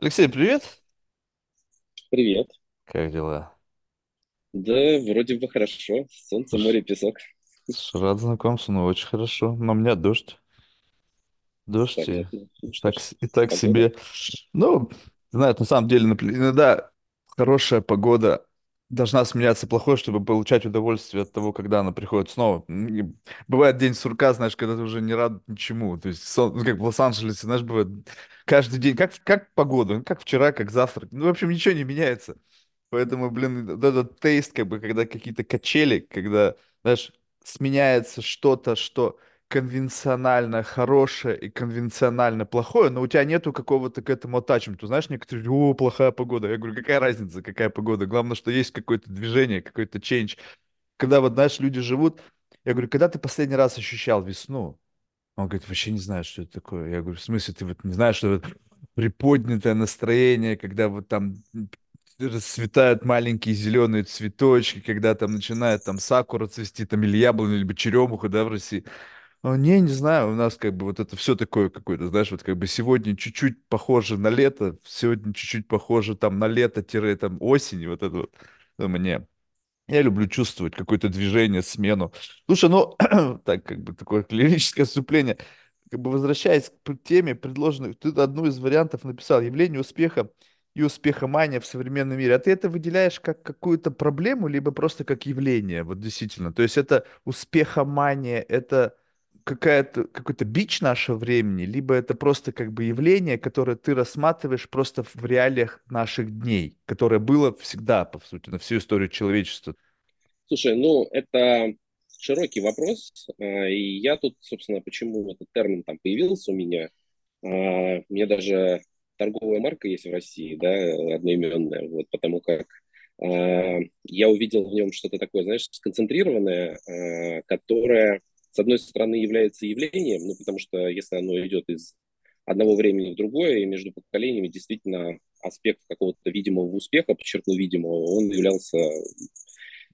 Алексей, привет! Привет. Как дела? Да, вроде бы хорошо. Солнце, море, песок. рад знакомству, ну очень хорошо. Но у меня дождь. Дождь и Понятно. Ну что так, ж, с- и так погода. себе. Ну, знаешь, на самом деле, напр- иногда хорошая погода должна сменяться плохой, чтобы получать удовольствие от того, когда она приходит снова. Бывает день сурка, знаешь, когда ты уже не рад ничему. То есть, сон- ну, как в Лос-Анджелесе, знаешь, бывает каждый день, как, как погода, ну, как вчера, как завтра. Ну, в общем, ничего не меняется. Поэтому, блин, вот этот тейст, как бы, когда какие-то качели, когда, знаешь, сменяется что-то, что конвенционально хорошее и конвенционально плохое, но у тебя нету какого-то к этому attachment. Знаешь, некоторые, о, плохая погода. Я говорю, какая разница, какая погода? Главное, что есть какое-то движение, какой-то change. Когда вот, знаешь, люди живут, я говорю, когда ты последний раз ощущал весну? Он говорит, вообще не знаю, что это такое. Я говорю, в смысле, ты вот не знаешь, что это приподнятое настроение, когда вот там расцветают маленькие зеленые цветочки, когда там начинает там сакура цвести, там или яблоня, либо черемуха, да, в России. А, Не, не знаю, у нас как бы вот это все такое какое-то, знаешь, вот как бы сегодня чуть-чуть похоже на лето, сегодня чуть-чуть похоже там на лето-там осень, вот это вот. Думаю, не, я люблю чувствовать какое-то движение, смену. Слушай, ну, так, как бы такое лирическое отступление. Как бы возвращаясь к теме, предложенной, ты одну из вариантов написал, явление успеха и успехомания в современном мире. А ты это выделяешь как какую-то проблему, либо просто как явление, вот действительно. То есть это успехомания, это какая-то, какой-то бич нашего времени, либо это просто как бы явление, которое ты рассматриваешь просто в реалиях наших дней, которое было всегда, по сути, на всю историю человечества. Слушай, ну, это широкий вопрос. а, И я тут, собственно, почему этот термин там появился у меня. У меня даже торговая марка есть в России, да, одноименная, вот, потому как я увидел в нем что-то такое, знаешь, сконцентрированное, которое, с одной стороны, является явлением, ну, потому что если оно идет из одного времени в другое, и между поколениями действительно аспект какого-то видимого успеха, подчеркну видимого, он являлся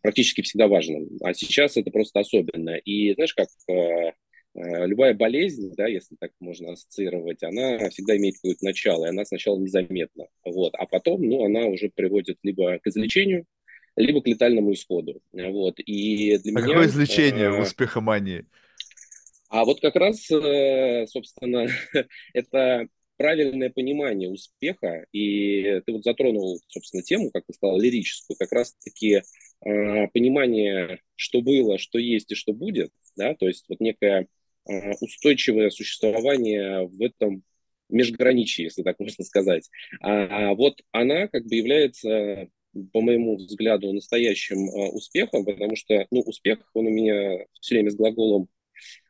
практически всегда важным. А сейчас это просто особенно. И знаешь, как э, э, любая болезнь, да, если так можно ассоциировать, она всегда имеет какое-то начало, и она сначала незаметна. Вот, а потом, ну, она уже приводит либо к излечению, либо к летальному исходу. Вот. И для А какое меня извлечение в э, успехомании? а вот как раз, э, собственно, это правильное понимание успеха, и ты вот затронул, собственно, тему, как ты сказал, лирическую, как раз-таки э, понимание, что было, что есть и что будет, да, то есть вот некое э, устойчивое существование в этом межграничии, если так можно сказать. А, а вот она как бы является по моему взгляду, настоящим э, успехом, потому что, ну, успех, он у меня все время с глаголом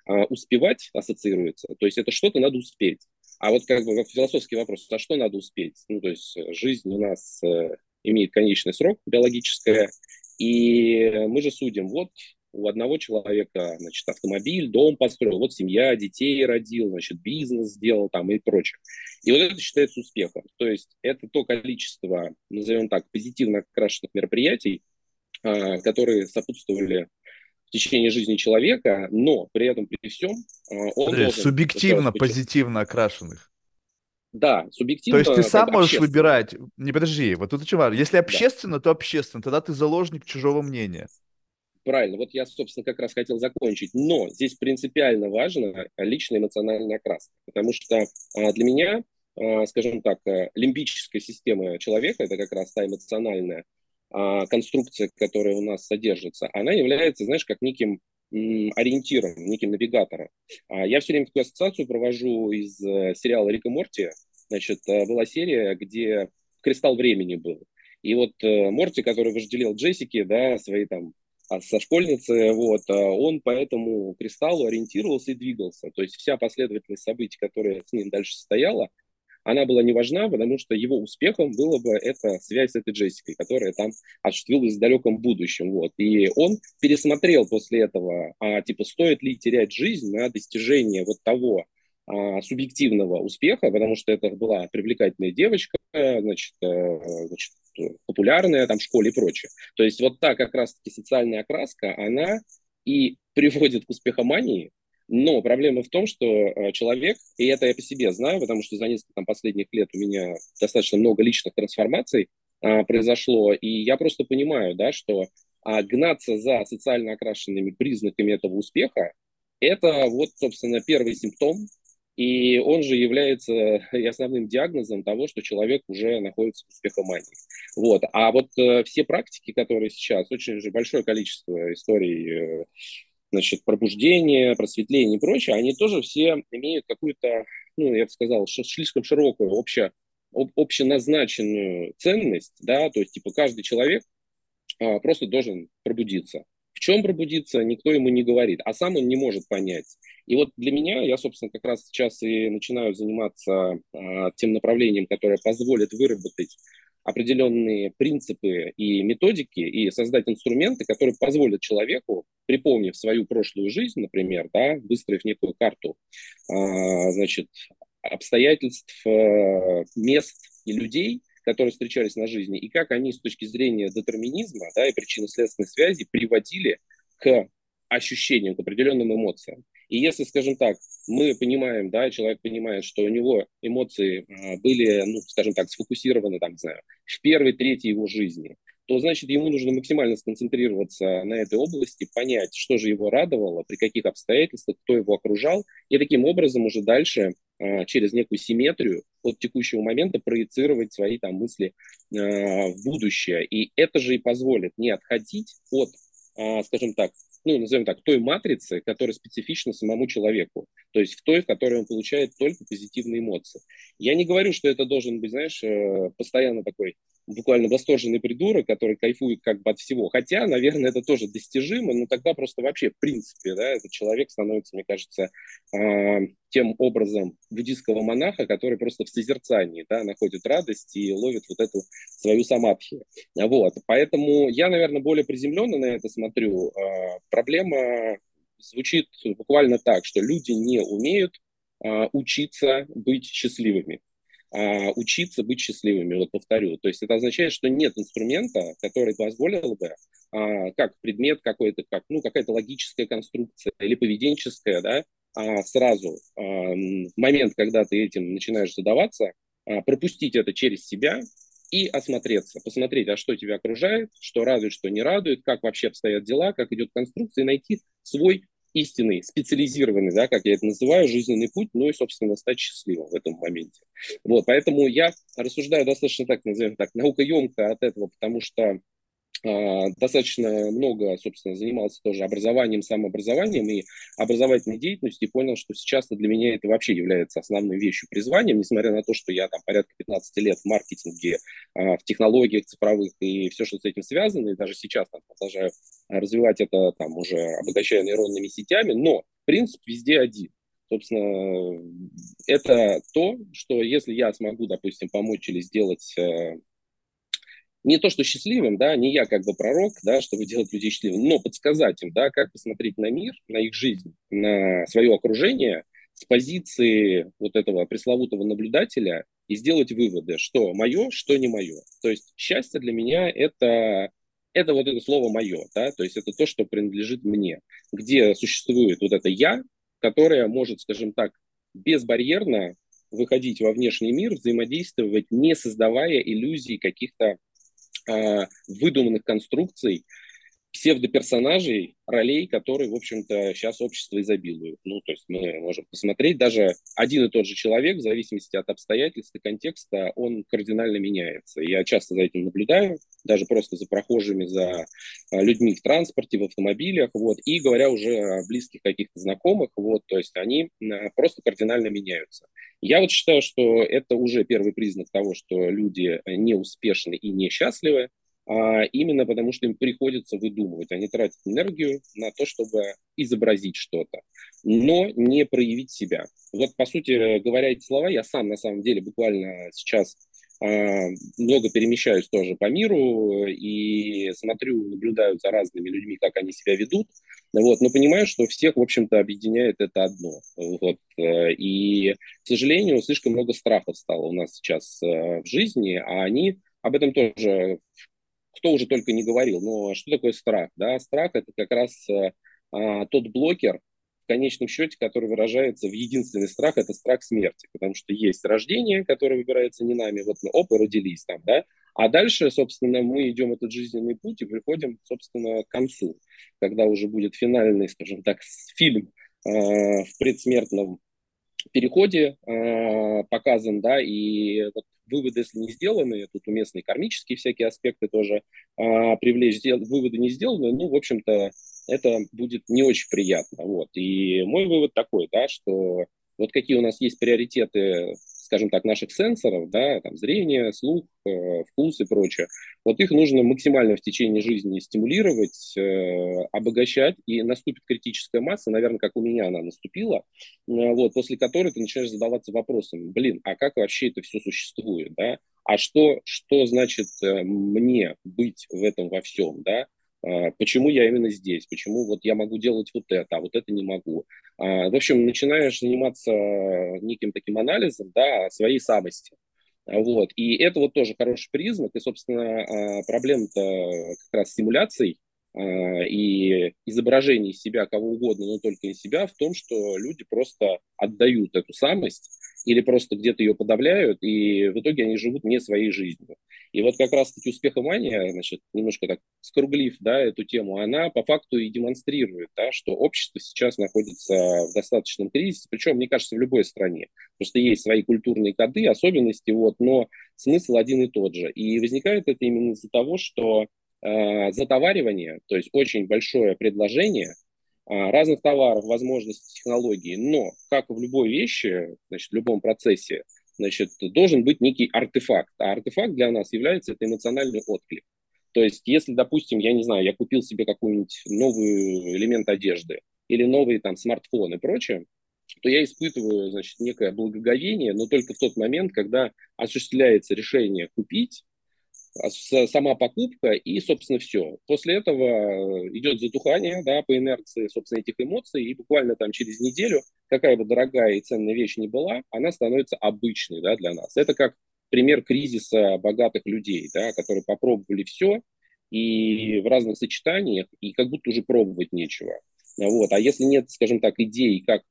а, успевать ассоциируется, то есть это что-то надо успеть. А вот как бы философский вопрос, а что надо успеть? Ну, то есть э, жизнь у нас э, имеет конечный срок биологическое, и мы же судим, вот у одного человека, значит, автомобиль, дом построил, вот семья, детей родил, значит, бизнес сделал там и прочее. И вот это считается успехом. То есть это то количество, назовем так, позитивно окрашенных мероприятий, а, которые сопутствовали в течение жизни человека, но при этом, при всем, а, он Подожди, должен, субъективно позитивно окрашенных. да, То есть ты субъективно, сам можешь выбирать. Не подожди, вот тут очень важно. Если да, общественно, то общественно. Тогда ты заложник чужого мнения. Правильно, вот я, собственно, как раз хотел закончить, но здесь принципиально важно личная эмоциональная окраска, потому что а, для меня, а, скажем так, а, лимбическая система человека, это как раз та эмоциональная а, конструкция, которая у нас содержится, она является, знаешь, как неким ориентиром, неким навигатором. Я все время такую ассоциацию провожу из э, сериала Рика Морти. Значит, э, была серия, где кристалл времени был. И вот э, Морти, который вожделел Джессики, да, своей там со школьницы, вот, а он по этому кристаллу ориентировался и двигался. То есть вся последовательность событий, которая с ним дальше стояла, она была не важна, потому что его успехом было бы эта связь с этой Джессикой, которая там осуществилась в далеком будущем. Вот. И он пересмотрел после этого, а, типа, стоит ли терять жизнь на достижение вот того а, субъективного успеха, потому что это была привлекательная девочка, значит, э, значит популярная там в школе и прочее. То есть вот та как раз-таки социальная окраска, она и приводит к успехомании, Но проблема в том, что э, человек, и это я по себе знаю, потому что за несколько там, последних лет у меня достаточно много личных трансформаций а, произошло, и я просто понимаю, да, что а, гнаться за социально окрашенными признаками этого успеха, это вот, собственно, первый симптом, и он же является и основным диагнозом того, что человек уже находится в успехомании. Вот. А вот э, все практики, которые сейчас, очень же большое количество историй э, значит, пробуждение, просветление и прочее, они тоже все имеют какую-то, ну, я бы сказал, слишком широкую, обще, общеназначенную ценность, да, то есть, типа, каждый человек а, просто должен пробудиться. Чем пробудиться, никто ему не говорит, а сам он не может понять. И вот для меня, я, собственно, как раз сейчас и начинаю заниматься а, тем направлением, которое позволит выработать определенные принципы и методики и создать инструменты, которые позволят человеку, припомнив свою прошлую жизнь, например, да, выстроив некую карту, а, значит, обстоятельств, а, мест и людей, которые встречались на жизни, и как они с точки зрения детерминизма да, и причинно-следственной связи приводили к ощущениям, к определенным эмоциям. И если, скажем так, мы понимаем, да, человек понимает, что у него эмоции а, были, ну, скажем так, сфокусированы, там, не знаю, в первой трети его жизни, то, значит, ему нужно максимально сконцентрироваться на этой области, понять, что же его радовало, при каких обстоятельствах, кто его окружал, и таким образом уже дальше через некую симметрию от текущего момента проецировать свои там мысли а, в будущее. И это же и позволит не отходить от, скажем так, ну, назовем так, той матрицы, которая специфична самому человеку, то есть в той, в которой он получает только позитивные эмоции. Я не говорю, что это должен быть, знаешь, э, постоянно такой буквально восторженный придурок, который кайфует как бы от всего. Хотя, наверное, это тоже достижимо, но тогда просто вообще, в принципе, да, этот человек становится, мне кажется, э, тем образом буддийского монаха, который просто в созерцании, да, находит радость и ловит вот эту свою самадхи. Вот. Поэтому я, наверное, более приземленно на это смотрю. Э, проблема звучит буквально так, что люди не умеют э, учиться быть счастливыми а, учиться быть счастливыми, вот повторю. То есть это означает, что нет инструмента, который позволил бы, а, как предмет какой-то, как, ну, какая-то логическая конструкция или поведенческая, да, а, сразу в момент, когда ты этим начинаешь задаваться, пропустить это через себя и осмотреться, посмотреть, а что тебя окружает, что радует, что не радует, как вообще обстоят дела, как идет конструкция, и найти свой истинный, специализированный, да, как я это называю, жизненный путь, ну и, собственно, стать счастливым в этом моменте. Вот, поэтому я рассуждаю достаточно так, назовем так, наукоемко от этого, потому что достаточно много, собственно, занимался тоже образованием, самообразованием и образовательной деятельностью, и понял, что сейчас для меня это вообще является основной вещью, призванием, несмотря на то, что я там порядка 15 лет в маркетинге, а, в технологиях цифровых и все, что с этим связано, и даже сейчас там продолжаю развивать это, там, уже обогащая нейронными сетями, но принцип везде один. Собственно, это то, что если я смогу, допустим, помочь или сделать э, не то, что счастливым, да, не я как бы пророк, да, чтобы делать людей счастливыми, но подсказать им, да, как посмотреть на мир, на их жизнь, на свое окружение с позиции вот этого пресловутого наблюдателя и сделать выводы, что мое, что не мое. То есть счастье для меня это это вот это слово мое, да, то есть это то, что принадлежит мне, где существует вот это я, которое может, скажем так, безбарьерно выходить во внешний мир, взаимодействовать, не создавая иллюзий каких-то выдуманных конструкций, псевдоперсонажей, ролей, которые, в общем-то, сейчас общество изобилует. Ну, то есть мы можем посмотреть, даже один и тот же человек, в зависимости от обстоятельств и контекста, он кардинально меняется. Я часто за этим наблюдаю, даже просто за прохожими, за а, людьми в транспорте, в автомобилях, вот, и говоря уже о близких каких-то знакомых, вот, то есть они а, просто кардинально меняются. Я вот считаю, что это уже первый признак того, что люди не успешны и несчастливы, а именно потому, что им приходится выдумывать. Они тратят энергию на то, чтобы изобразить что-то, но не проявить себя. Вот, по сути говоря, эти слова я сам, на самом деле, буквально сейчас а, много перемещаюсь тоже по миру и смотрю, наблюдаю за разными людьми, как они себя ведут, вот, но понимаю, что всех, в общем-то, объединяет это одно. Вот, э, и, к сожалению, слишком много страхов стало у нас сейчас э, в жизни, а они об этом тоже, кто уже только не говорил, но что такое страх? Да? Страх – это как раз э, а, тот блокер, в конечном счете, который выражается в единственный страх, это страх смерти, потому что есть рождение, которое выбирается не нами, вот мы оп, и родились там, да, а дальше, собственно, мы идем этот жизненный путь и приходим, собственно, к концу, когда уже будет финальный, скажем так, фильм э, в предсмертном переходе э, показан, да, и вот выводы, если не сделаны, тут уместные кармические всякие аспекты тоже э, привлечь, выводы не сделаны, ну, в общем-то, это будет не очень приятно, вот. И мой вывод такой, да, что вот какие у нас есть приоритеты скажем так, наших сенсоров, да, там, зрение, слух, э, вкус и прочее, вот их нужно максимально в течение жизни стимулировать, э, обогащать, и наступит критическая масса, наверное, как у меня она наступила, э, вот, после которой ты начинаешь задаваться вопросом, блин, а как вообще это все существует, да, а что, что значит э, мне быть в этом во всем, да, почему я именно здесь, почему вот я могу делать вот это, а вот это не могу. А, в общем, начинаешь заниматься неким таким анализом да, своей самости. Вот. И это вот тоже хороший признак. И, собственно, а, проблема-то как раз стимуляций и изображений себя кого угодно, но только не себя, в том, что люди просто отдают эту самость или просто где-то ее подавляют, и в итоге они живут не своей жизнью. И вот как раз-таки успехомания, значит, немножко так скруглив, да, эту тему, она по факту и демонстрирует, да, что общество сейчас находится в достаточном кризисе, причем, мне кажется, в любой стране. Просто есть свои культурные коды, особенности, вот, но смысл один и тот же. И возникает это именно из-за того, что э, затоваривание, то есть очень большое предложение – а, разных товаров, возможностей, технологий, но, как в любой вещи, значит, в любом процессе, значит, должен быть некий артефакт. А артефакт для нас является это эмоциональный отклик. То есть, если, допустим, я не знаю, я купил себе какой-нибудь новый элемент одежды или новый там смартфон и прочее, то я испытываю, значит, некое благоговение, но только в тот момент, когда осуществляется решение купить, сама покупка и, собственно, все. После этого идет затухание да, по инерции, собственно, этих эмоций, и буквально там через неделю, какая бы дорогая и ценная вещь ни была, она становится обычной да, для нас. Это как пример кризиса богатых людей, да, которые попробовали все и в разных сочетаниях, и как будто уже пробовать нечего. Вот. А если нет, скажем так, идей, как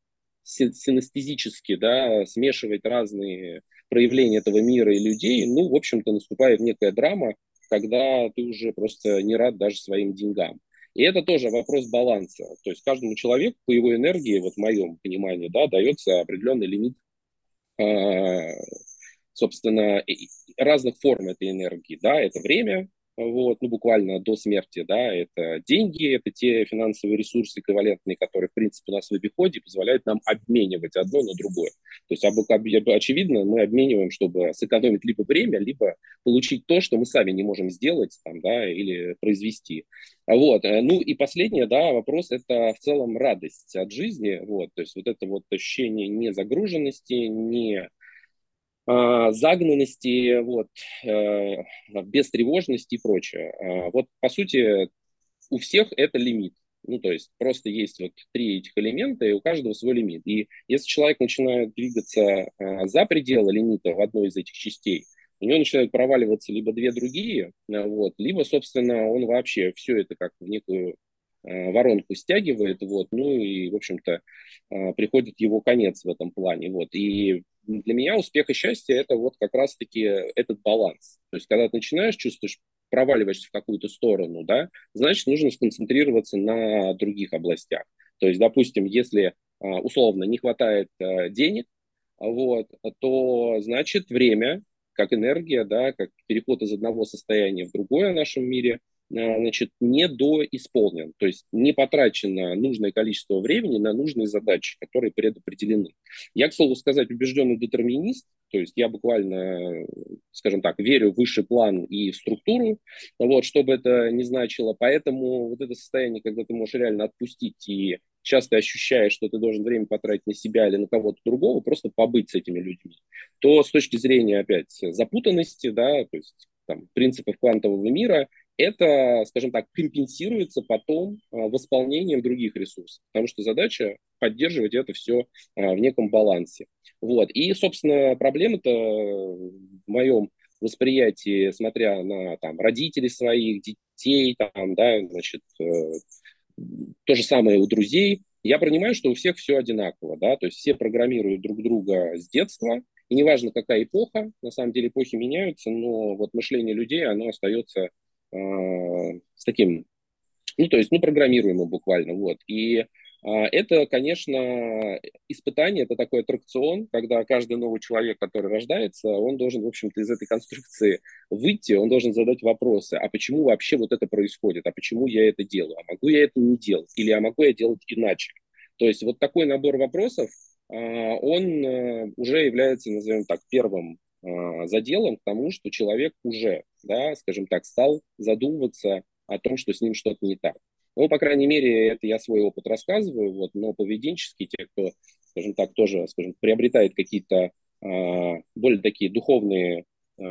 синестезически да, смешивать разные проявления этого мира и людей, ну, в общем-то, наступает некая драма, когда ты уже просто не рад даже своим деньгам. И это тоже вопрос баланса. То есть каждому человеку по его энергии, вот в моем понимании, да, дается определенный лимит, э, собственно, разных форм этой энергии. Да, это время, вот, ну, буквально до смерти, да, это деньги, это те финансовые ресурсы эквивалентные, которые, в принципе, у нас в обиходе позволяют нам обменивать одно на другое. То есть, очевидно, мы обмениваем, чтобы сэкономить либо время, либо получить то, что мы сами не можем сделать, там, да, или произвести. Вот, э, ну, и последнее, да, вопрос, это в целом радость от жизни, вот, то есть, вот это вот ощущение не а, загнанности, вот, э, бестревожности и прочее. А, вот, по сути, у всех это лимит. Ну, то есть просто есть вот три этих элемента, и у каждого свой лимит. И если человек начинает двигаться а, за пределы лимита в одной из этих частей, у него начинают проваливаться либо две другие, вот, либо, собственно, он вообще все это как в некую воронку стягивает, вот, ну и, в общем-то, приходит его конец в этом плане, вот. И для меня успех и счастье это вот как раз-таки этот баланс. То есть, когда ты начинаешь чувствуешь, проваливаешься в какую-то сторону, да, значит, нужно сконцентрироваться на других областях. То есть, допустим, если а, условно не хватает денег, вот, то значит время, как энергия, да, как переход из одного состояния в другое в нашем мире – Э, значит, не доисполнен, то есть не потрачено нужное количество времени на нужные задачи, которые предопределены. Я, к слову сказать, убежденный детерминист, то есть я буквально, скажем так, верю в высший план и в структуру, вот, что бы это ни значило. Поэтому вот это состояние, когда ты можешь реально отпустить и часто ощущаешь, что ты должен время потратить на себя или на кого-то другого, просто побыть с этими людьми, то с точки зрения, опять, запутанности, да, то есть там, принципов квантового мира – это, скажем так, компенсируется потом а, восполнением других ресурсов, потому что задача поддерживать это все а, в неком балансе. Вот. И, собственно, проблема-то в моем восприятии, смотря на там, родителей своих, детей, там, да, значит, э, то же самое у друзей, я понимаю, что у всех все одинаково, да, то есть все программируют друг друга с детства, и неважно, какая эпоха, на самом деле эпохи меняются, но вот мышление людей, оно остается с таким, ну, то есть, ну, программируемым буквально, вот. И а, это, конечно, испытание, это такой аттракцион, когда каждый новый человек, который рождается, он должен, в общем-то, из этой конструкции выйти, он должен задать вопросы, а почему вообще вот это происходит, а почему я это делаю, а могу я это не делать, или а могу я делать иначе. То есть вот такой набор вопросов, а, он э, уже является, назовем так, первым заделом к тому, что человек уже, да, скажем так, стал задумываться о том, что с ним что-то не так. Ну, по крайней мере, это я свой опыт рассказываю, вот, но поведенчески те, кто, скажем так, тоже, скажем, приобретает какие-то э, более такие духовные э,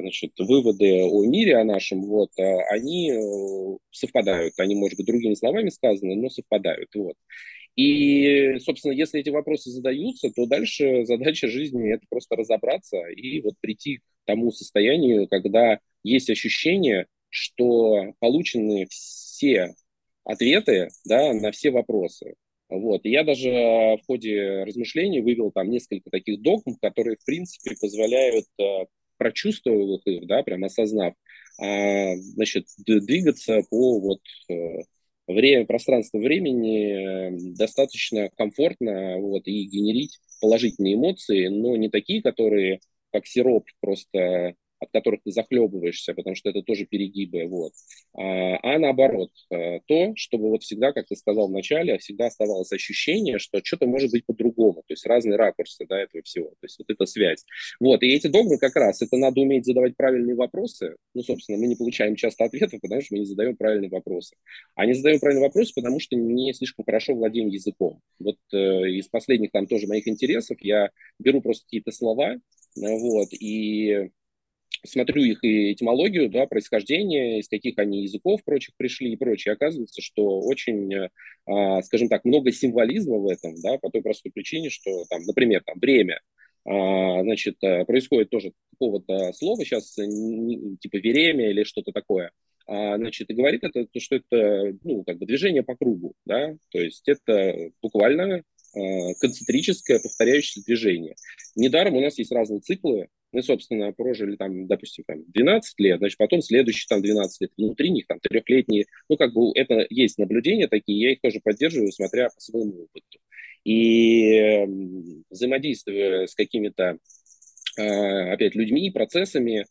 значит, выводы о мире, о нашем, вот, они э, совпадают. Они, может быть, другими словами сказаны, но совпадают. Вот. И, собственно, если эти вопросы задаются, то дальше задача жизни – это просто разобраться и вот прийти к тому состоянию, когда есть ощущение, что получены все ответы да, на все вопросы. Вот. И я даже в ходе размышлений вывел там несколько таких догм, которые, в принципе, позволяют, э, прочувствовав их, да, прям осознав, а, значит, двигаться по вот э, время, пространству времени э, достаточно комфортно вот, и генерить положительные эмоции, но не такие, которые как сироп просто от которых ты захлебываешься, потому что это тоже перегибы, вот. А, а наоборот, э, то, чтобы вот всегда, как ты сказал вначале, всегда оставалось ощущение, что что-то может быть по-другому, то есть разные ракурсы, да, этого всего, то есть вот эта связь. Вот, и эти догмы как раз, это надо уметь задавать правильные вопросы, ну, собственно, мы не получаем часто ответов, потому что мы не задаем правильные вопросы. А не задаем правильные вопросы, потому что не слишком хорошо владеем языком. Вот э, из последних там тоже моих интересов я беру просто какие-то слова, вот, и смотрю их и этимологию, да, происхождение, из каких они языков прочих пришли и прочее. Оказывается, что очень, э, а, скажем так, много символизма в этом, да, по той простой причине, что, там, например, там, время, а, значит, э, происходит тоже какого-то слова сейчас, типа веремя или что-то такое, а, значит, и говорит это, что это, ну, как бы движение по кругу, да, то есть это буквально концентрическое повторяющееся движение. Недаром у нас есть разные циклы мы, собственно, прожили там, допустим, там 12 лет, значит, потом следующие там 12 лет, внутри них там трехлетние, ну, как бы это есть наблюдения такие, я их тоже поддерживаю, смотря по своему опыту. И взаимодействуя с какими-то а, опять людьми, процессами,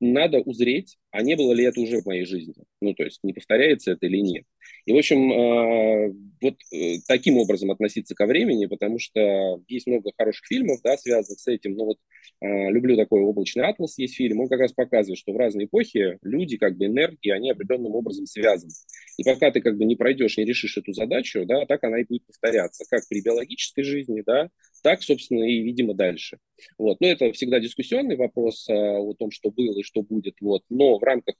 надо узреть, а не было ли это уже в моей жизни. Ну, то есть не повторяется это или нет. И, в общем, а, вот э, таким образом относиться ко времени, потому что есть много хороших фильмов, да, связанных с этим. Но вот люблю такой «Облачный атлас» есть фильм, он как раз показывает, что в разные эпохи люди, как бы энергии, они определенным образом связаны. И пока ты как бы не пройдешь, не решишь эту задачу, да, так она и будет повторяться, как при биологической жизни, да, так, собственно, и, видимо, дальше. Вот. Но это всегда дискуссионный вопрос о том, что было и что будет. Вот. Но в рамках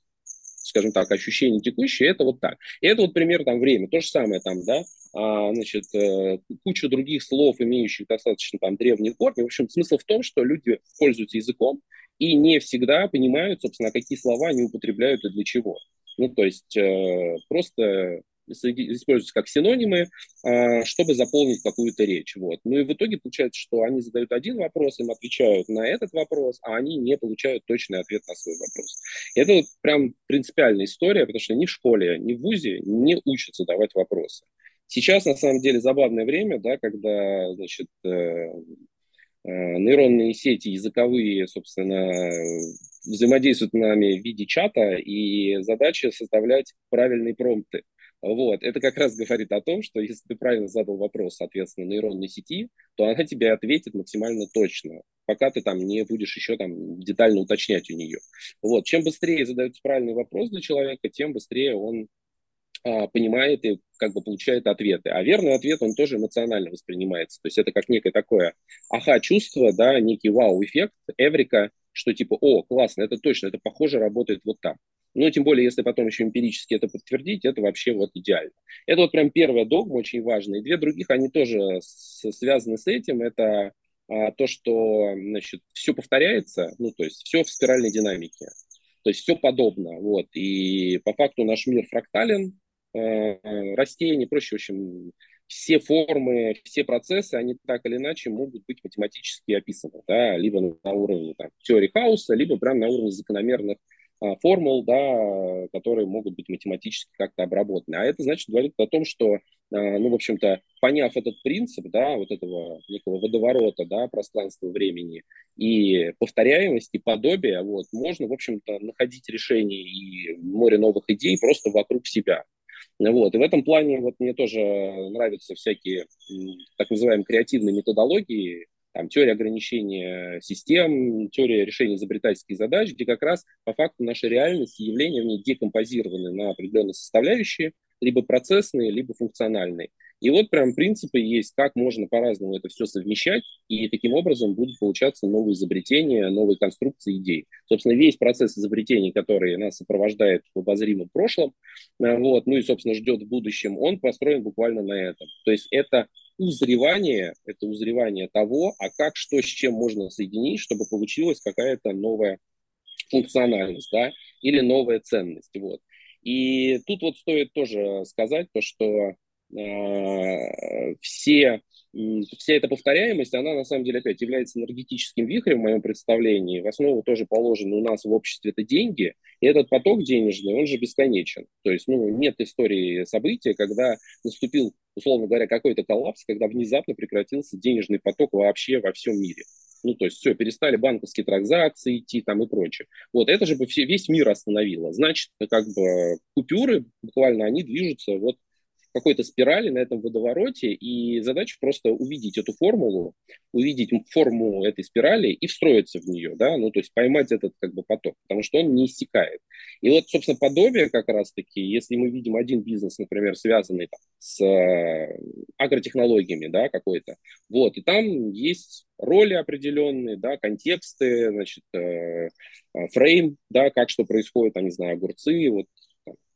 скажем так, ощущения текущие, это вот так. И это вот пример там время, то же самое там, да, а, значит, э, куча других слов, имеющих достаточно там древние корни. В общем, смысл в том, что люди пользуются языком и не всегда понимают, собственно, какие слова они употребляют и для чего. Ну, то есть э, просто используются как синонимы, а, чтобы заполнить какую-то речь. Вот. Ну и в итоге получается, что они задают один вопрос, им отвечают на этот вопрос, а они не получают точный ответ на свой вопрос. Это вот прям принципиальная история, потому что ни в школе, ни в ВУЗе не учатся давать вопросы. Сейчас, на самом деле, забавное время, да, когда значит, э, э, нейронные сети языковые, собственно, взаимодействуют с нами в виде чата, и задача составлять правильные промпты. Вот. Это как раз говорит о том, что если ты правильно задал вопрос, соответственно, нейронной сети, то она тебе ответит максимально точно, пока ты там не будешь еще там детально уточнять у нее. Вот. Чем быстрее задается правильный вопрос для человека, тем быстрее он а, понимает и как бы получает ответы. А верный ответ, он тоже эмоционально воспринимается. То есть это как некое такое аха-чувство, да, некий вау-эффект, эврика, что типа, о, классно, это точно, это похоже работает вот так. Ну, тем более, если потом еще эмпирически это подтвердить, это вообще вот идеально. Это вот прям первая догма очень важная. И две других, они тоже с, связаны с этим. Это а, то, что, значит, все повторяется, ну, то есть все в спиральной динамике. То есть все подобно. Вот. И по факту наш мир фрактален, э, растений, проще, в общем, все формы, все процессы, они так или иначе могут быть математически описаны, да, либо на уровне там, теории хаоса, либо прямо на уровне закономерных формул, да, которые могут быть математически как-то обработаны. А это значит говорит о том, что, а, ну, в общем-то, поняв этот принцип, да, вот этого некого водоворота, да, пространства времени и повторяемости, подобия, вот, можно, в общем-то, находить решения и море новых идей просто вокруг себя. Вот. И в этом плане вот мне тоже нравятся всякие так называемые креативные методологии, там, теория ограничения систем, теория решения изобретательских задач, где как раз по факту наша реальность и явления в ней декомпозированы на определенные составляющие, либо процессные, либо функциональные. И вот прям принципы есть, как можно по-разному это все совмещать, и таким образом будут получаться новые изобретения, новые конструкции идей. Собственно, весь процесс изобретений, который нас сопровождает в обозримом прошлом, э, вот, ну и, собственно, ждет в будущем, он построен буквально на этом. То есть это узревание, это узревание того, а как, что с чем можно соединить, чтобы получилась какая-то новая функциональность, да, или новая ценность, вот. И тут вот стоит тоже сказать то, что э, все, вся эта повторяемость, она на самом деле опять является энергетическим вихрем в моем представлении. В основу тоже положены у нас в обществе это деньги, и этот поток денежный, он же бесконечен. То есть ну, нет истории события, когда наступил, условно говоря, какой-то коллапс, когда внезапно прекратился денежный поток вообще во всем мире. Ну, то есть все, перестали банковские транзакции идти там и прочее. Вот это же бы все, весь мир остановило. Значит, как бы купюры буквально, они движутся вот какой-то спирали на этом водовороте, и задача просто увидеть эту формулу, увидеть форму этой спирали и встроиться в нее, да, ну, то есть поймать этот как бы поток, потому что он не иссякает. И вот, собственно, подобие как раз-таки, если мы видим один бизнес, например, связанный там, с э, агротехнологиями, да, какой-то, вот, и там есть роли определенные, да, контексты, значит, э, э фрейм, да, как что происходит, там, не знаю, огурцы, вот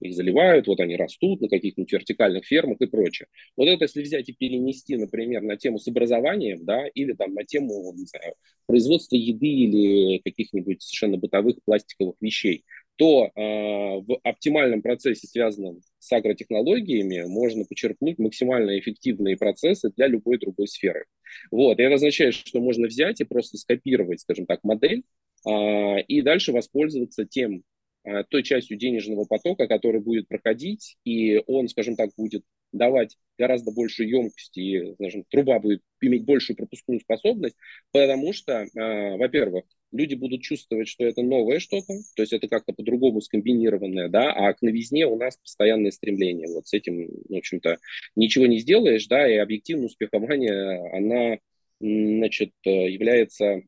их заливают, вот они растут на каких-нибудь вертикальных фермах и прочее. Вот это если взять и перенести, например, на тему с образованием, да, или там на тему, не знаю, производства еды или каких-нибудь совершенно бытовых пластиковых вещей, то э, в оптимальном процессе, связанном с агротехнологиями, можно почерпнуть максимально эффективные процессы для любой другой сферы. Вот. И это означает, что можно взять и просто скопировать, скажем так, модель, э, и дальше воспользоваться тем той частью денежного потока, который будет проходить, и он, скажем так, будет давать гораздо больше емкости, и, скажем, труба будет иметь большую пропускную способность, потому что, э, во-первых, люди будут чувствовать, что это новое что-то, то есть это как-то по-другому скомбинированное, да, а к новизне у нас постоянное стремление. Вот с этим, в общем-то, ничего не сделаешь, да, и объективно успехование, она, значит, э, является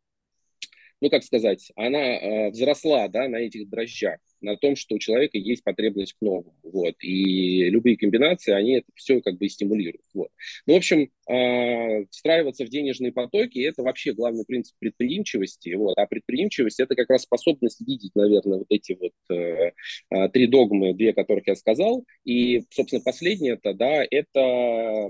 ну, как сказать, она э, взросла, да, на этих дрожжах, на том, что у человека есть потребность к новому, вот, и любые комбинации, они это все как бы стимулируют, вот. Ну, в общем, э, встраиваться в денежные потоки – это вообще главный принцип предприимчивости, вот, а предприимчивость – это как раз способность видеть, наверное, вот эти вот э, э, три догмы, две которых я сказал, и, собственно, последнее это, да, это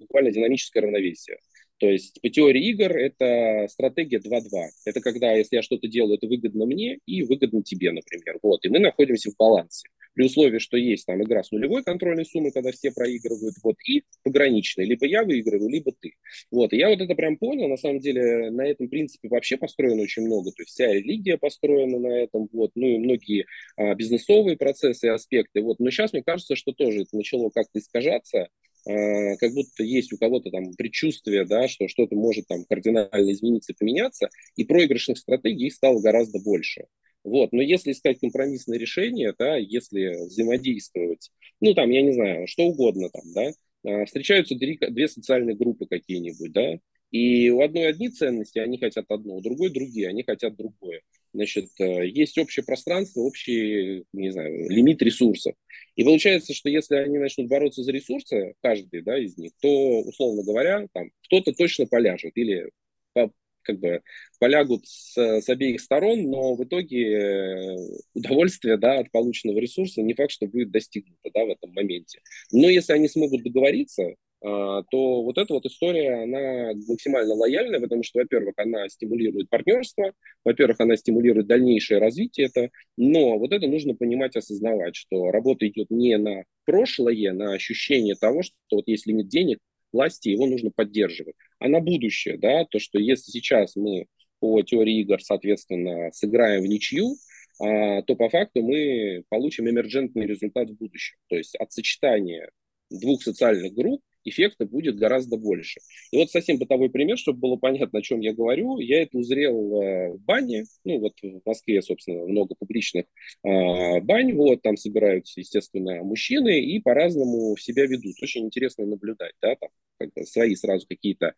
буквально динамическое равновесие. То есть по теории игр это стратегия 2-2. Это когда, если я что-то делаю, это выгодно мне и выгодно тебе, например. Вот. И мы находимся в балансе. При условии, что есть там игра с нулевой контрольной суммой, когда все проигрывают, вот, и пограничная. Либо я выигрываю, либо ты. Вот. И я вот это прям понял. На самом деле на этом принципе вообще построено очень много. То есть вся религия построена на этом. Вот. Ну и многие а, бизнесовые процессы и аспекты. Вот. Но сейчас мне кажется, что тоже это начало как-то искажаться. Э, как будто есть у кого-то там предчувствие, да, что что-то может там кардинально измениться, поменяться, и проигрышных стратегий стало гораздо больше. Вот. Но если искать компромиссное решение, да, если взаимодействовать, ну там, я не знаю, что угодно там, да, э, встречаются две, две социальные группы какие-нибудь, да, и у одной одни ценности, они хотят одно, у другой другие, они хотят другое. Значит, э, есть общее пространство, общий, не знаю, лимит ресурсов. И получается, что если они начнут бороться за ресурсы, каждый да, из них, то, условно говоря, там, кто-то точно поляжет или по, как бы полягут с, с обеих сторон, но в итоге э, удовольствие да, от полученного ресурса не факт, что будет достигнуто да, в этом моменте. Но если они смогут договориться, то вот эта вот история, она максимально лояльная, потому что, во-первых, она стимулирует партнерство, во-первых, она стимулирует дальнейшее развитие это, но вот это нужно понимать, осознавать, что работа идет не на прошлое, на ощущение того, что вот есть лимит денег, власти, его нужно поддерживать. А на будущее, да, то, что если сейчас мы по теории игр, соответственно, сыграем в ничью, а, то по факту мы получим эмерджентный результат в будущем. То есть от сочетания двух социальных групп эффекта будет гораздо больше. И вот совсем бытовой пример, чтобы было понятно, о чем я говорю. Я это узрел э, в бане. Ну, вот в Москве, собственно, много публичных э, бань. Вот, там собираются, естественно, мужчины и по-разному себя ведут. Очень интересно наблюдать, да, там как свои сразу какие-то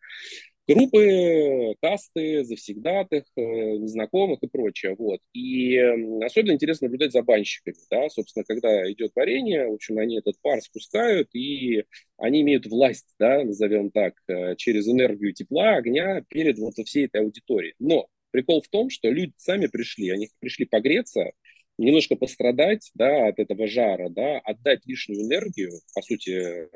группы, касты, завсегдатых, э, незнакомых и прочее. Вот. И особенно интересно наблюдать за банщиками. Да? Собственно, когда идет варенье, в общем, они этот пар спускают, и они имеют власть, да, назовем так, э, через энергию тепла, огня перед вот всей этой аудиторией. Но прикол в том, что люди сами пришли, они пришли погреться, немножко пострадать да, от этого жара, да, отдать лишнюю энергию, по сути, э,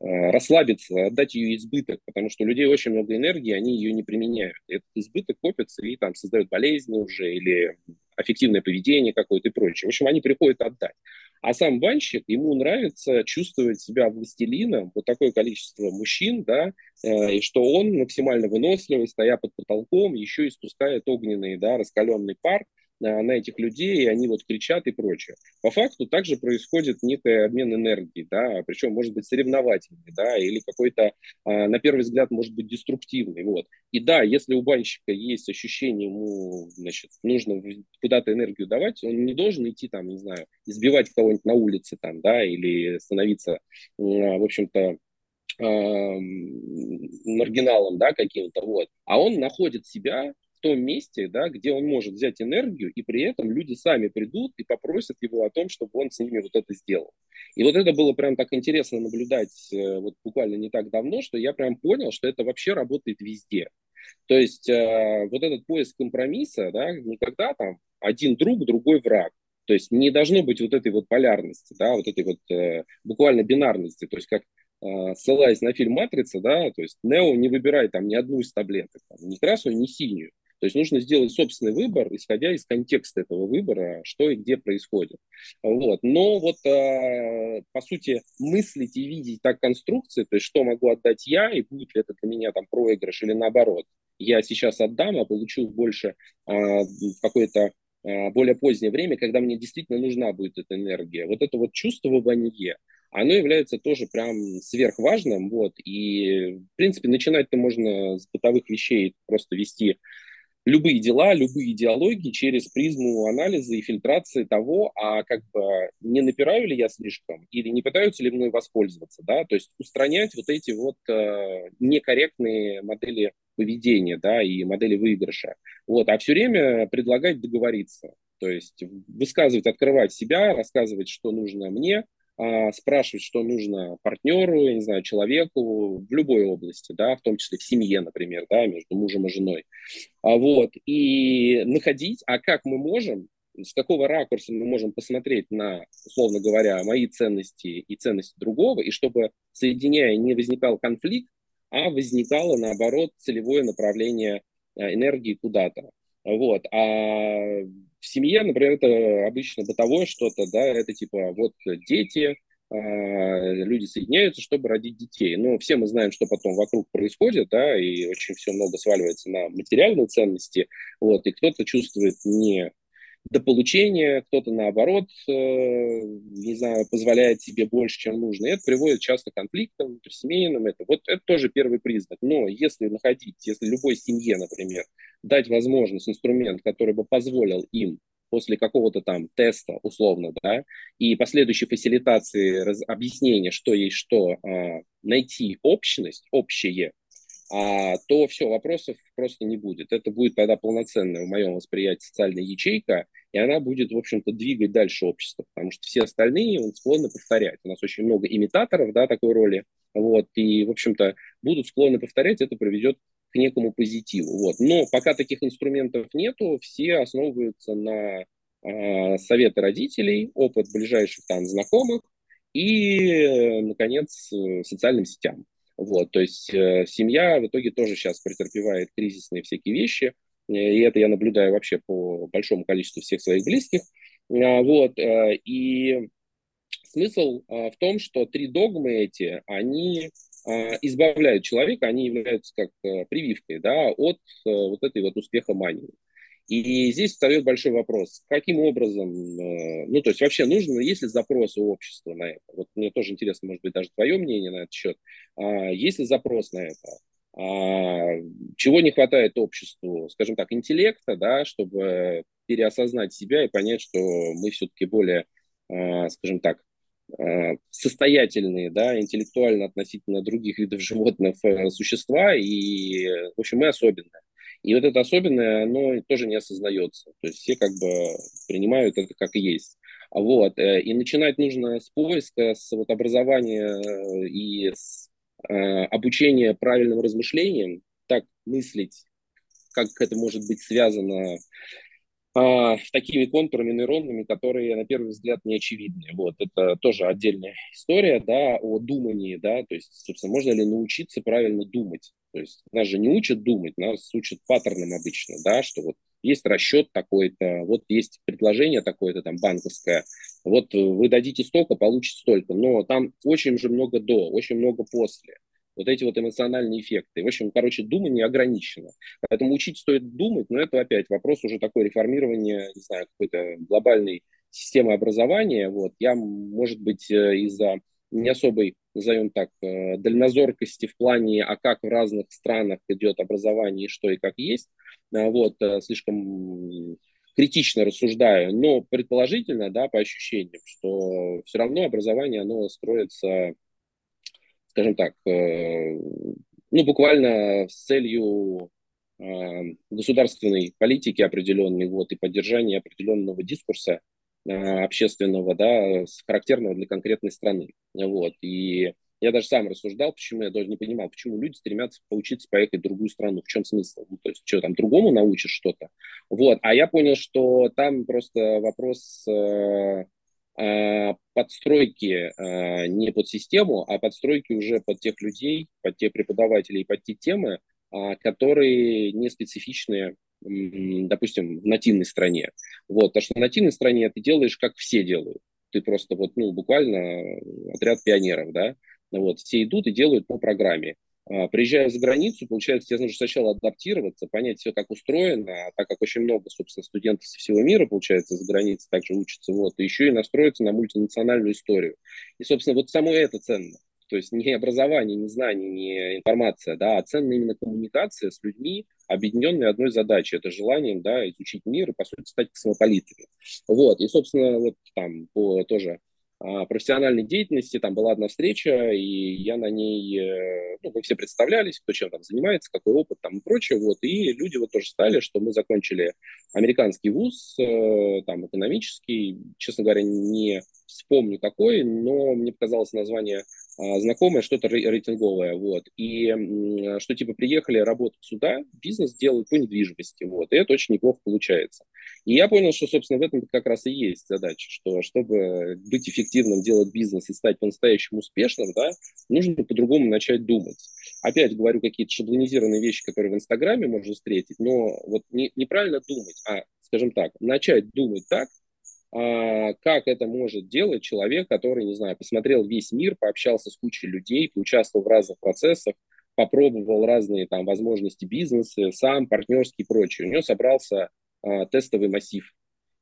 э, расслабиться, отдать ее избыток, потому что у людей очень много энергии, они ее не применяют. Этот избыток копится и там создает болезни уже или аффективное поведение какое-то и прочее. В общем, они приходят отдать. А сам банщик, ему нравится чувствовать себя властелином, вот такое количество мужчин, да, э, и что он максимально выносливый, стоя под потолком, еще и спускает огненный, да, раскаленный пар, на этих людей, и они вот кричат и прочее. По факту также происходит некий обмен энергии, да, причем может быть соревновательный, да, или какой-то, а, на первый взгляд, может быть деструктивный, вот. И да, если у банщика есть ощущение, ему, значит, нужно куда-то энергию давать, он не должен идти там, не знаю, избивать кого-нибудь на улице там, да, или становиться, в общем-то, маргиналом, да, каким-то, вот. А он находит себя том месте, да, где он может взять энергию, и при этом люди сами придут и попросят его о том, чтобы он с ними вот это сделал. И вот это было прям так интересно наблюдать э, вот буквально не так давно, что я прям понял, что это вообще работает везде. То есть э, вот этот поиск компромисса, да, никогда там один друг, другой враг. То есть не должно быть вот этой вот полярности, да, вот этой вот э, буквально бинарности. То есть как э, ссылаясь на фильм «Матрица», да, то есть Нео не выбирает там ни одну из таблеток, там, ни красную, ни синюю. То есть нужно сделать собственный выбор, исходя из контекста этого выбора, что и где происходит. Вот. Но вот, э, по сути, мыслить и видеть так конструкции, то есть что могу отдать я, и будет ли это для меня там проигрыш или наоборот, я сейчас отдам, а получу больше э, какое-то э, более позднее время, когда мне действительно нужна будет эта энергия. Вот это вот чувствование, оно является тоже прям сверхважным, вот, и, в принципе, начинать-то можно с бытовых вещей, просто вести любые дела, любые идеологии через призму анализа и фильтрации того, а как бы не напираю ли я слишком или не пытаются ли мной воспользоваться, да, то есть устранять вот эти вот э, некорректные модели поведения, да, и модели выигрыша, вот, а все время предлагать договориться, то есть высказывать, открывать себя, рассказывать, что нужно мне, спрашивать, что нужно партнеру, я не знаю, человеку в любой области, да, в том числе в семье, например, да, между мужем и женой. А вот, и находить, а как мы можем, с какого ракурса мы можем посмотреть на, условно говоря, мои ценности и ценности другого, и чтобы, соединяя, не возникал конфликт, а возникало, наоборот, целевое направление а, энергии куда-то. Вот. А в семье, например, это обычно бытовое что-то, да, это типа вот дети, а, люди соединяются, чтобы родить детей. Но все мы знаем, что потом вокруг происходит, да, и очень все много сваливается на материальные ценности, вот, и кто-то чувствует не до получения, кто-то наоборот, э, не знаю, позволяет себе больше, чем нужно. И это приводит часто к конфликтам внутрисемейным. Это, вот это тоже первый признак. Но если находить, если любой семье, например, дать возможность, инструмент, который бы позволил им после какого-то там теста, условно, да, и последующей фасилитации раз, объяснения, что есть что, а, найти общность, общее, а, то все, вопросов просто не будет. Это будет тогда полноценная, в моем восприятии, социальная ячейка, и она будет, в общем-то, двигать дальше общество, потому что все остальные он склонны повторять. У нас очень много имитаторов, да, такой роли, вот, и, в общем-то, будут склонны повторять, это приведет к некому позитиву. Вот. Но пока таких инструментов нету, все основываются на э, советы родителей, опыт ближайших там знакомых и, наконец, социальным сетям. Вот, то есть э, семья в итоге тоже сейчас претерпевает кризисные всякие вещи, и это я наблюдаю вообще по большому количеству всех своих близких. А, вот, э, и смысл э, в том, что три догмы эти, они а, избавляют человека, они являются как э, прививкой да, от э, вот этой вот успеха мании. И здесь встает большой вопрос, каким образом, э, ну, то есть вообще нужно, есть ли запрос у общества на это? Вот мне тоже интересно, может быть, даже твое мнение на этот счет. А, есть ли запрос на это? А, чего не хватает обществу, скажем так, интеллекта, да, чтобы переосознать себя и понять, что мы все-таки более, скажем так, Э, состоятельные, да, интеллектуально относительно других видов животных э, существа, и, в общем, мы особенные. И вот это особенное, оно тоже не осознается. То есть все как бы принимают это как есть. Вот. Э, и начинать нужно с поиска, с вот образования и с обучения правильным размышлениям, так мыслить, как это может быть связано а, такими контурами нейронными, которые на первый взгляд не очевидны. Вот это тоже отдельная история, да, о думании, да, то есть, собственно, можно ли научиться правильно думать? То есть нас же не учат думать, нас учат паттернам обычно, да, что вот есть расчет такой-то, вот есть предложение такое-то там банковское, вот вы дадите столько, получите столько, но там очень же много до, очень много после вот эти вот эмоциональные эффекты. В общем, короче, думание ограничено. Поэтому учить стоит думать, но это опять вопрос уже такой реформирования, не знаю, какой-то глобальной системы образования. Вот. Я, может быть, э, из-за не особой, назовем так, э, дальнозоркости в плане, а как в разных странах идет образование что и как есть, э, вот, слишком критично рассуждаю, но предположительно, да, по ощущениям, что все равно образование, оно строится скажем так, э, ну, буквально с целью э, государственной политики определенной, вот, и поддержания определенного дискурса э, общественного, да, характерного для конкретной страны, вот, и я даже сам рассуждал, почему я даже не понимал, почему люди стремятся поучиться поехать в другую страну. В чем смысл? Ну, то есть, что там другому научишь что-то? Вот. А я понял, что там просто вопрос подстройки э, не под систему, а подстройки уже под тех людей, под тех преподавателей, под те темы, а, которые не специфичны, допустим, в нативной стране. Вот, потому что в нативной стране ты делаешь, как все делают. Ты просто вот, ну, буквально отряд пионеров, да, вот, все идут и делают по программе. А, приезжая за границу, получается, тебе нужно сначала адаптироваться, понять все, как устроено, а так как очень много, собственно, студентов со всего мира, получается, за границей также учатся, вот, и еще и настроиться на мультинациональную историю. И, собственно, вот само это ценно. То есть не образование, не знание, не информация, да, а ценна именно коммуникация с людьми, объединенные одной задачей, это желанием, да, изучить мир и, по сути, стать космополитами. Вот, и, собственно, вот там по тоже профессиональной деятельности. Там была одна встреча, и я на ней, э, ну, мы все представлялись, кто чем там занимается, какой опыт там и прочее. Вот, и люди вот тоже стали, что мы закончили американский вуз, э, там, экономический, честно говоря, не вспомню какой, но мне показалось название а, знакомое, что-то рейтинговое, вот, и что типа приехали работать сюда, бизнес делают по недвижимости, вот, и это очень неплохо получается. И я понял, что, собственно, в этом как раз и есть задача, что чтобы быть эффективным, делать бизнес и стать по-настоящему успешным, да, нужно по-другому начать думать. Опять говорю какие-то шаблонизированные вещи, которые в Инстаграме можно встретить, но вот не, неправильно думать, а, скажем так, начать думать так, а, как это может делать человек, который, не знаю, посмотрел весь мир, пообщался с кучей людей, поучаствовал в разных процессах, попробовал разные там возможности бизнеса, сам, партнерский и прочее. У него собрался а, тестовый массив.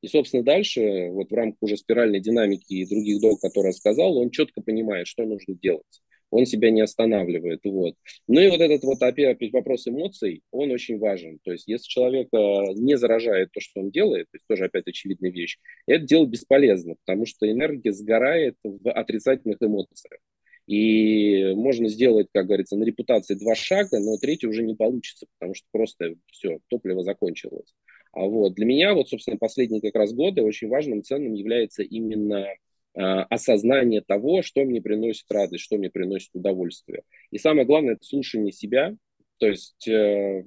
И, собственно, дальше, вот в рамках уже спиральной динамики и других долг, которые я сказал, он четко понимает, что нужно делать он себя не останавливает. Вот. Ну и вот этот вот опять вопрос эмоций, он очень важен. То есть если человек не заражает то, что он делает, то есть тоже опять очевидная вещь, это дело бесполезно, потому что энергия сгорает в отрицательных эмоциях. И можно сделать, как говорится, на репутации два шага, но третий уже не получится, потому что просто все, топливо закончилось. А вот для меня, вот, собственно, последние как раз годы очень важным, ценным является именно Э, осознание того, что мне приносит радость, что мне приносит удовольствие. И самое главное, это слушание себя. То есть, э,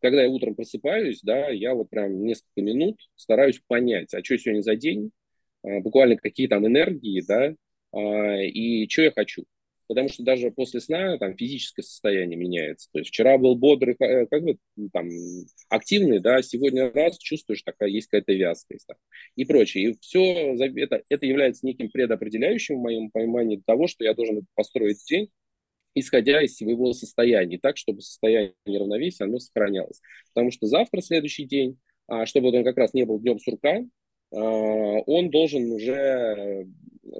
когда я утром просыпаюсь, да, я вот прям несколько минут стараюсь понять, а что сегодня за день, э, буквально какие там энергии, да, и что я хочу потому что даже после сна там физическое состояние меняется. То есть вчера был бодрый, э, как бы там активный, да, сегодня раз чувствуешь, такая есть какая-то вязкость да, и прочее. И все это, это является неким предопределяющим в моем понимании того, что я должен построить день исходя из своего состояния, так, чтобы состояние равновесия, оно сохранялось. Потому что завтра, следующий день, а, чтобы он как раз не был днем сурка, он должен уже,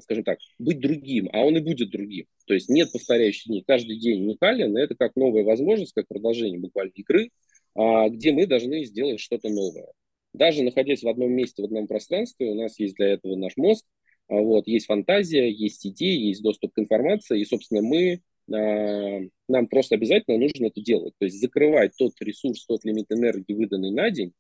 скажем так, быть другим, а он и будет другим. То есть нет повторяющих дней. Каждый день уникален, это как новая возможность, как продолжение буквально игры, а, где мы должны сделать что-то новое. Даже находясь в одном месте, в одном пространстве, у нас есть для этого наш мозг, вот, есть фантазия, есть идеи, есть доступ к информации, и, собственно, мы нам просто обязательно нужно это делать. То есть закрывать тот ресурс, тот лимит энергии, выданный на день,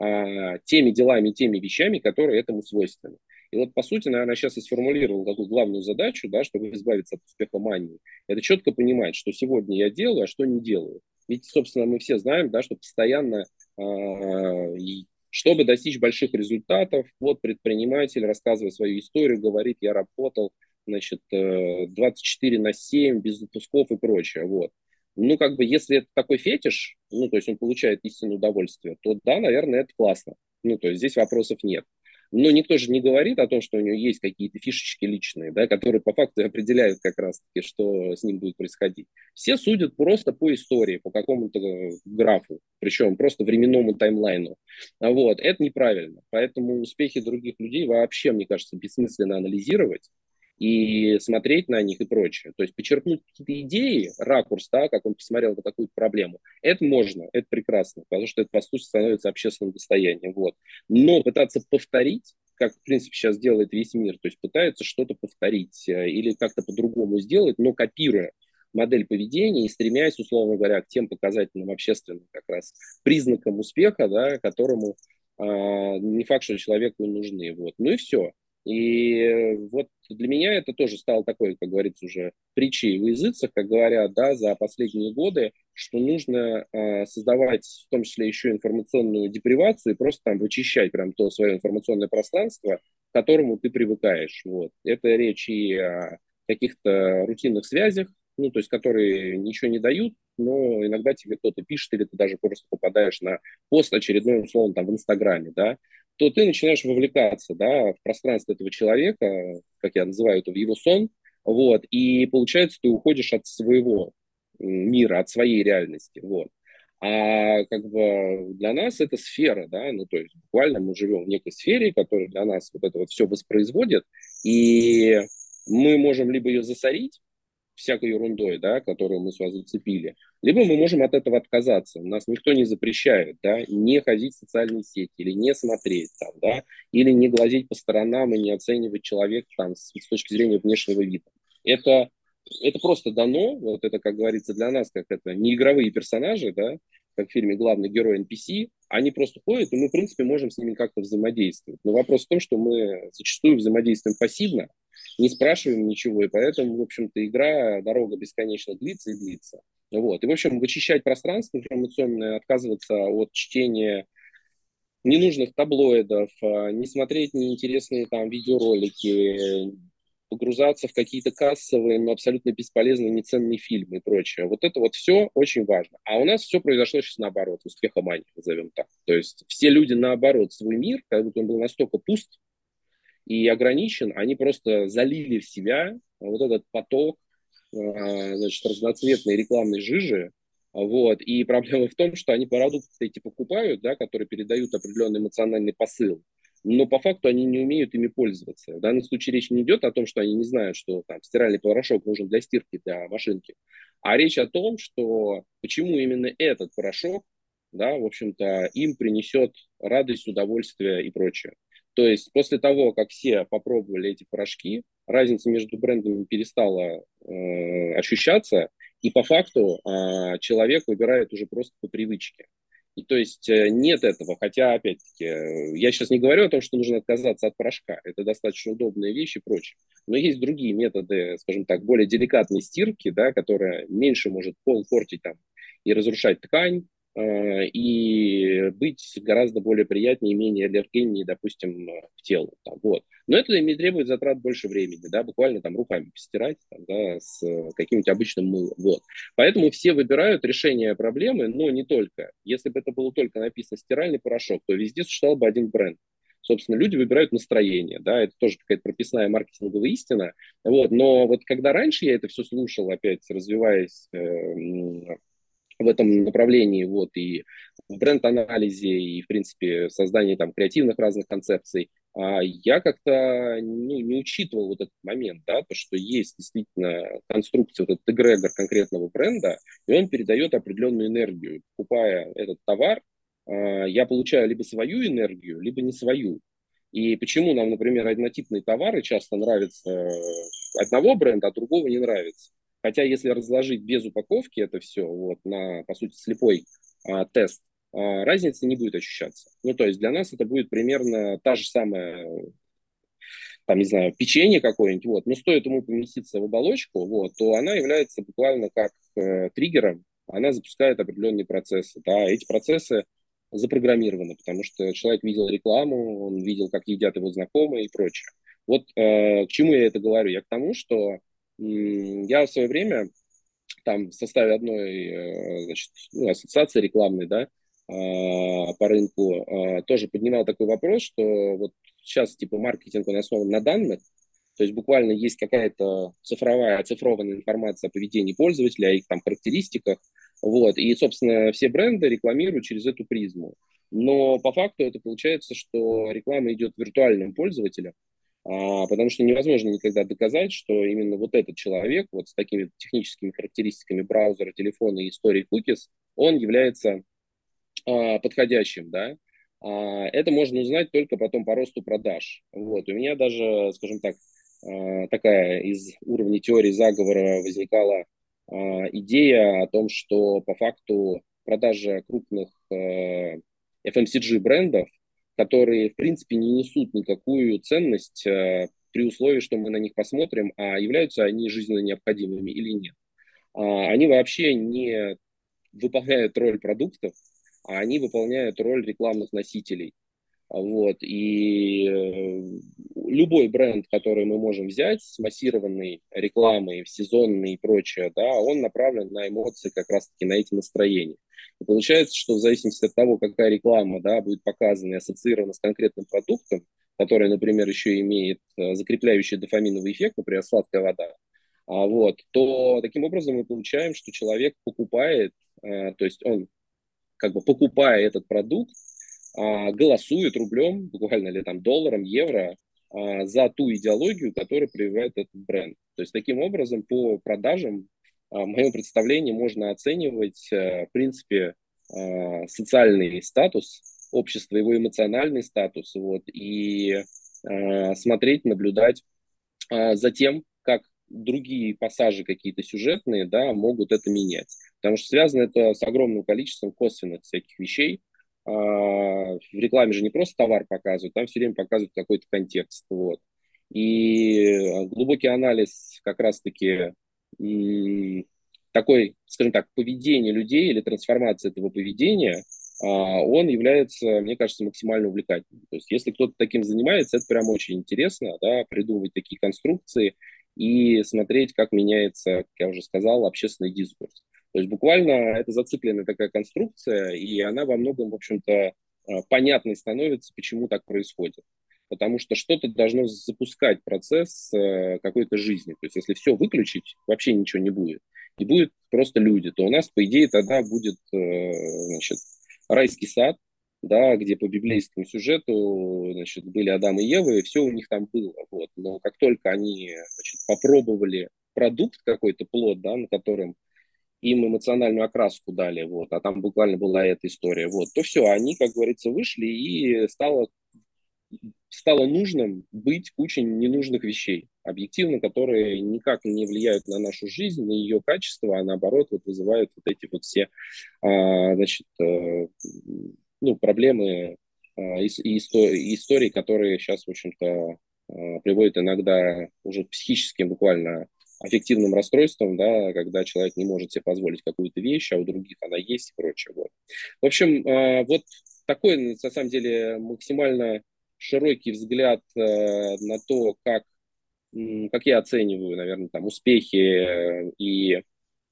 а, теми делами, теми вещами, которые этому свойственны. И вот, по сути, наверное, сейчас и сформулировал такую главную задачу, да, чтобы избавиться от успеха мании. Это четко понимать, что сегодня я делаю, а что не делаю. Ведь, собственно, мы все знаем, да, что постоянно, э, чтобы достичь больших результатов, вот предприниматель, рассказывая свою историю, говорит, я работал значит, 24 э, на 7, без запусков и прочее. Вот. Ну, как бы, если это такой фетиш, ну, то есть он получает истинное удовольствие, то да, наверное, это классно. Ну, то есть здесь вопросов нет. Но никто же не говорит о том, что у него есть какие-то фишечки личные, да, которые по факту определяют как раз-таки, что с ним будет происходить. Все судят просто по истории, по какому-то графу, причем просто временному таймлайну. Вот, это неправильно. Поэтому успехи других людей вообще, мне кажется, бессмысленно анализировать и смотреть на них и прочее. То есть почерпнуть какие-то идеи, ракурс, да, как он посмотрел на какую-то проблему, это можно, это прекрасно, потому что это, по сути, становится общественным достоянием. Вот. Но пытаться повторить, как, в принципе, сейчас делает весь мир, то есть пытается что-то повторить э, или как-то по-другому сделать, но копируя модель поведения и стремясь, условно говоря, к тем показательным общественным как раз признакам успеха, да, которому э, не факт, что человеку нужны. Вот. Ну и все. И вот для меня это тоже стало такой, как говорится, уже притчей в языцах, как говорят, да, за последние годы, что нужно э, создавать в том числе еще информационную депривацию и просто там вычищать прям то свое информационное пространство, к которому ты привыкаешь. Вот. Это речь и о каких-то рутинных связях, ну, то есть которые ничего не дают, но иногда тебе кто-то пишет, или ты даже просто попадаешь на пост очередной, условно, там, в Инстаграме, да, то ты начинаешь вовлекаться да, в пространство этого человека, как я называю это, в его сон, вот, и получается, ты уходишь от своего мира, от своей реальности, вот. А как бы для нас это сфера, да, ну то есть буквально мы живем в некой сфере, которая для нас вот это вот все воспроизводит, и мы можем либо ее засорить, всякой ерундой, да, которую мы с вами зацепили, либо мы можем от этого отказаться. Нас никто не запрещает, да, не ходить в социальные сети или не смотреть там, да, или не глазеть по сторонам и не оценивать человека там с, с точки зрения внешнего вида. Это, это просто дано, вот это, как говорится, для нас, как это, не игровые персонажи, да, как в фильме главный герой NPC, они просто ходят, и мы, в принципе, можем с ними как-то взаимодействовать. Но вопрос в том, что мы зачастую взаимодействуем пассивно, не спрашиваем ничего, и поэтому, в общем-то, игра, дорога бесконечно длится и длится. Вот. И, в общем, вычищать пространство информационное, отказываться от чтения ненужных таблоидов, а, не смотреть неинтересные там видеоролики, погрузаться в какие-то кассовые, но абсолютно бесполезные, неценные фильмы и прочее. Вот это вот все очень важно. А у нас все произошло сейчас наоборот, успехомания, назовем так. То есть все люди наоборот, свой мир, как будто он был настолько пуст, и ограничен, они просто залили в себя вот этот поток а, значит, разноцветной рекламной жижи, вот. И проблема в том, что они продукты эти покупают, да, которые передают определенный эмоциональный посыл, но по факту они не умеют ими пользоваться. В данном случае речь не идет о том, что они не знают, что там, стиральный порошок нужен для стирки, для машинки, а речь о том, что почему именно этот порошок, да, в общем-то, им принесет радость, удовольствие и прочее. То есть после того, как все попробовали эти порошки, разница между брендами перестала э, ощущаться, и по факту э, человек выбирает уже просто по привычке. И то есть э, нет этого, хотя, опять-таки, э, я сейчас не говорю о том, что нужно отказаться от порошка, это достаточно удобная вещь и прочее, но есть другие методы, скажем так, более деликатной стирки, да, которая меньше может пол портить там и разрушать ткань, и быть гораздо более приятнее и менее аллергеннее, допустим, к телу. Там, вот. Но это не требует затрат больше времени, да, буквально там руками постирать там, да, с каким-нибудь обычным мылом. Вот. Поэтому все выбирают решение проблемы, но не только. Если бы это было только написано стиральный порошок, то везде существовал бы один бренд. собственно, люди выбирают настроение, да, это тоже какая-то прописная маркетинговая истина, вот, но вот когда раньше я это все слушал, опять развиваясь э, в этом направлении, вот, и в бренд-анализе, и, в принципе, в создании там креативных разных концепций, а я как-то ну, не учитывал вот этот момент, да, то, что есть действительно конструкция, вот этот эгрегор конкретного бренда, и он передает определенную энергию. Покупая этот товар, а, я получаю либо свою энергию, либо не свою. И почему нам, например, однотипные товары часто нравятся одного бренда, а другого не нравится? Хотя если разложить без упаковки это все вот, на, по сути, слепой а, тест, а, разницы не будет ощущаться. Ну, то есть для нас это будет примерно та же самая, там, не знаю, печенье какое-нибудь, вот, но стоит ему поместиться в оболочку, вот, то она является буквально как э, триггером, она запускает определенные процессы, да, эти процессы запрограммированы, потому что человек видел рекламу, он видел, как едят его знакомые и прочее. Вот э, к чему я это говорю? Я к тому, что я в свое время там в составе одной э, значит, ну, ассоциации рекламной, да, а, по рынку, а, тоже поднимал такой вопрос, что вот сейчас типа маркетинг он основан на данных, то есть буквально есть какая-то цифровая, оцифрованная информация о поведении пользователя, о их там характеристиках, вот, и, собственно, все бренды рекламируют через эту призму. Но по факту это получается, что реклама идет виртуальным пользователям, а, потому что невозможно никогда доказать, что именно вот этот человек, вот с такими техническими характеристиками браузера, телефона и истории cookies, он является а, подходящим, да. А, это можно узнать только потом по росту продаж. Вот. У меня даже, скажем так, а, такая из уровня теории заговора возникала а, идея о том, что по факту продажа крупных а, FMCG брендов которые, в принципе, не несут никакую ценность э, при условии, что мы на них посмотрим, а являются они жизненно необходимыми или нет. А, они вообще не выполняют роль продуктов, а они выполняют роль рекламных носителей. Вот. И э, любой бренд, который мы можем взять с массированной рекламой, сезонной и прочее, да, он направлен на эмоции, как раз-таки на эти настроения. И получается, что в зависимости от того, какая реклама да, будет показана и ассоциирована с конкретным продуктом, который, например, еще имеет э, закрепляющий дофаминовый эффект, например, сладкая вода, а вот, то таким образом мы получаем, что человек покупает, э, то есть он как бы покупая этот продукт, а, голосует рублем, буквально или там долларом, евро а, за ту идеологию, которую прививает этот бренд. То есть таким образом по продажам а, в моем представлении можно оценивать, э, в принципе, социальный статус общества, его эмоциональный статус, вот, и смотреть, наблюдать за тем, как другие пассажи какие-то сюжетные, да, могут это менять. Потому что связано это с огромным количеством косвенных всяких вещей, а, в рекламе же не просто товар показывают, там все время показывают какой-то контекст. Вот. И глубокий анализ как раз-таки такой, скажем так, поведение людей или трансформация этого поведения, а, он является, мне кажется, максимально увлекательным. То есть если кто-то таким занимается, это прям очень интересно, да, придумывать такие конструкции и смотреть, как меняется, как я уже сказал, общественный дискурс. То есть буквально это зацикленная такая конструкция, и она во многом, в общем-то, э, понятной становится, почему так происходит. Потому что что-то должно запускать процесс э, какой-то жизни. То есть если все выключить, вообще ничего не будет. И будет просто люди, то у нас, по идее, тогда будет э, значит, райский сад, да, где по библейскому сюжету значит, были Адам и Ева, и все у них там было. Вот. Но как только они значит, попробовали продукт какой-то, плод, да, на котором им эмоциональную окраску дали, вот, а там буквально была эта история, вот, то все, они, как говорится, вышли и стало, стало нужным быть кучей ненужных вещей, объективно, которые никак не влияют на нашу жизнь, на ее качество, а наоборот вот вызывают вот эти вот все, а, значит, а, ну, проблемы а, и, и истории, которые сейчас, в общем-то, а, приводят иногда уже психическим буквально аффективным расстройством, да, когда человек не может себе позволить какую-то вещь, а у других она есть и прочее. Вот. В общем, а, вот такой, на самом деле, максимально широкий взгляд э, на то, как, как я оцениваю, наверное, там, успехи э, и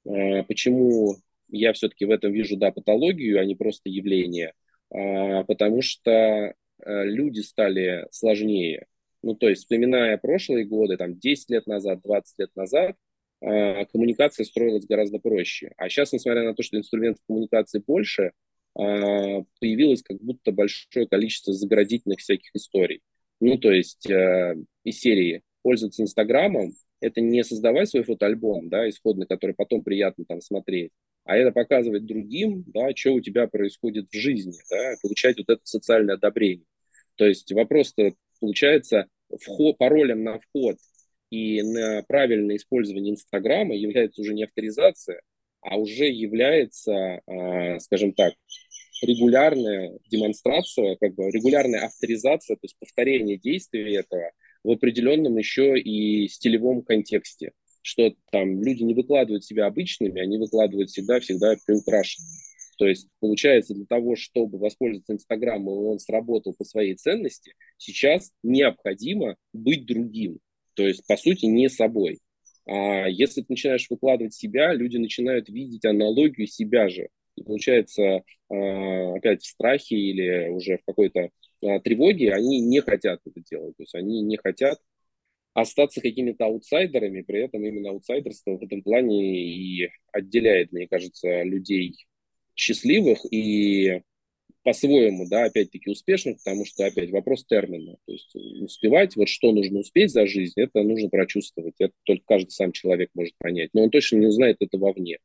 э, почему я все-таки в этом вижу, да, патологию, а не просто явление. А, потому что люди стали сложнее. Ну, то есть, вспоминая прошлые годы, там, 10 лет назад, 20 лет назад, коммуникация строилась гораздо проще. А сейчас, несмотря на то, что инструментов коммуникации больше, появилось как будто большое количество заградительных всяких историй. Ну, то есть, э, из серии пользоваться Инстаграмом, это не создавать свой фотоальбом, да, исходный, который потом приятно там смотреть, а это показывать другим, да, что у тебя происходит в жизни, да, получать вот это социальное одобрение. То есть вопрос-то получается вход, паролем на вход и на правильное использование Инстаграма является уже не авторизация, а уже является, э, скажем так, регулярная демонстрация, как бы регулярная авторизация, то есть повторение действия этого в определенном еще и стилевом контексте что там люди не выкладывают себя обычными, они выкладывают всегда, всегда приукрашенными. То есть, получается, для того, чтобы воспользоваться Инстаграмом, и он сработал по своей ценности, сейчас необходимо быть другим. То есть, по сути, не собой. А если ты начинаешь выкладывать себя, люди начинают видеть аналогию себя же. И получается, а, опять в страхе или уже в какой-то а, тревоге, они не хотят это делать. То есть они не хотят остаться какими-то аутсайдерами, при этом именно аутсайдерство в этом плане и отделяет, мне кажется, людей счастливых и по-своему, да, опять-таки успешных, потому что, опять, вопрос термина. То есть успевать, вот что нужно успеть за жизнь, это нужно прочувствовать. Это только каждый сам человек может понять. Но он точно не узнает это вовне.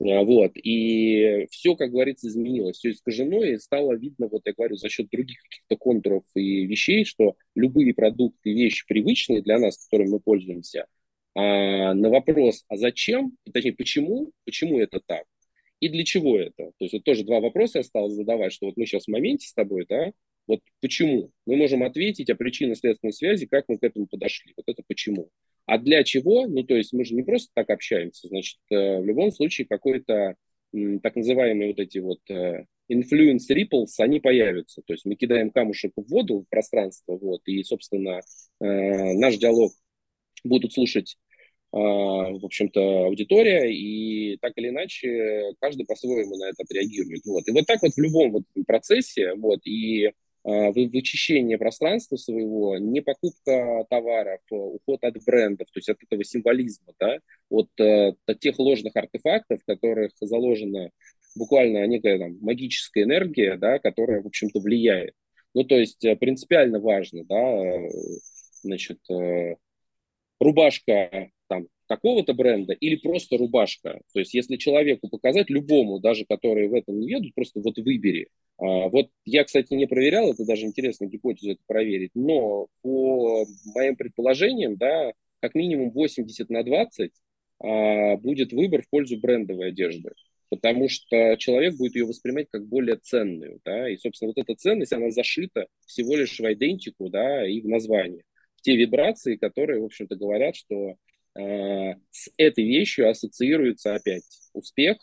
А, вот. И все, как говорится, изменилось. Все искажено, и стало видно, вот я говорю, за счет других каких-то контуров и вещей, что любые продукты, вещи привычные для нас, которыми мы пользуемся, а на вопрос, а зачем, точнее, почему, почему это так, и для чего это. То есть вот тоже два вопроса я стал задавать, что вот мы сейчас в моменте с тобой, да, вот почему? Мы можем ответить о причинно-следственной связи, как мы к этому подошли. Вот это почему. А для чего? Ну, то есть мы же не просто так общаемся. Значит, э, в любом случае какой-то так называемые вот эти вот э, influence ripples, они появятся. То есть мы кидаем камушек в воду, в пространство, вот, и, собственно, э, наш диалог будут слушать в общем-то, аудитория, и так или иначе каждый по-своему на это отреагирует. Вот. И вот так вот в любом вот процессе, вот, и а, вычищение пространства своего, не покупка товаров, уход от брендов, то есть от этого символизма, да, от, э, от тех ложных артефактов, в которых заложена буквально некая там, магическая энергия, да, которая, в общем-то, влияет. Ну, то есть э, принципиально важно, да, э, значит, рубашка там какого-то бренда или просто рубашка. То есть если человеку показать, любому, даже который в этом не ведут, просто вот выбери. А, вот я, кстати, не проверял, это даже интересно гипотезу это проверить, но по моим предположениям, да, как минимум 80 на 20 а, будет выбор в пользу брендовой одежды потому что человек будет ее воспринимать как более ценную, да, и, собственно, вот эта ценность, она зашита всего лишь в идентику, да, и в название, в те вибрации, которые, в общем-то, говорят, что с этой вещью ассоциируется опять успех,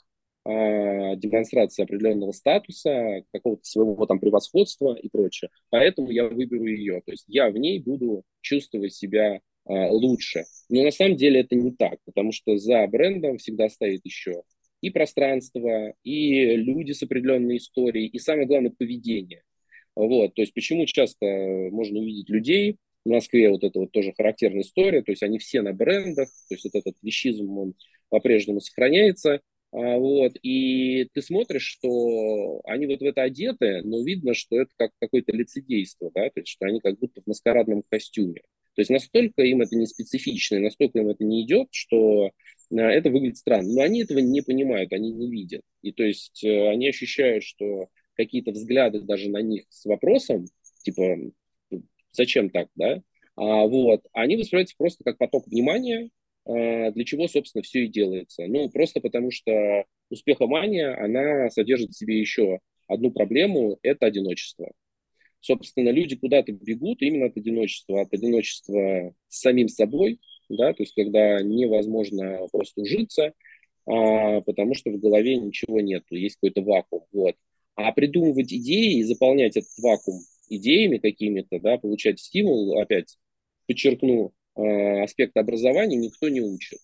а, демонстрация определенного статуса, какого-то своего там превосходства и прочее. Поэтому я выберу ее. То есть я в ней буду чувствовать себя а, лучше. Но на самом деле это не так, потому что за брендом всегда стоит еще и пространство, и люди с определенной историей, и самое главное поведение. Вот, то есть почему часто можно увидеть людей, в Москве вот это вот тоже характерная история, то есть они все на брендах, то есть вот этот вещизм, он по-прежнему сохраняется, а, вот, и ты смотришь, что они вот в это одеты, но видно, что это как какое-то лицедейство, да, то есть что они как будто в маскарадном костюме. То есть настолько им это не специфично, настолько им это не идет, что а, это выглядит странно. Но они этого не понимают, они не видят. И то есть э, они ощущают, что какие-то взгляды даже на них с вопросом, типа, зачем так, да, а, вот, они воспринимаются просто как поток внимания, а, для чего, собственно, все и делается. Ну, просто потому что успехомания, она содержит в себе еще одну проблему – это одиночество. Собственно, люди куда-то бегут именно от одиночества, от одиночества с самим собой, да, то есть когда невозможно просто ужиться, а, потому что в голове ничего нет, есть какой-то вакуум, вот. А придумывать идеи и заполнять этот вакуум идеями какими-то, да, получать стимул, опять подчеркну, Э, аспект образования никто не учит.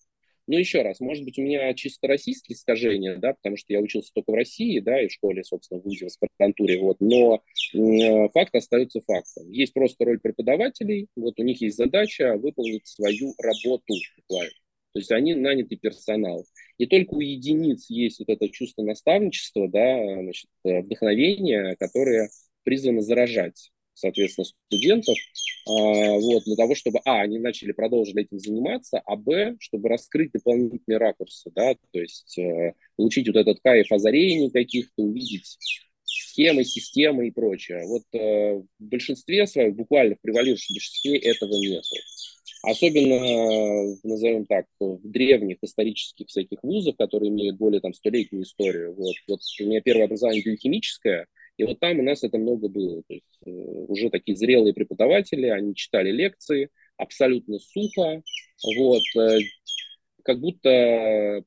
Но еще раз, может быть, у меня чисто российские искажения, да, потому что я учился только в России, да, и в школе, собственно, в ВУЗе, в аспирантуре, вот, но э, факт остается фактом. Есть просто роль преподавателей, вот у них есть задача выполнить свою работу буквально. То есть они нанятый персонал. И только у единиц есть вот это чувство наставничества, да, значит, э, вдохновения, которое призвано заражать соответственно, студентов, а, вот, для того, чтобы, а, они начали, продолжили этим заниматься, а, б, чтобы раскрыть дополнительные ракурсы, да, то есть э, получить вот этот кайф озарений каких-то, увидеть схемы, системы и прочее. Вот э, в большинстве своем, буквально в превалирующем большинстве этого нет. Особенно, назовем так, в древних исторических всяких вузах, которые имеют более там столетнюю историю. Вот, вот у меня первое образование биохимическое – и вот там у нас это много было. То есть э, уже такие зрелые преподаватели, они читали лекции абсолютно сухо, вот, э, как будто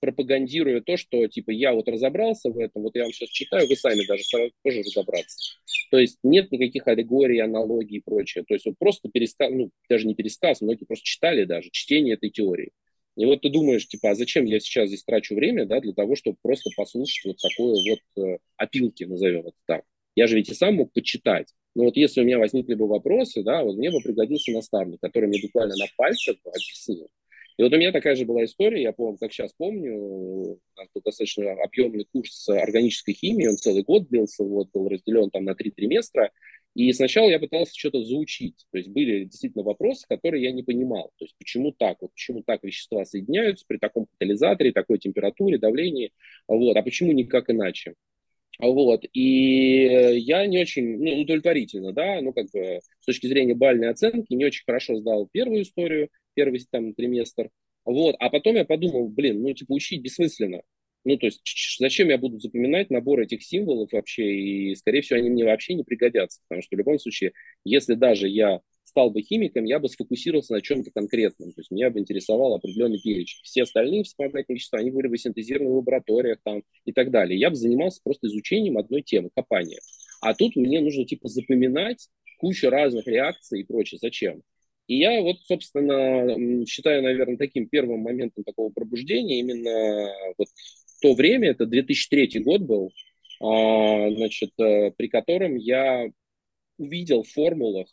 пропагандируя то, что типа я вот разобрался в этом, вот я вам сейчас читаю, вы сами даже тоже разобраться. То есть нет никаких аллегорий, аналогий и прочее. То есть вот просто пересказ, ну даже не пересказ, многие просто читали даже чтение этой теории. И вот ты думаешь, типа, а зачем я сейчас здесь трачу время, да, для того, чтобы просто послушать вот такое вот э, опилки, назовем это так. Я же ведь и сам мог почитать. Но вот если у меня возникли бы вопросы, да, вот мне бы пригодился наставник, который мне буквально на пальцах объяснил. И вот у меня такая же была история, я помню, как сейчас помню, был достаточно объемный курс органической химии, он целый год длился, вот, был разделен там на три триместра, и сначала я пытался что-то заучить. То есть были действительно вопросы, которые я не понимал. То есть почему так? Вот почему так вещества соединяются при таком катализаторе, такой температуре, давлении? Вот. А почему никак иначе? Вот, и я не очень ну, удовлетворительно, да, ну, как бы с точки зрения бальной оценки не очень хорошо сдал первую историю, первый там триместр, вот, а потом я подумал, блин, ну, типа, учить бессмысленно, ну, то есть зачем я буду запоминать набор этих символов вообще, и, скорее всего, они мне вообще не пригодятся, потому что в любом случае, если даже я стал бы химиком, я бы сфокусировался на чем-то конкретном, то есть меня бы интересовал определенный перечень. Все остальные вспомогательные вещества, они были бы синтезированы в лабораториях там и так далее. Я бы занимался просто изучением одной темы, копанием. А тут мне нужно типа запоминать кучу разных реакций и прочее. Зачем? И я вот, собственно, считаю, наверное, таким первым моментом такого пробуждения именно вот то время, это 2003 год был, а, значит, э, при котором я увидел в формулах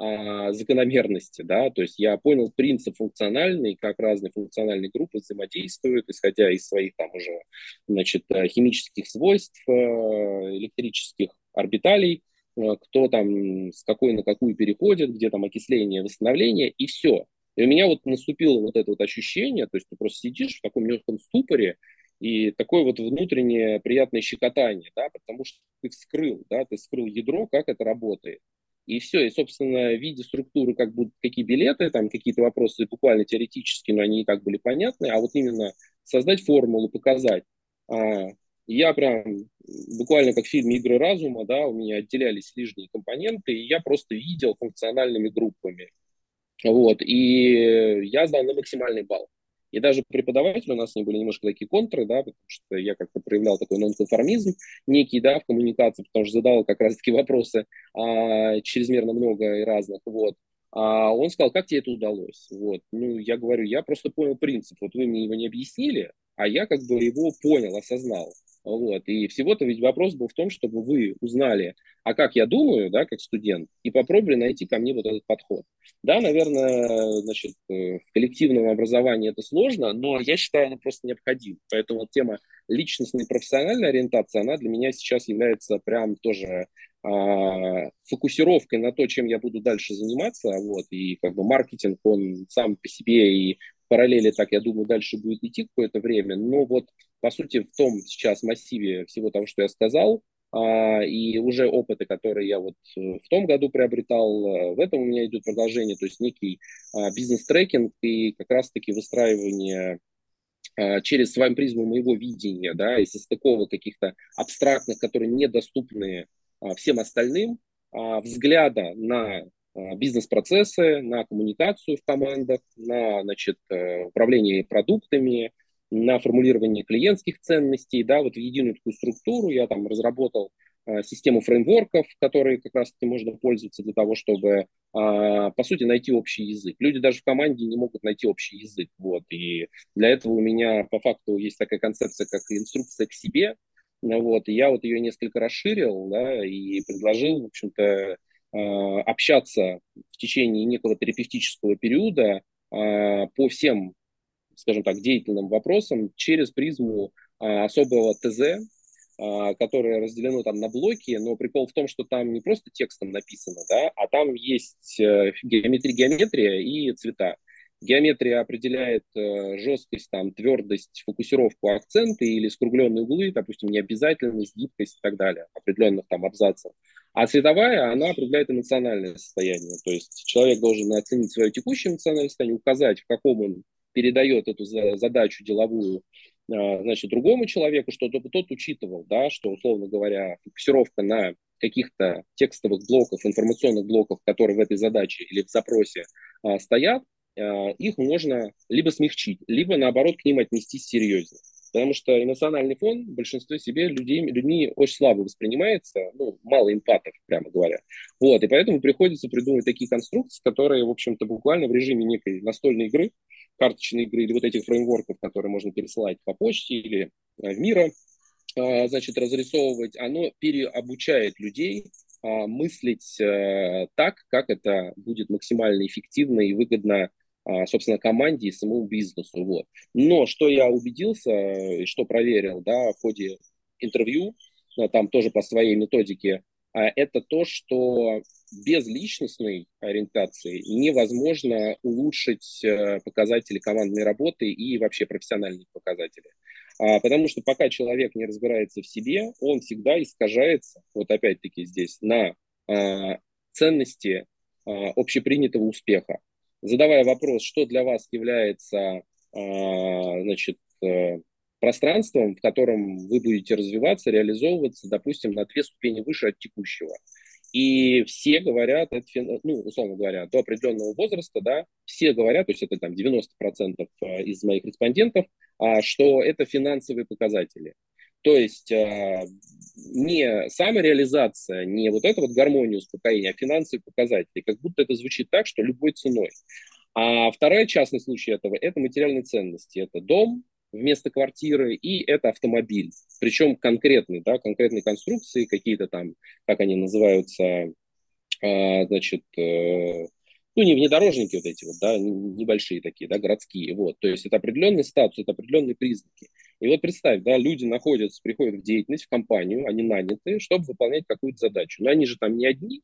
а, закономерности, да, то есть я понял принцип функциональный, как разные функциональные группы взаимодействуют, исходя из своих там уже, значит, э, химических свойств, э, электрических орбиталей, кто там с какой на какую переходит, где там окисление, восстановление, и все. И у меня вот наступило вот это вот ощущение, то есть ты просто сидишь в таком легком ступоре, и такое вот внутреннее приятное щекотание, да, потому что ты вскрыл, да, ты вскрыл ядро, как это работает. И все, и, собственно, в виде структуры, как будут какие билеты, там какие-то вопросы буквально теоретически, но они и так были понятны, а вот именно создать формулу, показать. А, я прям буквально как в фильме «Игры разума», да, у меня отделялись лишние компоненты, и я просто видел функциональными группами. Вот, и я сдал на максимальный балл. И даже преподаватели у нас не были немножко такие контры, да, потому что я как-то проявлял такой нонконформизм некий, да, в коммуникации, потому что задал как раз-таки вопросы а, чрезмерно много и разных, вот. А он сказал, как тебе это удалось? Вот. Ну, я говорю, я просто понял принцип. Вот вы мне его не объяснили, а я как бы его понял, осознал. Вот. И всего-то ведь вопрос был в том, чтобы вы узнали, а как я думаю, да, как студент, и попробовали найти ко мне вот этот подход. Да, наверное, значит, э, в коллективном образовании это сложно, но я считаю, оно просто необходимо. Поэтому вот тема личностной и профессиональной ориентации, она для меня сейчас является прям тоже а, фокусировкой на то, чем я буду дальше заниматься, вот, и как бы маркетинг, он сам по себе и параллели, так я думаю, дальше будет идти какое-то время, но вот по сути, в том сейчас массиве всего того, что я сказал, а, и уже опыты, которые я вот э, в том году приобретал, э, в этом у меня идет продолжение, то есть некий а, бизнес-трекинг и как раз-таки выстраивание а, через свою призму моего видения, да, и состыковок каких-то абстрактных, которые недоступны всем остальным, взгляда на бизнес-процессы, на коммуникацию в командах, на значит, э, управление продуктами, на формулирование клиентских ценностей, да, вот в единую такую структуру я там разработал а, систему фреймворков, которые как раз-таки можно пользоваться для того, чтобы, а, по сути, найти общий язык. Люди даже в команде не могут найти общий язык. Вот. И для этого у меня по факту есть такая концепция, как инструкция к себе. Вот. И я вот ее несколько расширил да, и предложил, в общем-то, общаться в течение некого терапевтического периода по всем, скажем так, деятельным вопросам через призму особого ТЗ, которое разделено там на блоки, но прикол в том, что там не просто текстом написано, да, а там есть э, геометрия, геометрия и цвета. Геометрия определяет э, жесткость, там, твердость, фокусировку, акценты или скругленные углы, допустим, необязательность, гибкость и так далее, определенных там абзацев. А цветовая, она определяет эмоциональное состояние. То есть человек должен оценить свое текущее эмоциональное состояние, указать, в каком он передает эту задачу деловую а, значит, другому человеку, чтобы тот учитывал, да, что, условно говоря, фокусировка на каких-то текстовых блоков, информационных блоков, которые в этой задаче или в запросе а, стоят, а, их можно либо смягчить, либо, наоборот, к ним отнестись серьезнее. Потому что эмоциональный фон в большинстве себе людей, людьми очень слабо воспринимается, ну, мало эмпатов, прямо говоря. Вот, и поэтому приходится придумать такие конструкции, которые, в общем-то, буквально в режиме некой настольной игры карточной игры или вот этих фреймворков, которые можно пересылать по почте или э, в мира, а, значит, разрисовывать, оно переобучает людей а, мыслить э, так, как это будет максимально эффективно и выгодно, собственно, команде и самому бизнесу. Вот. Но что я убедился и что проверил да, в ходе интервью, там тоже по своей методике, это то, что без личностной ориентации невозможно улучшить э, показатели командной работы и вообще профессиональные показатели. А, потому что пока человек не разбирается в себе, он всегда искажается, вот опять-таки здесь, на а, ценности а, общепринятого успеха. Задавая вопрос, что для вас является значит, э, пространством, в котором вы будете развиваться, реализовываться, допустим, на две ступени выше от текущего. И все говорят, это, ну, условно говоря, до определенного возраста, да, все говорят, то есть это там 90% э, из моих респондентов, а, что это финансовые показатели. То есть а, не самореализация, не вот эта вот гармония успокоения, а финансовые показатели. Как будто это звучит так, что любой ценой. А вторая частный случай этого – это материальные ценности. Это дом, вместо квартиры, и это автомобиль. Причем конкретный, да, конкретные конструкции, какие-то там, как они называются, а, значит, э, ну, не внедорожники вот эти вот, да, небольшие такие, да, городские, вот. То есть это определенный статус, это определенные признаки. И вот представь, да, люди находятся, приходят в деятельность, в компанию, они наняты, чтобы выполнять какую-то задачу. Но они же там не одни,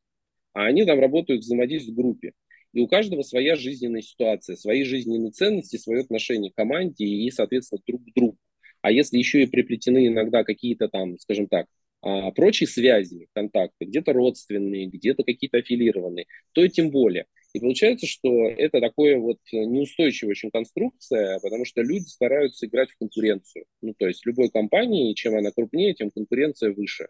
а они там работают, взаимодействуют в группе. И у каждого своя жизненная ситуация, свои жизненные ценности, свое отношение к команде и, соответственно, друг к другу. А если еще и приплетены иногда какие-то там, скажем так, а, прочие связи, контакты, где-то родственные, где-то какие-то аффилированные, то тем более. И получается, что это такое вот неустойчивая очень конструкция, потому что люди стараются играть в конкуренцию. Ну, то есть любой компании, чем она крупнее, тем конкуренция выше.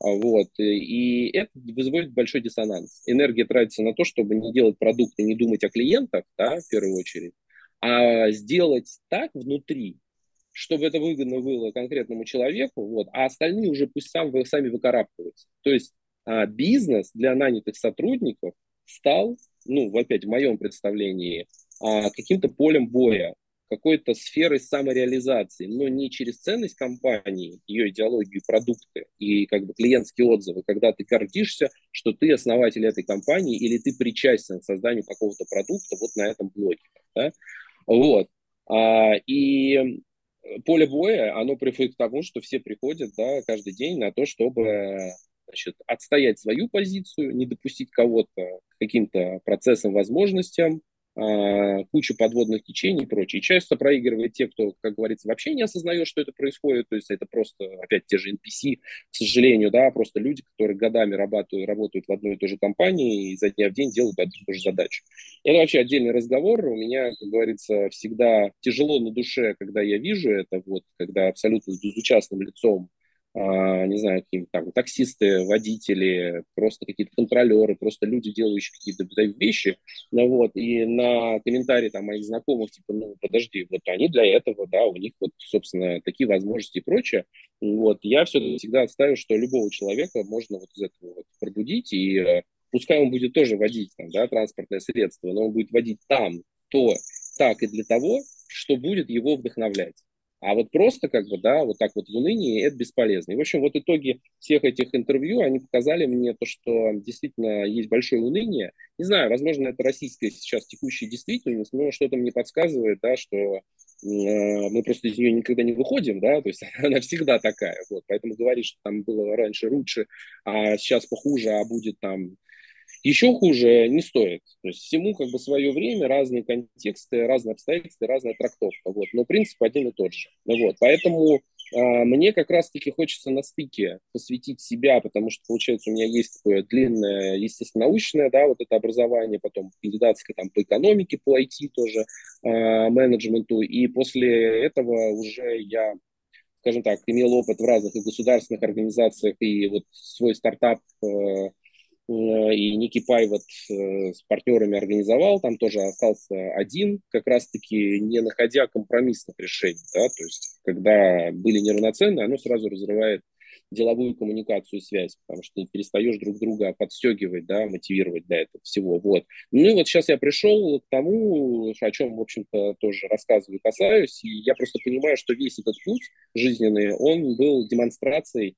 А, вот. И это вызывает большой диссонанс. Энергия тратится на то, чтобы не делать продукты, не думать о клиентах, да, в первую очередь, а сделать так внутри, чтобы это выгодно было конкретному человеку, вот, а остальные уже пусть сам, сами выкарабкиваются. То есть а, бизнес для нанятых сотрудников стал, ну, опять в моем представлении, а, каким-то полем боя, какой-то сферой самореализации, но не через ценность компании, ее идеологию, продукты и как бы клиентские отзывы, когда ты гордишься, что ты основатель этой компании или ты причастен к созданию какого-то продукта вот на этом блоке. Да? Вот. А, и поле боя, оно приходит к тому, что все приходят да, каждый день на то, чтобы значит, отстоять свою позицию, не допустить кого-то к каким-то процессам, возможностям, а, кучу подводных течений и прочее. Часто проигрывает те, кто, как говорится, вообще не осознает, что это происходит. То есть это просто, опять, те же NPC, к сожалению, да, просто люди, которые годами работают, работают в одной и той же компании и за дня в день делают одну и ту же задачу. Это вообще отдельный разговор. У меня, как говорится, всегда тяжело на душе, когда я вижу это, вот, когда абсолютно с безучастным лицом не знаю, какие там таксисты, водители, просто какие-то контролеры, просто люди, делающие какие-то вещи, ну, вот, и на комментарии там моих знакомых, типа, ну, подожди, вот они для этого, да, у них вот, собственно, такие возможности и прочее, вот, я все всегда отставлю, что любого человека можно вот из этого вот пробудить, и э, пускай он будет тоже водить там, да, транспортное средство, но он будет водить там, то, так и для того, что будет его вдохновлять. А вот просто как бы, да, вот так вот в унынии это бесполезно. И, в общем, вот итоги всех этих интервью, они показали мне то, что действительно есть большое уныние. Не знаю, возможно, это российская сейчас текущая действительность, но что-то мне подсказывает, да, что э, мы просто из нее никогда не выходим, да, то есть она всегда такая, вот, поэтому говорить, что там было раньше лучше, а сейчас похуже, а будет там еще хуже не стоит. То есть всему как бы свое время, разные контексты, разные обстоятельства, разная трактовка. Вот. Но принцип один и тот же. Вот. Поэтому а, мне как раз-таки хочется на стыке посвятить себя, потому что, получается, у меня есть такое длинное, естественно, научное, да, вот это образование, потом кандидатское там по экономике, по IT тоже, э, менеджменту, и после этого уже я скажем так, имел опыт в разных и государственных организациях, и вот свой стартап Э, и Ники Пай вот э, с партнерами организовал, там тоже остался один, как раз-таки не находя компромиссных решений, да, то есть когда были неравноценны, оно сразу разрывает деловую коммуникацию и связь, потому что ты перестаешь друг друга подстегивать, да, мотивировать для этого всего, вот. Ну и вот сейчас я пришел к тому, о чем, в общем-то, тоже рассказываю, касаюсь, и я просто понимаю, что весь этот путь жизненный, он был демонстрацией,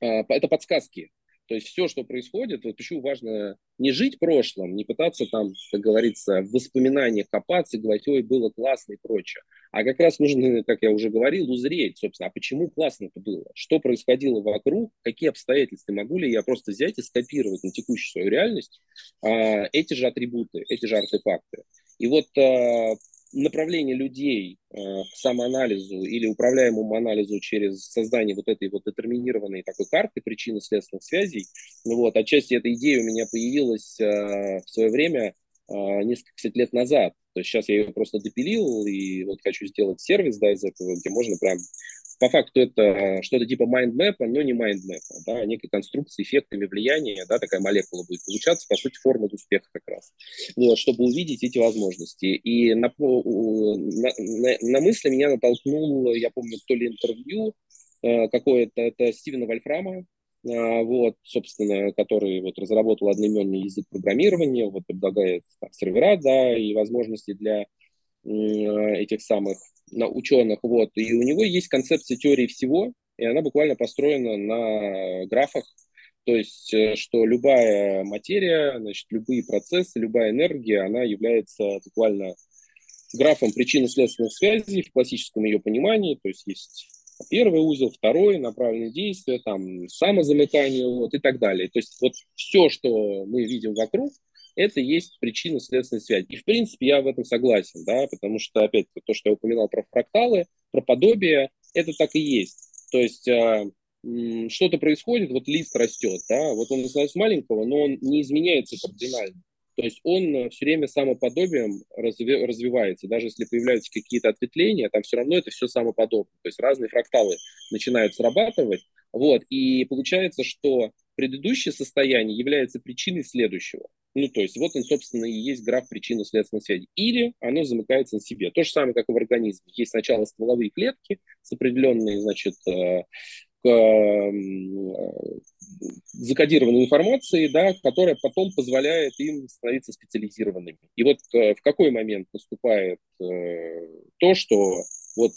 а, это подсказки, то есть все, что происходит, вот почему важно не жить прошлым, не пытаться там, как говорится, в воспоминаниях копаться и говорить, ой, было классно и прочее. А как раз нужно, как я уже говорил, узреть, собственно, а почему классно это было, что происходило вокруг, какие обстоятельства, могу ли я просто взять и скопировать на текущую свою реальность а, эти же атрибуты, эти же артефакты. И вот а, направление людей э, к самоанализу или управляемому анализу через создание вот этой вот детерминированной такой карты причинно-следственных связей. Ну вот, отчасти эта идея у меня появилась э, в свое время, э, несколько лет назад. То есть сейчас я ее просто допилил и вот хочу сделать сервис да, из этого, где можно прям по факту это что-то типа майндмэпа, но не майндмэпа, да, некой конструкции эффектами влияния, да, такая молекула будет получаться, по сути, форма успеха как раз, вот, чтобы увидеть эти возможности. И на, на, на, на мысли меня натолкнул, я помню, то ли интервью э, какое-то, это Стивена Вольфрама, э, вот, собственно, который вот разработал одноименный язык программирования, вот предлагает там, сервера, да, и возможности для этих самых на ученых, вот, и у него есть концепция теории всего, и она буквально построена на графах, то есть, э, что любая материя, значит, любые процессы, любая энергия, она является буквально графом причинно-следственных связей в классическом ее понимании, то есть есть первый узел, второй, направленные действия, там, самозамыкание, вот, и так далее. То есть вот все, что мы видим вокруг, это есть причинно-следственная связь. И, в принципе, я в этом согласен, да, потому что, опять, то, что я упоминал про фракталы, про подобие, это так и есть. То есть э, что-то происходит, вот лист растет, да, вот он становится маленького, но он не изменяется кардинально. То есть он все время самоподобием разви- развивается. Даже если появляются какие-то ответвления, там все равно это все самоподобно. То есть разные фракталы начинают срабатывать. Вот, и получается, что предыдущее состояние является причиной следующего. Ну, то есть вот он, собственно, и есть граф причинно-следственной связи. Или оно замыкается на себе. То же самое, как и в организме. Есть сначала стволовые клетки с определенной, значит, э, э, закодированной информацией, да, которая потом позволяет им становиться специализированными. И вот э, в какой момент наступает то, что вот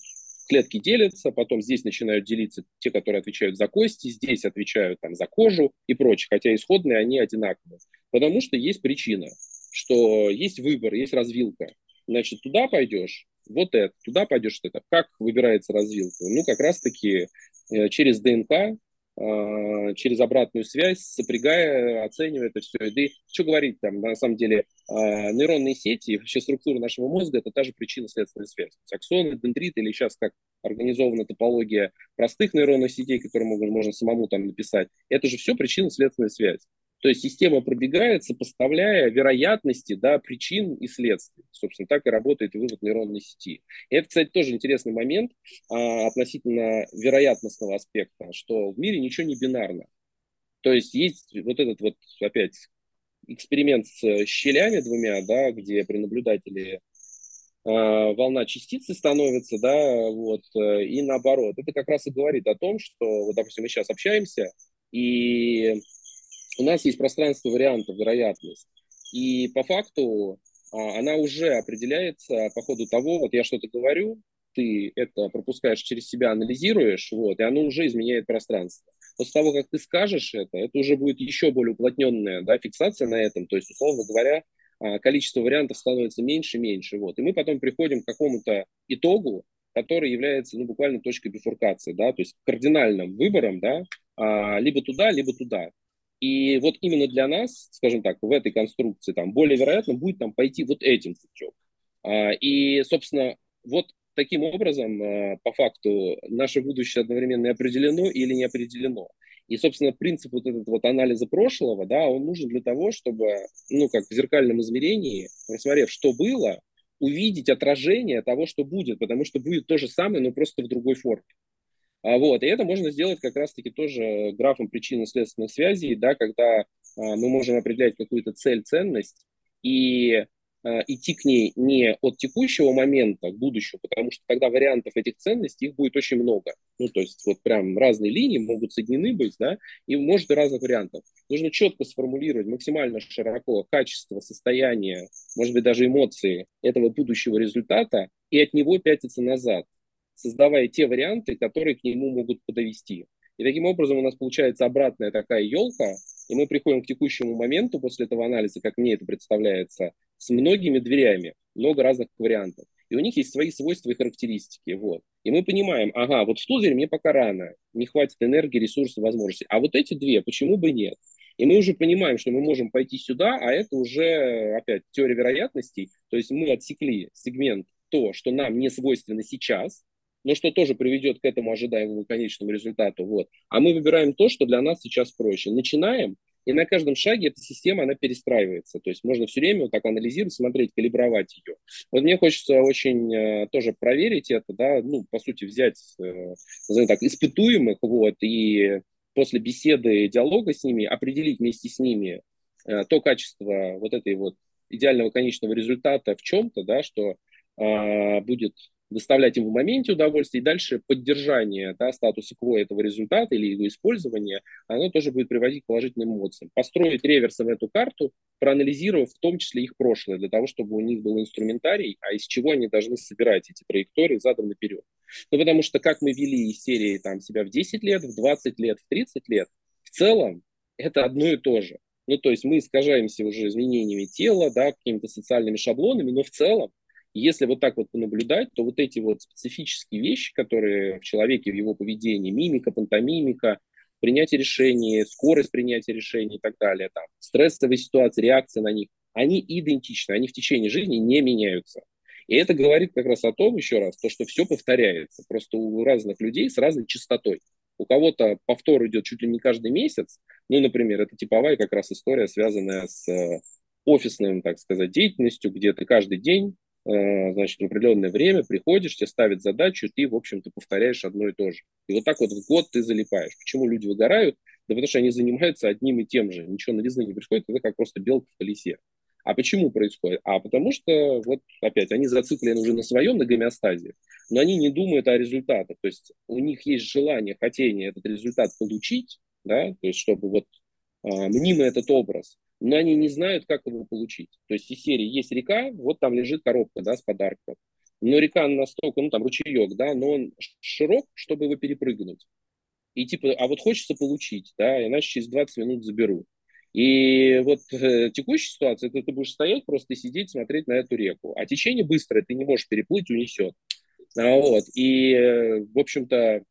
клетки делятся, потом здесь начинают делиться те, которые отвечают за кости, здесь отвечают там, за кожу и прочее, хотя исходные они одинаковые. Потому что есть причина, что есть выбор, есть развилка. Значит, туда пойдешь, вот это, туда пойдешь это. Как выбирается развилка? Ну, как раз-таки э, через ДНК, а, через обратную связь, сопрягая, оценивая это все. И что говорить там, на самом деле, а, нейронные сети, вообще структура нашего мозга, это та же причинно-следственная связь. Аксоны, дендриты или сейчас как организована топология простых нейронных сетей, которые можно, можно самому там написать, это же все причинно-следственная связь. То есть система пробегает, сопоставляя вероятности да, причин и следствий. Собственно, так и работает вывод нейронной сети. И это, кстати, тоже интересный момент а, относительно вероятностного аспекта, что в мире ничего не бинарно. То есть есть вот этот вот опять эксперимент с щелями двумя, да, где при наблюдателе э, волна частицы становится, да, вот, э, и наоборот. Это как раз и говорит о том, что, вот, допустим, мы сейчас общаемся, и у нас есть пространство вариантов, вероятность. И по факту а, она уже определяется по ходу того, вот я что-то говорю, ты это пропускаешь через себя, анализируешь, вот, и оно уже изменяет пространство. После того, как ты скажешь это, это уже будет еще более уплотненная да, фиксация на этом. То есть, условно говоря, а, количество вариантов становится меньше и меньше. Вот. И мы потом приходим к какому-то итогу, который является ну, буквально точкой бифуркации, да, то есть кардинальным выбором, да, а, либо туда, либо туда. И вот именно для нас, скажем так, в этой конструкции там более вероятно будет там пойти вот этим путем. А, и, собственно, вот таким образом, э, по факту, наше будущее одновременно и определено или не определено. И, собственно, принцип вот этот вот анализа прошлого, да, он нужен для того, чтобы, ну, как в зеркальном измерении, рассмотрев, что было, увидеть отражение того, что будет, потому что будет то же самое, но просто в другой форме. А вот, и это можно сделать как раз-таки тоже графом причинно-следственных связей, да, когда а, мы можем определять какую-то цель, ценность, и Э, идти к ней не от текущего момента к будущему, потому что тогда вариантов этих ценностей их будет очень много. Ну, то есть вот прям разные линии могут соединены быть, да, и может и разных вариантов. Нужно четко сформулировать максимально широко качество, состояние, может быть, даже эмоции этого будущего результата и от него пятиться назад, создавая те варианты, которые к нему могут подовести. И таким образом у нас получается обратная такая елка, и мы приходим к текущему моменту после этого анализа, как мне это представляется, с многими дверями, много разных вариантов. И у них есть свои свойства и характеристики. Вот. И мы понимаем, ага, вот в ту дверь мне пока рано, не хватит энергии, ресурсов, возможностей. А вот эти две, почему бы нет? И мы уже понимаем, что мы можем пойти сюда, а это уже, опять, теория вероятностей. То есть мы отсекли сегмент то, что нам не свойственно сейчас, но что тоже приведет к этому ожидаемому конечному результату. Вот. А мы выбираем то, что для нас сейчас проще. Начинаем, и на каждом шаге эта система, она перестраивается. То есть можно все время вот так анализировать, смотреть, калибровать ее. Вот мне хочется очень э, тоже проверить это, да, ну, по сути, взять, э, назовем так, испытуемых, вот, и после беседы, диалога с ними определить вместе с ними э, то качество вот этой вот идеального конечного результата в чем-то, да, что э, будет доставлять им в моменте удовольствие, и дальше поддержание да, статуса кво этого результата или его использование, оно тоже будет приводить к положительным эмоциям. Построить реверсом эту карту, проанализировав в том числе их прошлое, для того, чтобы у них был инструментарий, а из чего они должны собирать эти траектории задом наперед. Ну, потому что как мы вели из серии там, себя в 10 лет, в 20 лет, в 30 лет, в целом это одно и то же. Ну, то есть мы искажаемся уже изменениями тела, да, какими-то социальными шаблонами, но в целом если вот так вот наблюдать, то вот эти вот специфические вещи, которые в человеке, в его поведении, мимика, пантомимика, принятие решений, скорость принятия решений и так далее, там, стрессовые ситуации, реакция на них, они идентичны, они в течение жизни не меняются. И это говорит как раз о том, еще раз, то, что все повторяется, просто у разных людей с разной частотой. У кого-то повтор идет чуть ли не каждый месяц, ну, например, это типовая как раз история, связанная с э, офисным, так сказать, деятельностью, где ты каждый день значит, в определенное время приходишь, тебе ставят задачу, ты, в общем-то, повторяешь одно и то же. И вот так вот в год ты залипаешь. Почему люди выгорают? Да потому что они занимаются одним и тем же. Ничего новизны не происходит, это как просто белка в колесе. А почему происходит? А потому что, вот опять, они зациклены уже на своем, на гомеостазе, но они не думают о результатах. То есть у них есть желание, хотение этот результат получить, да, то есть чтобы вот а, мнимый этот образ, но они не знают, как его получить. То есть из серии есть река, вот там лежит коробка да, с подарком. Но река настолько, ну там ручеек, да, но он широк, чтобы его перепрыгнуть. И типа, а вот хочется получить, да, иначе через 20 минут заберу. И вот э, текущая ситуация, это ты будешь стоять просто сидеть, смотреть на эту реку. А течение быстрое, ты не можешь переплыть, унесет. А, вот. И, э, в общем-то,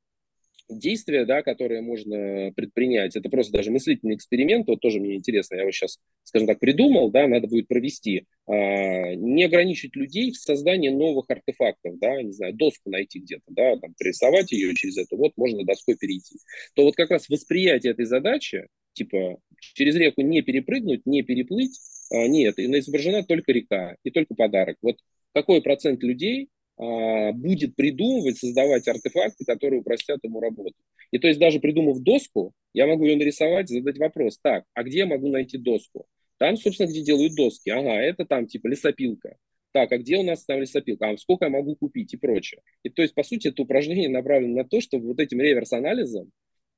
действия, да, которые можно предпринять, это просто даже мыслительный эксперимент, вот тоже мне интересно, я его сейчас, скажем так, придумал, да, надо будет провести, а, не ограничить людей в создании новых артефактов, да, не знаю, доску найти где-то, да, там, пририсовать ее через это, вот можно доской перейти. То вот как раз восприятие этой задачи, типа, через реку не перепрыгнуть, не переплыть, а, нет, изображена только река и только подарок. Вот какой процент людей будет придумывать, создавать артефакты, которые упростят ему работу. И то есть даже придумав доску, я могу ее нарисовать, задать вопрос, так, а где я могу найти доску? Там, собственно, где делают доски. Ага, это там типа лесопилка. Так, а где у нас там лесопилка? А сколько я могу купить и прочее. И то есть, по сути, это упражнение направлено на то, чтобы вот этим реверс-анализом,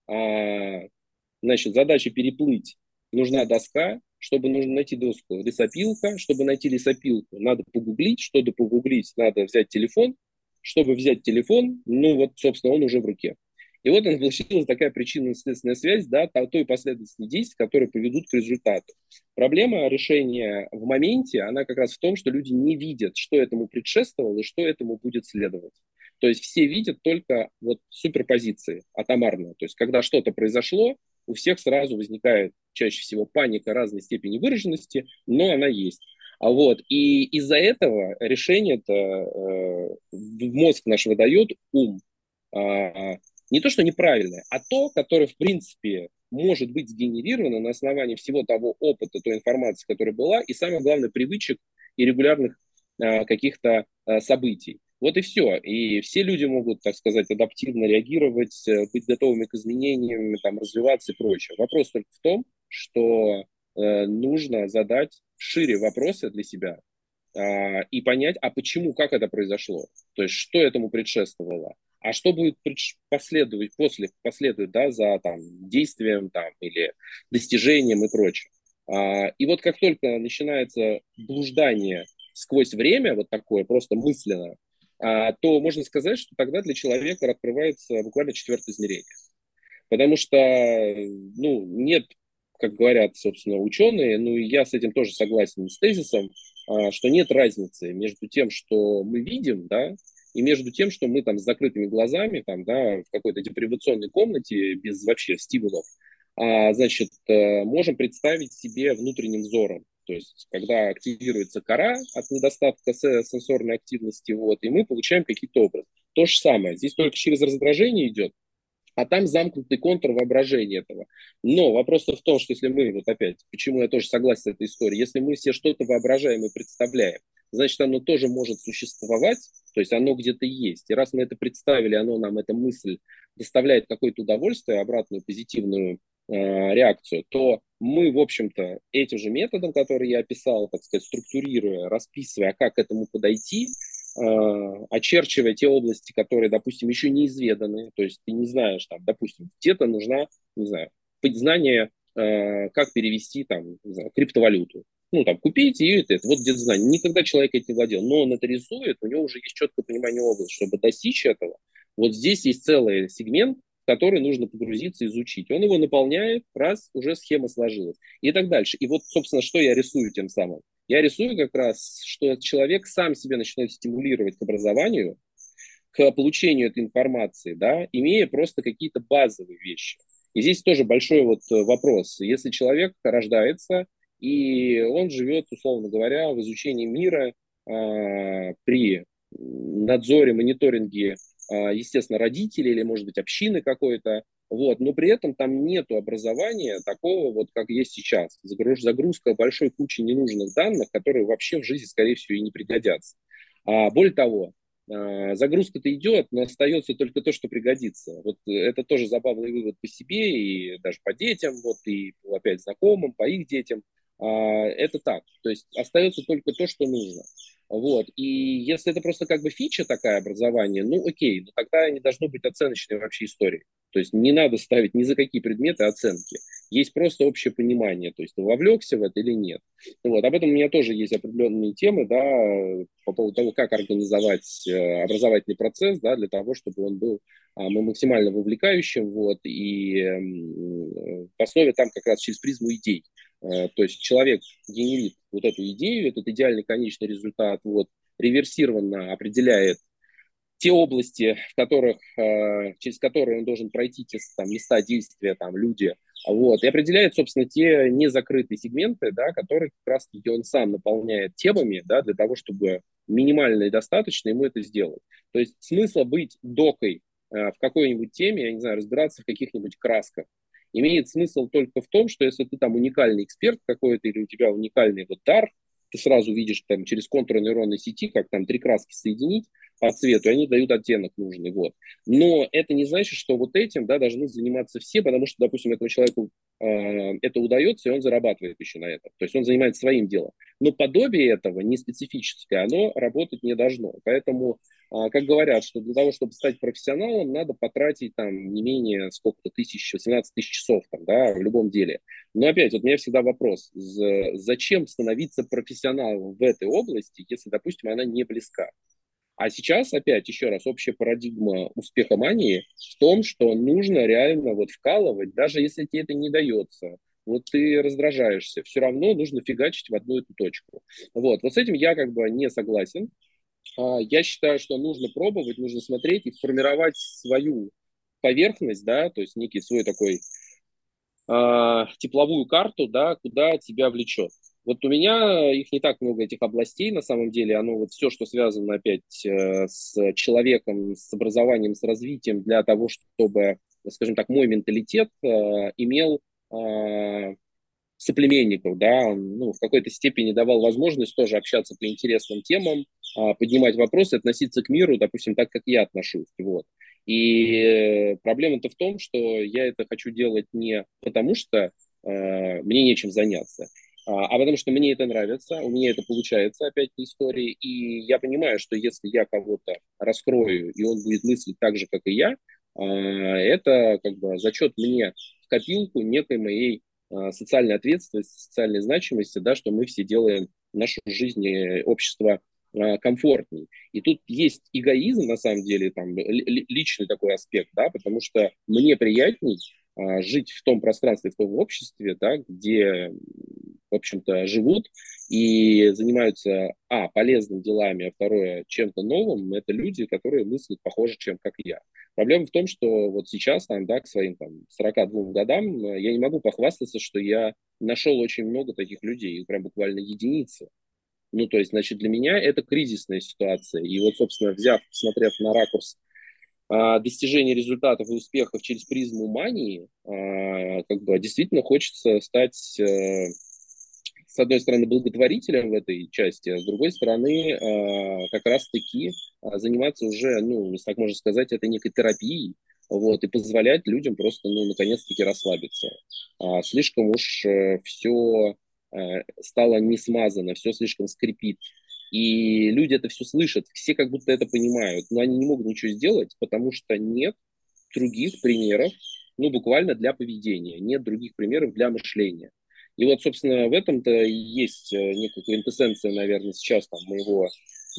а, значит, задача переплыть нужна доска, чтобы нужно найти доску, лесопилка, чтобы найти лесопилку, надо погуглить, чтобы погуглить, надо взять телефон, чтобы взять телефон, ну вот, собственно, он уже в руке. И вот она получилась такая причинно-следственная связь, да, той последовательности действий, которые поведут к результату. Проблема решения в моменте, она как раз в том, что люди не видят, что этому предшествовало и что этому будет следовать. То есть все видят только вот суперпозиции, атомарно. То есть когда что-то произошло, у всех сразу возникает чаще всего паника разной степени выраженности, но она есть. А вот, и из-за этого решение-то э, в мозг наш выдает ум. А, не то, что неправильное, а то, которое, в принципе, может быть сгенерировано на основании всего того опыта, той информации, которая была, и самое главное, привычек и регулярных а, каких-то а, событий. Вот и все. И все люди могут, так сказать, адаптивно реагировать, э, быть готовыми к изменениям, там, развиваться и прочее. Вопрос только в том, что э, нужно задать шире вопросы для себя э, и понять, а почему, как это произошло. То есть, что этому предшествовало. А что будет последовать, после, последует да, за там, действием там, или достижением и прочее. А, и вот как только начинается блуждание сквозь время, вот такое, просто мысленно, то можно сказать, что тогда для человека открывается буквально четвертое измерение. Потому что ну, нет, как говорят, собственно, ученые, ну и я с этим тоже согласен с тезисом, а, что нет разницы между тем, что мы видим, да, и между тем, что мы там с закрытыми глазами, там, да, в какой-то депривационной комнате без вообще стимулов, а, значит, э, можем представить себе внутренним взором. То есть, когда активируется кора от недостатка сенсорной активности, вот, и мы получаем какие-то образы. То же самое. Здесь только через раздражение идет, а там замкнутый контур воображения этого. Но вопрос в том, что если мы, вот опять, почему я тоже согласен с этой историей, если мы все что-то воображаем и представляем, значит, оно тоже может существовать, то есть оно где-то есть. И раз мы это представили, оно нам, эта мысль доставляет какое-то удовольствие, обратную позитивную реакцию, то мы, в общем-то, этим же методом, который я описал, так сказать, структурируя, расписывая, а как к этому подойти, э, очерчивая те области, которые, допустим, еще не изведаны, то есть ты не знаешь, там, допустим, где-то нужна, не знаю, знание, э, как перевести, там, не знаю, криптовалюту. Ну, там, купить и это, это, вот где-то знание. Никогда человек этим владел, но он это рисует, у него уже есть четкое понимание области. Чтобы достичь этого, вот здесь есть целый сегмент, который нужно погрузиться, изучить. Он его наполняет, раз, уже схема сложилась. И так дальше. И вот, собственно, что я рисую тем самым? Я рисую как раз, что человек сам себя начинает стимулировать к образованию, к получению этой информации, да, имея просто какие-то базовые вещи. И здесь тоже большой вот э, вопрос. Если человек рождается, и он живет, условно говоря, в изучении мира э, при надзоре, мониторинге естественно, родители или, может быть, общины какой-то, вот, но при этом там нет образования такого, вот как есть сейчас. Загрузка большой кучи ненужных данных, которые вообще в жизни, скорее всего, и не пригодятся. А более того, а, загрузка-то идет, но остается только то, что пригодится. Вот это тоже забавный вывод по себе и даже по детям, вот и опять знакомым, по их детям. А, это так. То есть остается только то, что нужно. Вот. И если это просто как бы фича такая образование, ну окей, но тогда не должно быть оценочной вообще истории. То есть не надо ставить ни за какие предметы оценки. Есть просто общее понимание, то есть ты вовлекся в это или нет. Вот. Об этом у меня тоже есть определенные темы, да, по поводу того, как организовать э, образовательный процесс, да, для того, чтобы он был а, максимально вовлекающим, вот, и в основе там как раз через призму идей. Э, то есть человек генерит вот эту идею, этот идеальный конечный результат, вот, реверсированно определяет те области, в которых, э, через которые он должен пройти, те там, места действия, там, люди, вот, и определяет, собственно, те незакрытые сегменты, да, которые как раз-таки он сам наполняет темами, да, для того, чтобы минимально и достаточно ему это сделать. То есть смысла быть докой э, в какой-нибудь теме, я не знаю, разбираться в каких-нибудь красках, имеет смысл только в том, что если ты там уникальный эксперт какой-то или у тебя уникальный вот дар, ты сразу видишь там через контуры нейронной сети, как там три краски соединить, по цвету, и они дают оттенок нужный. Вот. Но это не значит, что вот этим да, должны заниматься все, потому что, допустим, этому человеку э, это удается, и он зарабатывает еще на этом. То есть он занимается своим делом. Но подобие этого, не специфическое, оно работать не должно. Поэтому, э, как говорят, что для того, чтобы стать профессионалом, надо потратить там не менее сколько-то тысяч, 18 тысяч часов там, да, в любом деле. Но опять, вот у меня всегда вопрос, зачем становиться профессионалом в этой области, если, допустим, она не близка? А сейчас, опять, еще раз, общая парадигма успеха мании в том, что нужно реально вот вкалывать, даже если тебе это не дается. Вот ты раздражаешься, все равно нужно фигачить в одну эту точку. Вот, вот с этим я как бы не согласен. А, я считаю, что нужно пробовать, нужно смотреть и формировать свою поверхность, да, то есть некий свой такой э, тепловую карту, да, куда тебя влечет. Вот у меня их не так много, этих областей, на самом деле. Оно вот все, что связано опять э, с человеком, с образованием, с развитием для того, чтобы, скажем так, мой менталитет э, имел э, соплеменников, да, ну, в какой-то степени давал возможность тоже общаться по интересным темам, поднимать вопросы, относиться к миру, допустим, так, как я отношусь, вот. И проблема-то в том, что я это хочу делать не потому, что э, мне нечем заняться, а, а потому что мне это нравится, у меня это получается, опять истории, и я понимаю, что если я кого-то раскрою, и он будет мыслить так же, как и я, а, это как бы зачет мне в копилку некой моей а, социальной ответственности, социальной значимости, да, что мы все делаем нашу жизнь и общество комфортней. И тут есть эгоизм, на самом деле, там, личный такой аспект, да, потому что мне приятней жить в том пространстве, в том обществе, да, где в общем-то, живут и занимаются, а, полезными делами, а второе, чем-то новым, это люди, которые мыслят похоже, чем как я. Проблема в том, что вот сейчас, там, да, к своим там, 42 годам, я не могу похвастаться, что я нашел очень много таких людей, прям буквально единицы. Ну, то есть, значит, для меня это кризисная ситуация. И вот, собственно, взяв, посмотрев на ракурс а, достижения результатов и успехов через призму мании, а, как бы действительно хочется стать э, с одной стороны, благотворителем в этой части, а с другой стороны, а, как раз-таки а, заниматься уже, ну, так можно сказать, это некой терапией, вот, и позволять людям просто, ну, наконец-таки расслабиться. Слишком уж э, все э, стало не смазано, все слишком скрипит. И люди это все слышат, все как будто это понимают, но они не могут ничего сделать, потому что нет других примеров, ну, буквально для поведения, нет других примеров для мышления. И вот, собственно, в этом-то и есть э, некая квинтэссенция, наверное, сейчас там моего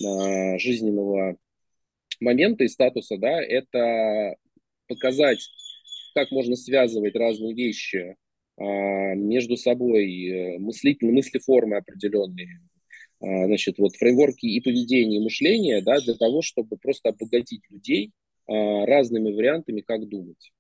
а, жизненного момента и статуса, да, это показать, как можно связывать разные вещи а, между собой, э, мыслительные мыслеформы определенные, а, значит, вот фреймворки и поведение, и мышление, да, для того, чтобы просто обогатить людей а, разными вариантами, как думать.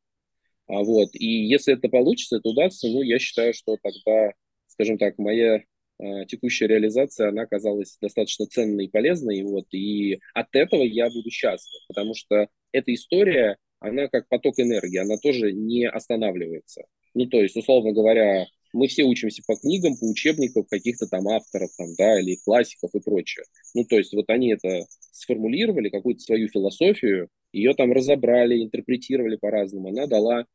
А вот, и если это получится, это удастся, ну, я считаю, что тогда, скажем так, моя э, текущая реализация, она оказалась достаточно ценной и полезной, вот, и от этого я буду счастлив, потому что эта история, она как поток энергии, она тоже не останавливается. Ну, то есть, условно говоря, мы все учимся по книгам, по учебникам каких-то там авторов, там, да, или классиков и прочее. Ну, то есть, вот они это сформулировали, какую-то свою философию, ее там разобрали, интерпретировали по-разному, она дала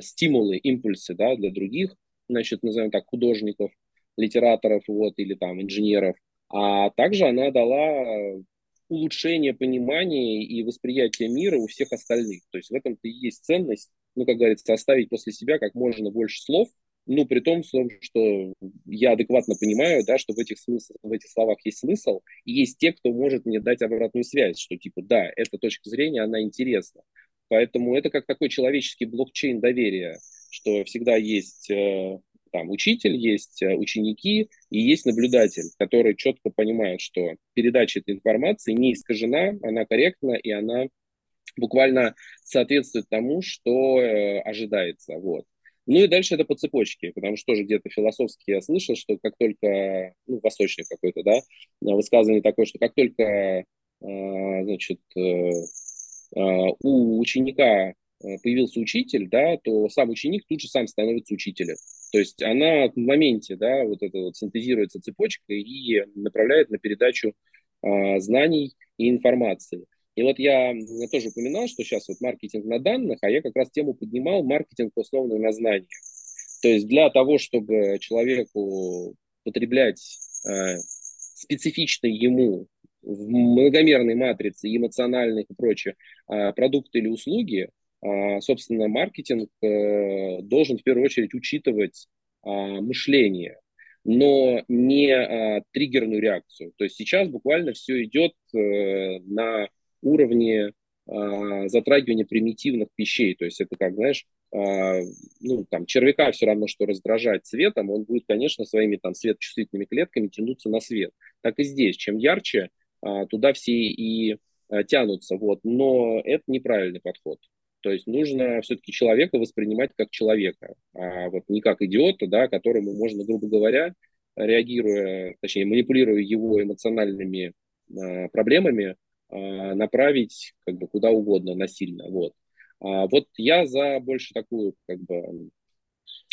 стимулы, импульсы да, для других, значит, назовем так, художников, литераторов вот, или там инженеров, а также она дала улучшение понимания и восприятия мира у всех остальных. То есть в этом-то и есть ценность, ну, как говорится, оставить после себя как можно больше слов, ну, при том, что я адекватно понимаю, да, что в этих, смысл, в этих словах есть смысл, и есть те, кто может мне дать обратную связь, что типа, да, эта точка зрения, она интересна. Поэтому это как такой человеческий блокчейн доверия, что всегда есть э, там учитель, есть э, ученики и есть наблюдатель, который четко понимает, что передача этой информации не искажена, она корректна и она буквально соответствует тому, что э, ожидается. Вот. Ну и дальше это по цепочке, потому что тоже где-то философски я слышал, что как только, ну, восточный какой-то, да, высказывание такое, что как только, э, значит, э, у ученика появился учитель, да, то сам ученик тут же сам становится учителем. То есть она в моменте, да, вот это вот синтезируется цепочка и направляет на передачу знаний и информации. И вот я, тоже упоминал, что сейчас вот маркетинг на данных, а я как раз тему поднимал маркетинг, основанный на знаниях. То есть для того, чтобы человеку потреблять э, специфичные ему в многомерной матрице эмоциональных и прочее э, продукты или услуги, э, собственно, маркетинг э, должен в первую очередь учитывать э, мышление, но не э, триггерную реакцию. То есть сейчас буквально все идет э, на уровне э, затрагивания примитивных вещей. То есть это как, знаешь, э, ну, там, червяка все равно, что раздражать цветом, он будет, конечно, своими там светочувствительными клетками тянуться на свет. Так и здесь. Чем ярче, э, туда все и э, тянутся. Вот. Но это неправильный подход. То есть нужно все-таки человека воспринимать как человека, а вот не как идиота, да, которому можно, грубо говоря, реагируя, точнее, манипулируя его эмоциональными э, проблемами, направить как бы куда угодно насильно. Вот. А вот я за больше такую как бы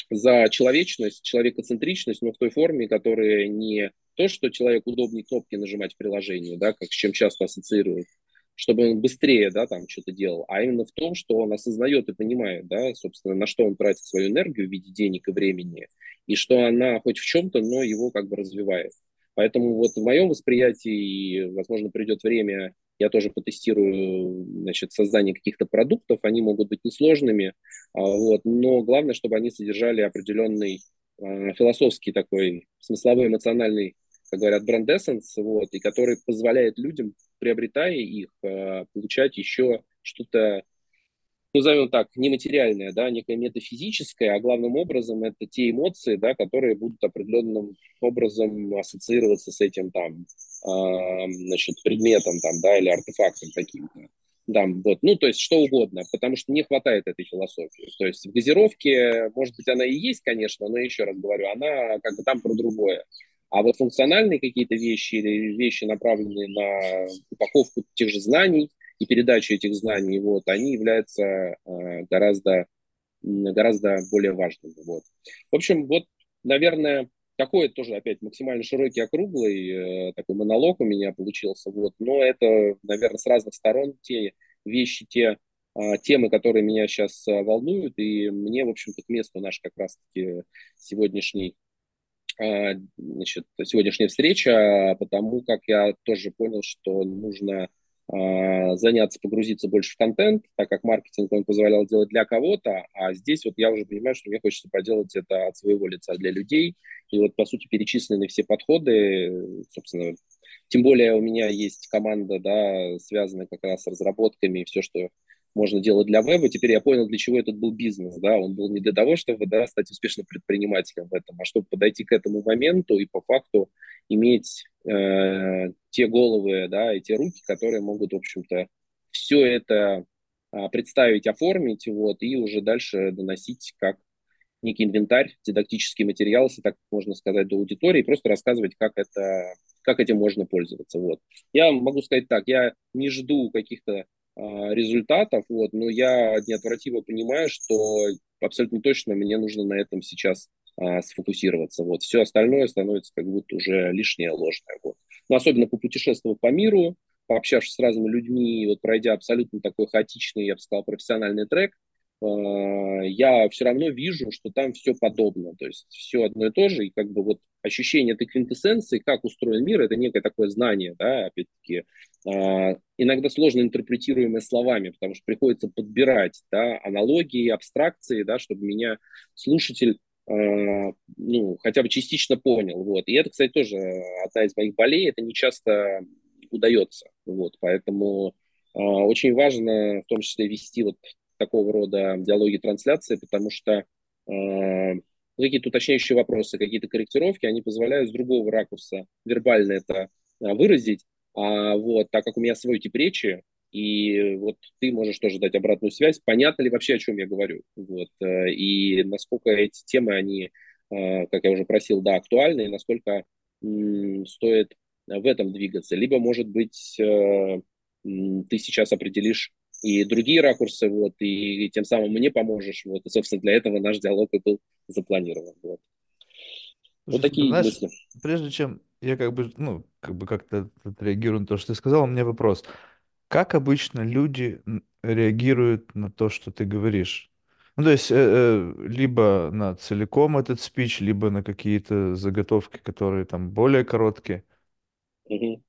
за человечность, человекоцентричность, но в той форме, которая не то, что человек удобнее кнопки нажимать в приложении, да, как с чем часто ассоциируют, чтобы он быстрее, да, там что-то делал, а именно в том, что он осознает и понимает, да, собственно, на что он тратит свою энергию в виде денег и времени, и что она хоть в чем-то, но его как бы развивает. Поэтому вот в моем восприятии, возможно, придет время я тоже потестирую значит, создание каких-то продуктов, они могут быть несложными, а, вот, но главное, чтобы они содержали определенный э, философский такой смысловой, эмоциональный, как говорят, бренд вот, и который позволяет людям, приобретая их, э, получать еще что-то назовем так, нематериальное, да, некое метафизическое, а главным образом это те эмоции, да, которые будут определенным образом ассоциироваться с этим там, значит, предметом там, да, или артефактом таким-то. Да, вот, ну, то есть что угодно, потому что не хватает этой философии. То есть в газировке, может быть, она и есть, конечно, но еще раз говорю, она как бы там про другое. А вот функциональные какие-то вещи или вещи, направленные на упаковку тех же знаний, и передача этих знаний, вот, они являются э, гораздо, гораздо более важными. Вот. В общем, вот, наверное, такой тоже опять максимально широкий, округлый э, такой монолог у меня получился, вот, но это, наверное, с разных сторон те вещи, те э, темы, которые меня сейчас э, волнуют, и мне, в общем-то, к месту наш как раз-таки сегодняшний э, значит, сегодняшняя встреча, потому как я тоже понял, что нужно а, заняться, погрузиться больше в контент, так как маркетинг он позволял делать для кого-то, а здесь вот я уже понимаю, что мне хочется поделать это от своего лица для людей. И вот, по сути, перечислены все подходы, собственно, тем более у меня есть команда, да, связанная как раз с разработками, все, что можно делать для веба. Теперь я понял, для чего этот был бизнес. Да? Он был не для того, чтобы да, стать успешным предпринимателем в этом, а чтобы подойти к этому моменту и по факту иметь э, те головы да, и те руки, которые могут, в общем-то, все это э, представить, оформить вот, и уже дальше доносить как некий инвентарь, дидактический материал, если так можно сказать, до аудитории, просто рассказывать, как это как этим можно пользоваться. Вот. Я могу сказать так, я не жду каких-то результатов, вот, но я неотвратимо понимаю, что абсолютно точно мне нужно на этом сейчас а, сфокусироваться. Вот. Все остальное становится как будто уже лишнее, ложное. Вот. Но особенно попутешествовав по миру, пообщавшись с разными людьми, вот пройдя абсолютно такой хаотичный, я бы сказал, профессиональный трек, я все равно вижу, что там все подобно, то есть все одно и то же, и как бы вот ощущение этой квинтэссенции, как устроен мир, это некое такое знание, да, опять-таки, э, иногда сложно интерпретируемое словами, потому что приходится подбирать, да, аналогии, абстракции, да, чтобы меня слушатель э, ну, хотя бы частично понял, вот, и это, кстати, тоже одна из моих болей, это не часто удается, вот, поэтому очень важно в том числе вести вот такого рода диалоги, трансляции, потому что э, какие-то уточняющие вопросы, какие-то корректировки, они позволяют с другого ракурса вербально это а, выразить. А, вот, так как у меня свой тип речи, и вот ты можешь тоже дать обратную связь, понятно ли вообще, о чем я говорю, вот, э, и насколько эти темы, они, э, как я уже просил, да, актуальны, и насколько стоит в этом двигаться. Либо, может быть, э, ты сейчас определишь и другие ракурсы, вот, и тем самым мне поможешь, вот, и, собственно, для этого наш диалог и был запланирован, вот. Вот такие знаешь, мысли. Прежде чем я как бы, ну, как бы как-то отреагирую на то, что ты сказал, у меня вопрос. Как обычно люди реагируют на то, что ты говоришь? Ну, то есть, э, э, либо на целиком этот спич, либо на какие-то заготовки, которые там более короткие. Угу.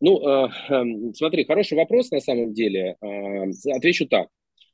Ну, э, э, смотри, хороший вопрос на самом деле. Э, отвечу так.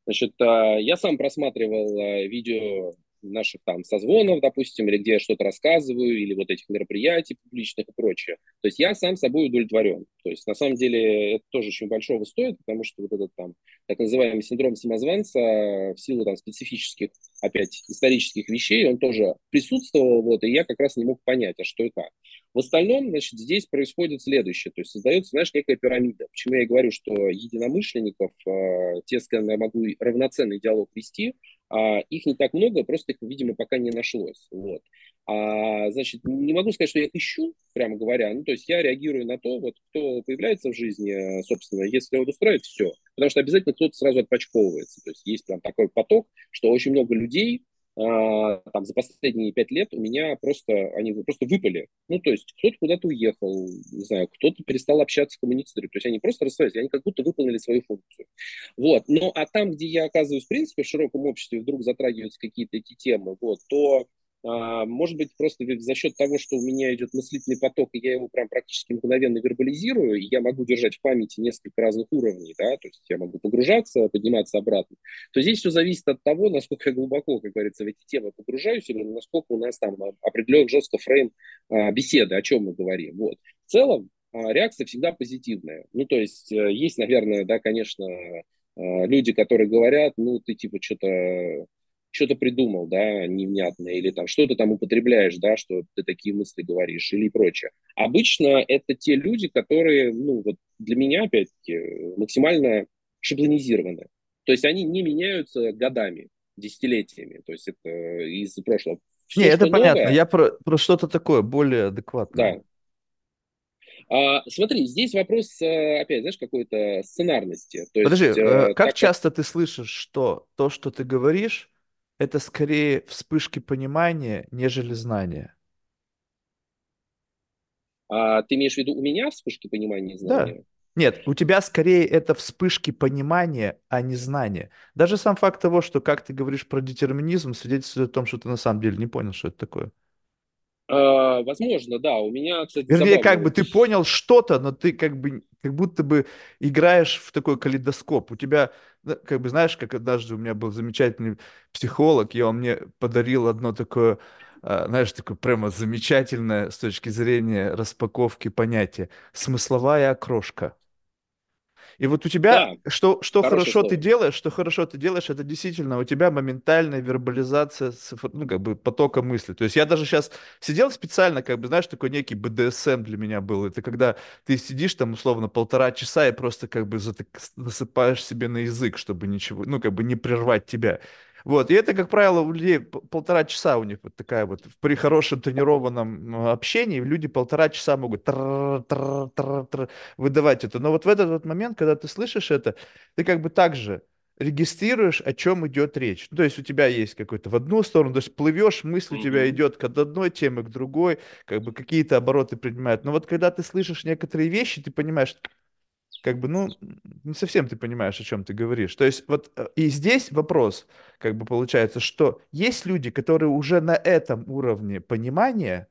Значит, э, я сам просматривал видео наших там созвонов, допустим, или где я что-то рассказываю, или вот этих мероприятий публичных и прочее. То есть я сам собой удовлетворен. То есть на самом деле это тоже очень большого стоит, потому что вот этот там так называемый синдром самозванца в силу там специфических, опять, исторических вещей, он тоже присутствовал, вот, и я как раз не мог понять, а что как. В остальном, значит, здесь происходит следующее, то есть создается, знаешь, некая пирамида. Почему я и говорю, что единомышленников, э, те, с кем я могу равноценный диалог вести, а, их не так много, просто их, видимо, пока не нашлось. Вот. А, значит, не могу сказать, что я их ищу, прямо говоря. Ну, то есть я реагирую на то, вот, кто появляется в жизни, собственно, если он устроит, все. Потому что обязательно кто-то сразу отпочковывается. То есть есть прям такой поток, что очень много людей, там за последние пять лет у меня просто, они просто выпали. Ну, то есть кто-то куда-то уехал, не знаю, кто-то перестал общаться, коммуницировать. То есть они просто расстроились, они как будто выполнили свою функцию. Вот. Ну, а там, где я оказываюсь, в принципе, в широком обществе, вдруг затрагиваются какие-то эти темы, вот, то а, может быть, просто за счет того, что у меня идет мыслительный поток, и я его прям практически мгновенно вербализирую, и я могу держать в памяти несколько разных уровней, да, то есть я могу погружаться, подниматься обратно, то здесь все зависит от того, насколько я глубоко, как говорится, в эти темы погружаюсь, или насколько у нас там определен жестко фрейм а, беседы, о чем мы говорим. Вот. В целом, а, реакция всегда позитивная. Ну, то есть э, есть, наверное, да, конечно, люди, которые говорят, ну, ты типа что-то что-то придумал, да, невнятное, или там что-то там употребляешь, да, что ты такие мысли говоришь, или прочее. Обычно это те люди, которые, ну, вот для меня, опять-таки, максимально шаблонизированы. То есть они не меняются годами, десятилетиями. То есть это из прошлого. Все, не, это понятно. Новое, Я про, про что-то такое более адекватное. Да. А, смотри, здесь вопрос, э, опять, знаешь, какой-то сценарности. То Подожди, есть, э, как часто как... ты слышишь, что то, что ты говоришь, это скорее вспышки понимания, нежели знания. А ты имеешь в виду у меня вспышки понимания и знания? Да. Нет, у тебя скорее это вспышки понимания, а не знания. Даже сам факт того, что как ты говоришь про детерминизм, свидетельствует о том, что ты на самом деле не понял, что это такое. А, возможно, да. У меня, кстати, Вернее, как бы ты понял что-то, но ты как бы как будто бы играешь в такой калейдоскоп. У тебя, ну, как бы, знаешь, как однажды у меня был замечательный психолог, и он мне подарил одно такое, а, знаешь, такое прямо замечательное с точки зрения распаковки понятие смысловая окрошка. И вот у тебя, да, что, что хорошо слово. ты делаешь, что хорошо ты делаешь, это действительно у тебя моментальная вербализация ну, как бы потока мысли. То есть я даже сейчас сидел специально, как бы, знаешь, такой некий БДСМ для меня был. Это когда ты сидишь там условно полтора часа и просто как бы затык, насыпаешь себе на язык, чтобы ничего, ну, как бы не прервать тебя. Вот, и это, как правило, у людей полтора часа у них вот такая вот, при хорошем тренированном общении люди полтора часа могут выдавать это. Но вот в этот вот момент, когда ты слышишь это, ты как бы также регистрируешь, о чем идет речь. Ну, то есть у тебя есть какой-то в одну сторону, то есть плывешь, мысль у тебя идет от одной темы к другой, как бы какие-то обороты принимают. Но вот когда ты слышишь некоторые вещи, ты понимаешь, как бы, ну, не совсем ты понимаешь, о чем ты говоришь. То есть вот э, и здесь вопрос, как бы получается, что есть люди, которые уже на этом уровне понимания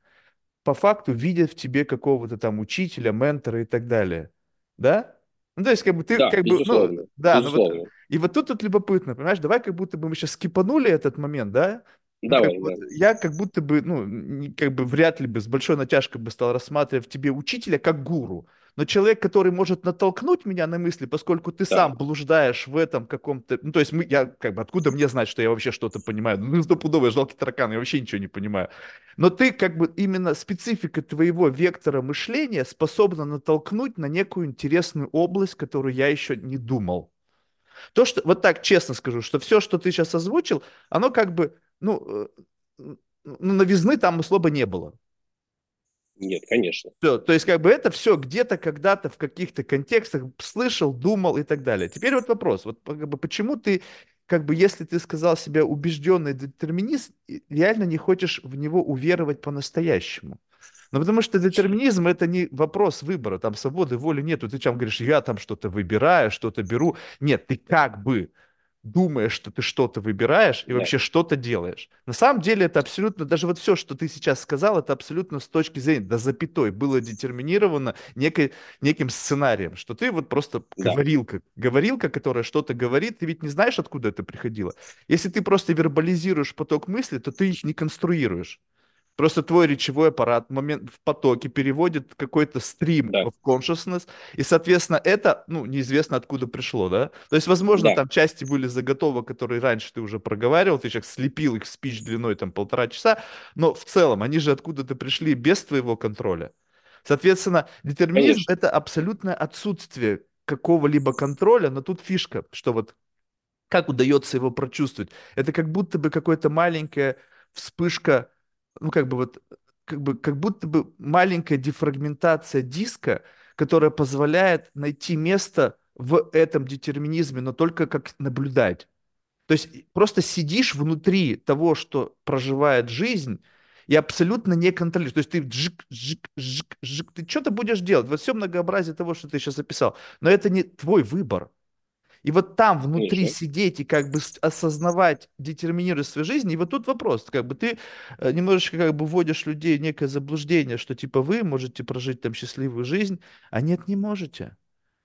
по факту видят в тебе какого-то там учителя, ментора и так далее. Да? Ну, то есть, как бы ты, да, как бы, ну, да, ну, вот, и вот тут, тут любопытно, понимаешь, давай как будто бы мы сейчас скипанули этот момент, да, Давай, как, да. Я как будто бы, ну, как бы вряд ли бы с большой натяжкой бы стал рассматривать в тебе учителя как гуру. Но человек, который может натолкнуть меня на мысли, поскольку ты Да, сам блуждаешь в этом каком-то... Ну, то есть мы, я как бы, откуда мне знать, что я вообще что-то понимаю? Ну, стопудовый жалкий таракан, я вообще ничего не понимаю. Но ты как бы именно специфика твоего вектора мышления способна натолкнуть на некую интересную область, которую я еще не думал. То, что, вот так честно скажу, что все, что ты сейчас озвучил, оно как бы, ну, э, ну, новизны там особо не было. Нет, конечно. Все, то есть как бы это все где-то когда-то в каких-то контекстах слышал, думал и так далее. Теперь вот вопрос, вот как бы, почему ты, как бы, если ты сказал себе убежденный детерминист, реально не хочешь в него уверовать по-настоящему? Ну, потому что детерминизм это не вопрос выбора, там свободы воли нету. Ты там говоришь, я там что-то выбираю, что-то беру. Нет, ты как бы думаешь, что ты что-то выбираешь и Да, вообще что-то делаешь. На самом деле это абсолютно, даже вот все, что ты сейчас сказал, это абсолютно с точки зрения, до запятой, было детерминировано некой, неким сценарием, что ты вот просто да, говорилка, говорилка, которая что-то говорит, ты ведь не знаешь, откуда это приходило. Если ты просто вербализируешь поток мысли, то ты их не конструируешь. Просто твой речевой аппарат в момент в потоке переводит какой-то стрим да, of consciousness, и, соответственно, это, ну, неизвестно откуда пришло, да? То есть, возможно, да, там части были заготовок, которые раньше ты уже проговаривал, ты сейчас слепил их в спич длиной там полтора часа, но в целом они же откуда-то пришли без твоего контроля. Соответственно, детерминизм– конечно. это абсолютное отсутствие какого-либо контроля, но тут фишка, что вот как удается его прочувствовать? Это как будто бы какая-то маленькая вспышка, ну как бы вот, как бы, как будто бы маленькая дефрагментация диска, которая позволяет найти место в этом детерминизме, но только как наблюдать. То есть просто сидишь внутри того, что проживает жизнь, и абсолютно не контролируешь. То есть ты жик, жик, жик, жик, ты что-то будешь делать. Вот все многообразие того, что ты сейчас описал. Но это не твой выбор. И вот там внутри Конечно. сидеть и как бы осознавать, детерминировать свою жизнь, и вот тут вопрос, как бы ты э, немножечко как бы вводишь людей в некое заблуждение, что типа вы можете прожить там счастливую жизнь, а нет, не можете.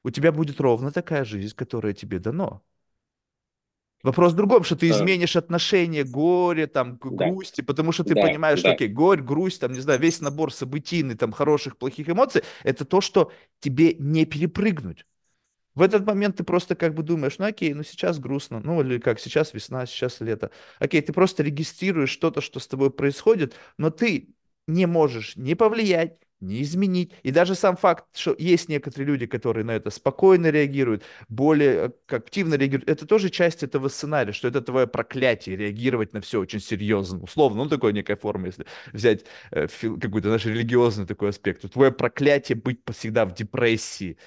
У тебя будет ровно такая жизнь, которая тебе дано. Вопрос в другом, что ты изменишь отношение горе, там, к да, грусти, потому что ты да, понимаешь, что, да, окей, горь, грусть, там, не знаю, весь набор событийный, там, хороших, плохих эмоций, это то, что тебе не перепрыгнуть. В этот момент ты просто как бы думаешь, ну окей, ну сейчас грустно, ну или как, сейчас весна, сейчас лето. Окей, ты просто регистрируешь что-то, что с тобой происходит, но ты не можешь не повлиять, не изменить. И даже сам факт, что есть некоторые люди, которые на это спокойно реагируют, более э, активно реагируют, это тоже часть этого сценария, что это твое проклятие, реагировать на все очень серьезно, условно, ну такой некая форма, если взять э, какой-то наш религиозный такой аспект. Твое проклятие быть всегда в депрессии,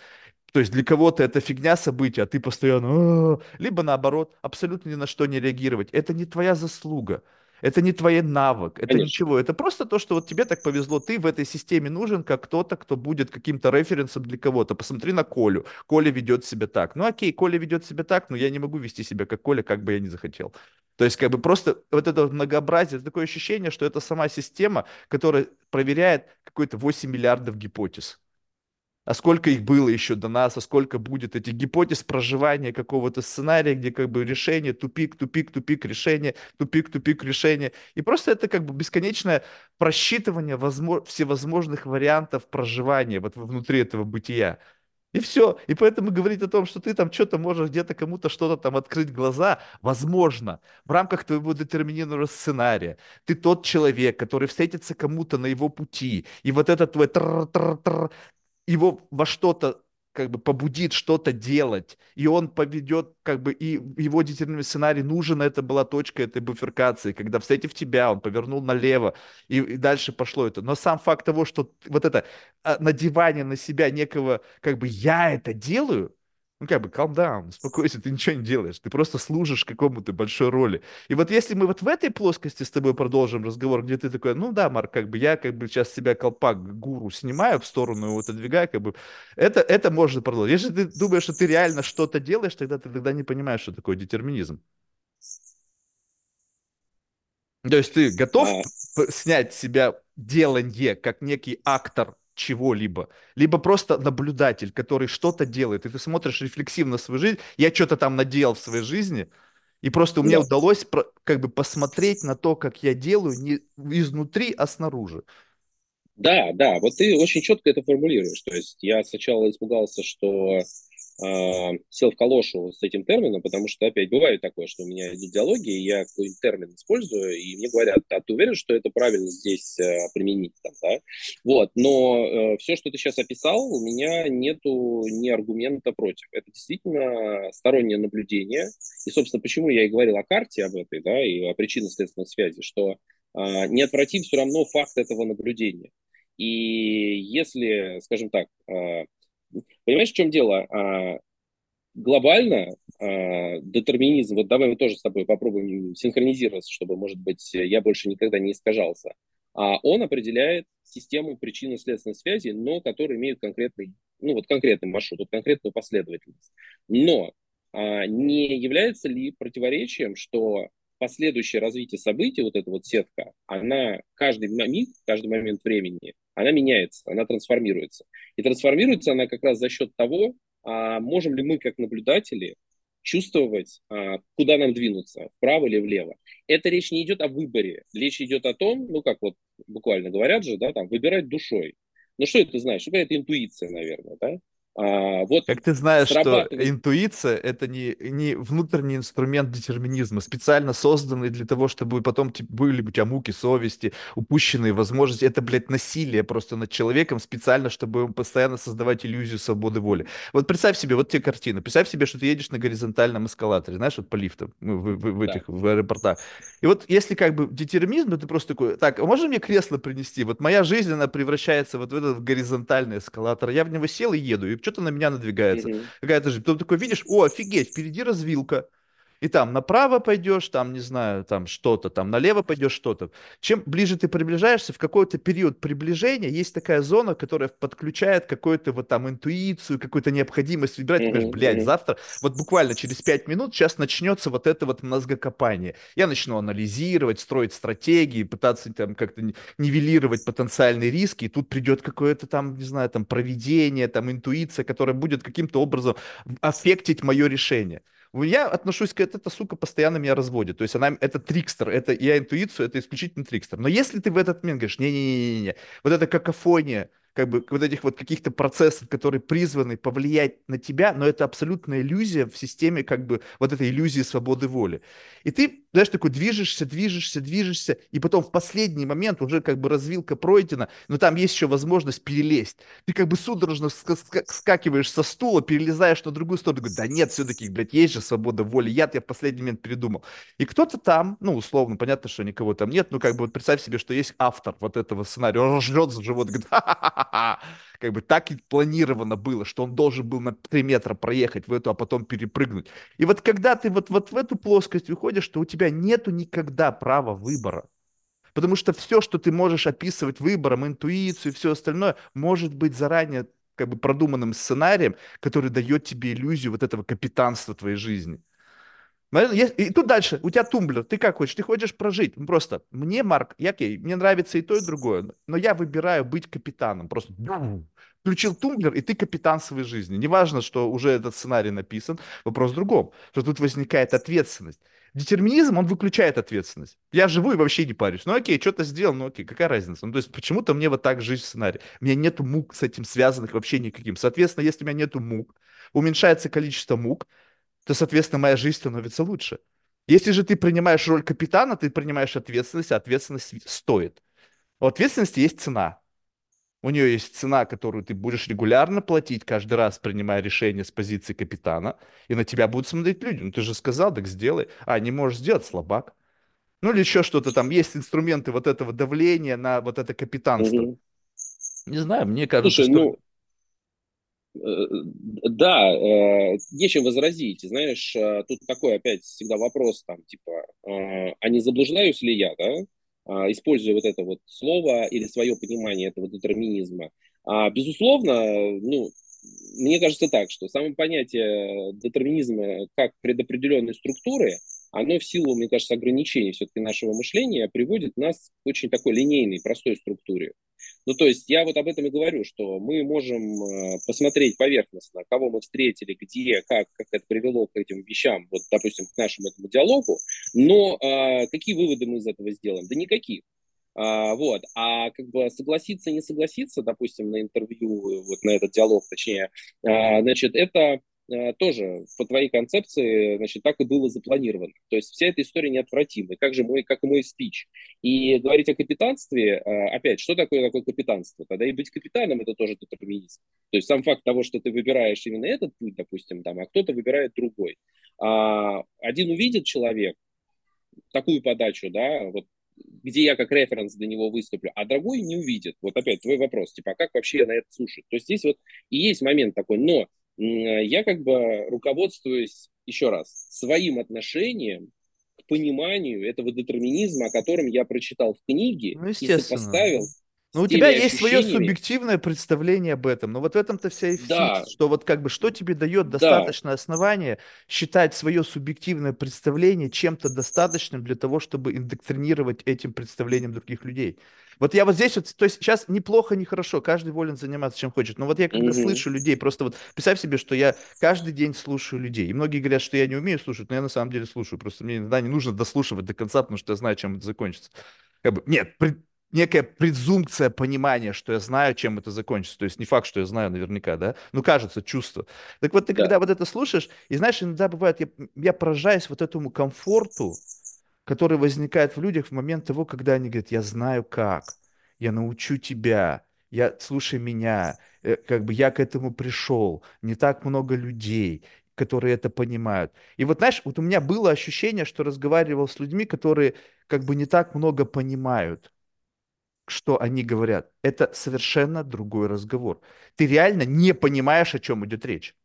то есть для кого-то это фигня события, а ты постоянно... Либо наоборот, абсолютно ни на что не реагировать. Это не твоя заслуга. Это не твой навык, это конечно. ничего. Это просто то, что вот тебе так повезло. Ты в этой системе нужен как кто-то, кто будет каким-то референсом для кого-то. Посмотри на Колю. Коля ведет себя так. Ну окей, Коля ведет себя так, но я не могу вести себя как Коля, как бы я ни захотел. То есть как бы просто вот это многообразие, это такое ощущение, что это сама система, которая проверяет какой-то 8 миллиардов гипотез. А сколько их было еще до нас, а сколько будет этих гипотез проживания какого-то сценария, где как бы решение, тупик, тупик, тупик, решение, тупик, тупик, решение. И просто это как бы бесконечное просчитывание возможно, всевозможных вариантов проживания вот внутри этого бытия. И все. И поэтому говорить о том, что ты там что-то можешь где-то кому-то что-то там открыть глаза, возможно, в рамках твоего детерминированного сценария. Ты тот человек, который встретится кому-то на его пути. И вот этот твой его во что-то как бы побудит что-то делать, и он поведет, как бы, и его детерминированный сценарий нужен, это была точка этой буферкации, когда, встретив тебя, он повернул налево, и, и дальше пошло это. Но сам факт того, что вот это а, надевание на себя некого, как бы, я это делаю, ну, как бы, calm down, успокойся, ты ничего не делаешь, ты просто служишь какому-то большой роли. И вот если мы вот в этой плоскости с тобой продолжим разговор, где ты такой, ну да, Марк, как бы я как бы сейчас себя колпак гуру снимаю в сторону его отодвигаю, как бы это, это можно продолжить. Если ты думаешь, что ты реально что-то делаешь, тогда ты тогда не понимаешь, что такое детерминизм. То есть ты готов снять с себя деланье как некий актор чего-либо, либо просто наблюдатель, который что-то делает, и ты смотришь рефлексивно свою жизнь, я что-то там наделал в своей жизни, и просто мне да. удалось про- как бы посмотреть на то, как я делаю не изнутри, а снаружи. Да, да, вот ты очень четко это формулируешь. То есть я сначала испугался, что э, сел в калошу с этим термином, потому что опять бывает такое, что у меня идут диалоги, и я какой-нибудь термин использую, и мне говорят, а ты уверен, что это правильно здесь э, применить? Там, да? Вот, но э, все, что ты сейчас описал, у меня нету ни аргумента против. Это действительно стороннее наблюдение. И, собственно, почему я и говорил о карте об этой, да, и о причинно-следственной связи, что э, неотвратим все равно факт этого наблюдения. И если, скажем так, э, Понимаешь, в чем дело? А, глобально а, детерминизм, вот давай мы тоже с тобой попробуем синхронизироваться, чтобы, может быть, я больше никогда не искажался. А он определяет систему причинно-следственной связи, но который имеет конкретный, ну вот конкретный маршрут, вот конкретную последовательность. Но а, не является ли противоречием, что последующее развитие событий, вот эта вот сетка, она каждый миг, каждый момент времени, она меняется, она трансформируется. И трансформируется она как раз за счет того, а можем ли мы как наблюдатели чувствовать, а, куда нам двинуться, вправо или влево. Это речь не идет о выборе, речь идет о том, ну как вот буквально говорят же, да, там, выбирать душой. Ну что это знаешь? Ну, это интуиция, наверное, да? А, вот как ты знаешь, что интуиция — это не, не внутренний инструмент детерминизма, специально созданный для того, чтобы потом были у тебя муки совести, упущенные возможности. Это, блядь, насилие просто над человеком специально, чтобы постоянно создавать иллюзию свободы воли. Вот представь себе, вот тебе картина. Представь себе, что ты едешь на горизонтальном эскалаторе, знаешь, вот по лифтам, ну, в, в, в этих, да. в аэропортах. И вот если как бы детерминизм, то ты просто такой, так, а можно мне кресло принести? Вот моя жизнь, она превращается вот в этот горизонтальный эскалатор. Я в него сел и еду, и что-то на меня надвигается. Mm-hmm. Какая-то же. Потом такой видишь, о, офигеть, впереди развилка и там направо пойдешь, там, не знаю, там что-то, там налево пойдешь что-то. Чем ближе ты приближаешься, в какой-то период приближения есть такая зона, которая подключает какую-то вот там интуицию, какую-то необходимость выбирать. Ты говоришь, блядь, завтра, вот буквально через пять минут сейчас начнется вот это вот мозгокопание. Я начну анализировать, строить стратегии, пытаться там как-то нивелировать потенциальные риски, и тут придет какое-то там, не знаю, там проведение, там интуиция, которая будет каким-то образом аффектить мое решение. Я отношусь к этой, эта сука постоянно меня разводит. То есть она, это трикстер, это я интуицию, это исключительно трикстер. Но если ты в этот момент говоришь, не-не-не-не, вот эта какофония, как бы вот этих вот каких-то процессов, которые призваны повлиять на тебя, но это абсолютная иллюзия в системе как бы вот этой иллюзии свободы воли. И ты, знаешь, такой движешься, движешься, движешься, и потом в последний момент уже как бы развилка пройдена, но там есть еще возможность перелезть. Ты как бы судорожно скакиваешь со стула, перелезаешь на другую сторону, говоришь, да нет, все-таки, блядь, есть же свобода воли, я я в последний момент передумал. И кто-то там, ну, условно, понятно, что никого там нет, ну, как бы вот представь себе, что есть автор вот этого сценария, он жрет за живот, говорит, как бы так и планировано было, что он должен был на 3 метра проехать в эту, а потом перепрыгнуть. И вот когда ты вот, вот в эту плоскость выходишь, что у тебя нету никогда права выбора. Потому что все, что ты можешь описывать выбором, интуицию и все остальное, может быть заранее как бы продуманным сценарием, который дает тебе иллюзию вот этого капитанства твоей жизни. И тут дальше, у тебя тумблер, ты как хочешь, ты хочешь прожить, просто, мне, Марк, я, окей, мне нравится и то, и другое, но я выбираю быть капитаном, просто включил тумблер, и ты капитан своей жизни. Неважно, что уже этот сценарий написан, вопрос в другом, что тут возникает ответственность. Детерминизм, он выключает ответственность. Я живу и вообще не парюсь. Ну окей, что-то сделал, ну окей, какая разница? Ну то есть почему-то мне вот так жизнь сценарий. У меня нету мук с этим связанных вообще никаким. Соответственно, если у меня нету мук, уменьшается количество мук, то, соответственно, моя жизнь становится лучше. Если же ты принимаешь роль капитана, ты принимаешь ответственность, а ответственность стоит. У ответственности есть цена. У нее есть цена, которую ты будешь регулярно платить, каждый раз принимая решение с позиции капитана, и на тебя будут смотреть люди. Ну, ты же сказал, так сделай. А, не можешь сделать, слабак. Ну, или еще что-то там. Есть инструменты вот этого давления на вот это капитанство. Угу. Не знаю, мне кажется, Слушай, что... Ну да, э, нечем возразить. Знаешь, э, тут такой опять всегда вопрос, там, типа, а не заблуждаюсь ли я, да, а, используя вот это вот слово или свое понимание этого детерминизма. А, безусловно, ну, мне кажется так, что само понятие детерминизма как предопределенной структуры, оно в силу, мне кажется, ограничений все-таки нашего мышления приводит нас к очень такой линейной, простой структуре. Ну, то есть я вот об этом и говорю, что мы можем э, посмотреть поверхностно, кого мы встретили, где, как, как это привело к этим вещам, вот, допустим, к нашему этому диалогу, но а, какие выводы мы из этого сделаем? Да никаких. А, вот. А как бы согласиться, не согласиться, допустим, на интервью, вот на этот диалог, точнее, а, значит, это тоже по твоей концепции, значит, так и было запланировано. То есть вся эта история неотвратима, как же мой, как и мой спич. И говорить о капитанстве, а, опять, что такое такое капитанство? Тогда и быть капитаном это тоже детерминизм. То есть сам факт того, что ты выбираешь именно этот путь, допустим, там, а кто-то выбирает другой. А, один увидит человек, такую подачу, да, вот где я как референс для него выступлю, а другой не увидит. Вот опять твой вопрос, типа, а как вообще на это слушать? То есть здесь вот и есть момент такой, но я как бы руководствуюсь, еще раз, своим отношением к пониманию этого детерминизма, о котором я прочитал в книге ну, и сопоставил ну, у тебя есть свое субъективное представление об этом. Но вот в этом-то вся и да. что вот как бы что тебе дает достаточное да. основание считать свое субъективное представление чем-то достаточным для того, чтобы индоктринировать этим представлением других людей. Вот я вот здесь вот, то есть сейчас неплохо, не хорошо, каждый волен заниматься чем хочет. Но вот я когда mm-hmm. слышу людей, просто вот представь себе, что я каждый день слушаю людей. И многие говорят, что я не умею слушать, но я на самом деле слушаю. Просто мне иногда не нужно дослушивать до конца, потому что я знаю, чем это закончится. Как бы, нет, некая презумпция понимания, что я знаю, чем это закончится. То есть не факт, что я знаю наверняка, да? Ну, кажется, чувство. Так вот, ты да. когда вот это слушаешь, и знаешь, иногда бывает, я, я поражаюсь вот этому комфорту, который возникает в людях в момент того, когда они говорят, я знаю как, я научу тебя, я, слушай меня, э, как бы я к этому пришел, не так много людей, которые это понимают. И вот, знаешь, вот у меня было ощущение, что разговаривал с людьми, которые как бы не так много понимают что они говорят. Это совершенно другой разговор. Ты реально не понимаешь, о чем идет речь.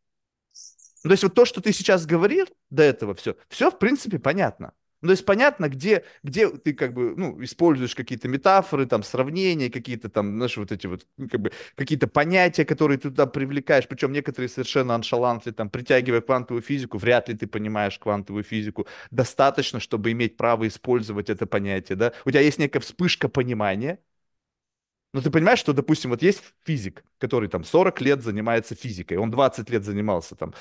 Ну, то есть вот то, что ты сейчас говорил до этого, все, все в принципе понятно. Ну, то есть понятно, где, где ты как бы, ну, используешь какие-то метафоры, там, сравнения, какие-то там, знаешь, вот эти вот, ну, как бы, какие-то понятия, которые ты туда привлекаешь, причем некоторые совершенно аншалантли, там, притягивая квантовую физику, вряд ли ты понимаешь квантовую физику. Достаточно, чтобы иметь право использовать это понятие, да. У тебя есть некая вспышка понимания, но ты понимаешь, что, допустим, вот есть физик, который там 40 лет занимается физикой, он 20 лет занимался там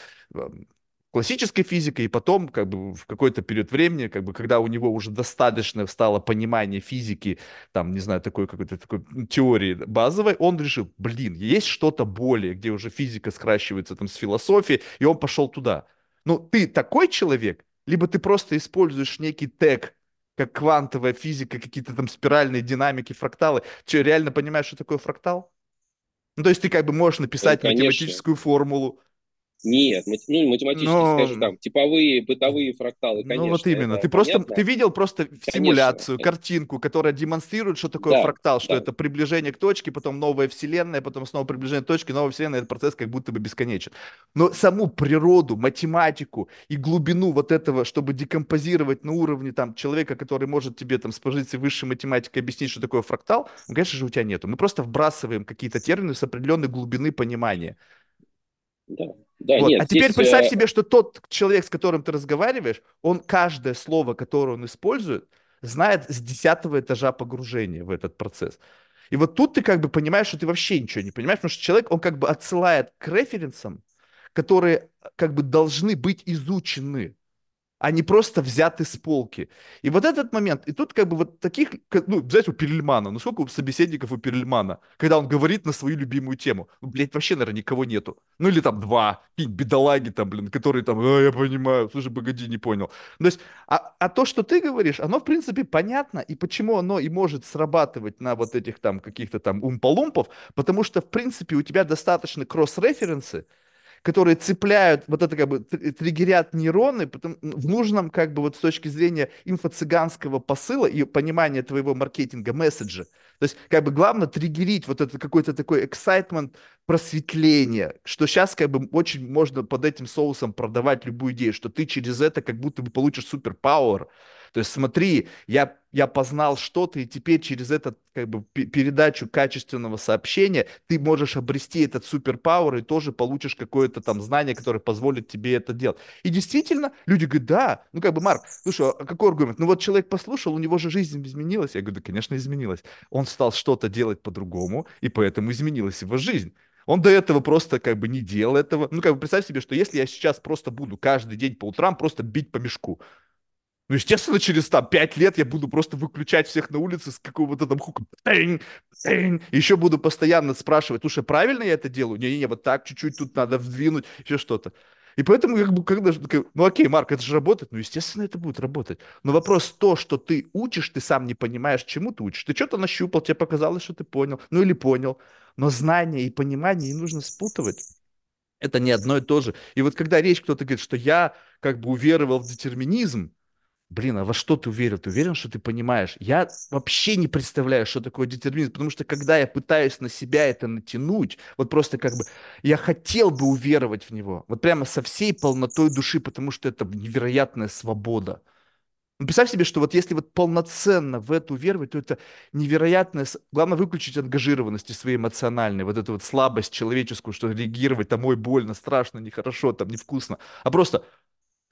классической физикой, и потом, как бы, в какой-то период времени, как бы, когда у него уже достаточно стало понимание физики, там, не знаю, такой какой-то такой теории базовой, он решил, блин, есть что-то более, где уже физика скращивается там с философией, и он пошел туда. Ну, ты такой человек, либо ты просто используешь некий тег, как квантовая физика, какие-то там спиральные динамики, фракталы. Че, реально понимаешь, что такое фрактал? Ну, то есть ты как бы можешь написать ну, математическую формулу, нет, ну, математически, Но... скажем, там, типовые, бытовые фракталы, конечно. Ну, вот именно. Ты просто, ты видел просто конечно. симуляцию, картинку, которая демонстрирует, что такое да, фрактал, что да. это приближение к точке, потом новая вселенная, потом снова приближение к точке, новая вселенная, этот процесс как будто бы бесконечен. Но саму природу, математику и глубину вот этого, чтобы декомпозировать на уровне там человека, который может тебе там с позиции высшей математики объяснить, что такое фрактал, ну, конечно же, у тебя нету. Мы просто вбрасываем какие-то термины с определенной глубины понимания. Да, да, вот. нет, а теперь представь себе, что тот человек, с которым ты разговариваешь, он каждое слово, которое он использует, знает с десятого этажа погружения в этот процесс. И вот тут ты как бы понимаешь, что ты вообще ничего не понимаешь, потому что человек, он как бы отсылает к референсам, которые как бы должны быть изучены а не просто взяты с полки. И вот этот момент, и тут как бы вот таких, ну, взять у Перельмана, ну сколько собеседников у Перельмана, когда он говорит на свою любимую тему, ну, блядь, вообще, наверное, никого нету. Ну, или там два, какие бедолаги там, блин, которые там, а, я понимаю, слушай, погоди, не понял. То есть, а, а то, что ты говоришь, оно, в принципе, понятно, и почему оно и может срабатывать на вот этих там каких-то там умполумпов, потому что, в принципе, у тебя достаточно кросс-референсы, которые цепляют, вот это как бы триггерят нейроны потом, в нужном как бы вот с точки зрения инфо-цыганского посыла и понимания твоего маркетинга, месседжа. То есть как бы главное триггерить вот это какой-то такой excitement, просветление, что сейчас как бы очень можно под этим соусом продавать любую идею, что ты через это как будто бы получишь суперпауэр, то есть смотри, я, я познал что-то, и теперь через эту как бы, передачу качественного сообщения ты можешь обрести этот суперпауэр и тоже получишь какое-то там знание, которое позволит тебе это делать. И действительно, люди говорят, да, ну как бы, Марк, слушай, а какой аргумент? Ну вот человек послушал, у него же жизнь изменилась. Я говорю, да, конечно, изменилась. Он стал что-то делать по-другому, и поэтому изменилась его жизнь. Он до этого просто как бы не делал этого. Ну, как бы представь себе, что если я сейчас просто буду каждый день по утрам просто бить по мешку, Ну, естественно, через там пять лет я буду просто выключать всех на улице с какого-то там хука. Еще буду постоянно спрашивать, слушай, правильно я это делаю? Не-не-не, вот так чуть-чуть тут надо вдвинуть, еще что-то. И поэтому, как бы, когда ну окей, Марк, это же работает, ну, естественно, это будет работать. Но вопрос то, что ты учишь, ты сам не понимаешь, чему ты учишь. Ты что-то нащупал, тебе показалось, что ты понял, ну или понял. Но знание и понимание не нужно спутывать. Это не одно и то же. И вот когда речь кто-то говорит, что я как бы уверовал в детерминизм, Блин, а во что ты уверен? Ты уверен, что ты понимаешь? Я вообще не представляю, что такое детерминизм, потому что когда я пытаюсь на себя это натянуть, вот просто как бы я хотел бы уверовать в него, вот прямо со всей полнотой души, потому что это невероятная свобода. Ну, представь себе, что вот если вот полноценно в эту веровать, то это невероятное... Главное выключить ангажированность своей эмоциональной, вот эту вот слабость человеческую, что реагировать, там, ой, больно, страшно, нехорошо, там, невкусно. А просто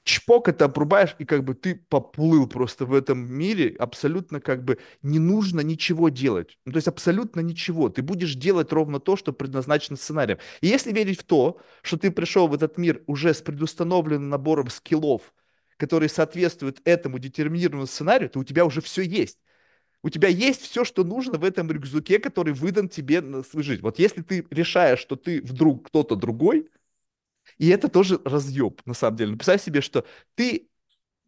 чпок это обрубаешь, и как бы ты поплыл просто в этом мире, абсолютно как бы не нужно ничего делать. Ну, то есть абсолютно ничего. Ты будешь делать ровно то, что предназначено сценарием. И если верить в то, что ты пришел в этот мир уже с предустановленным набором скиллов, которые соответствуют этому детерминированному сценарию, то у тебя уже все есть. У тебя есть все, что нужно в этом рюкзаке, который выдан тебе на свою жизнь. Вот если ты решаешь, что ты вдруг кто-то другой, и это тоже разъеб, на самом деле. Представь себе, что ты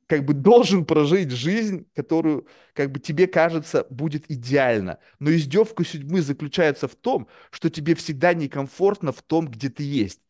как бы должен прожить жизнь, которую, как бы тебе кажется, будет идеально. Но издевка судьбы заключается в том, что тебе всегда некомфортно в том, где ты есть.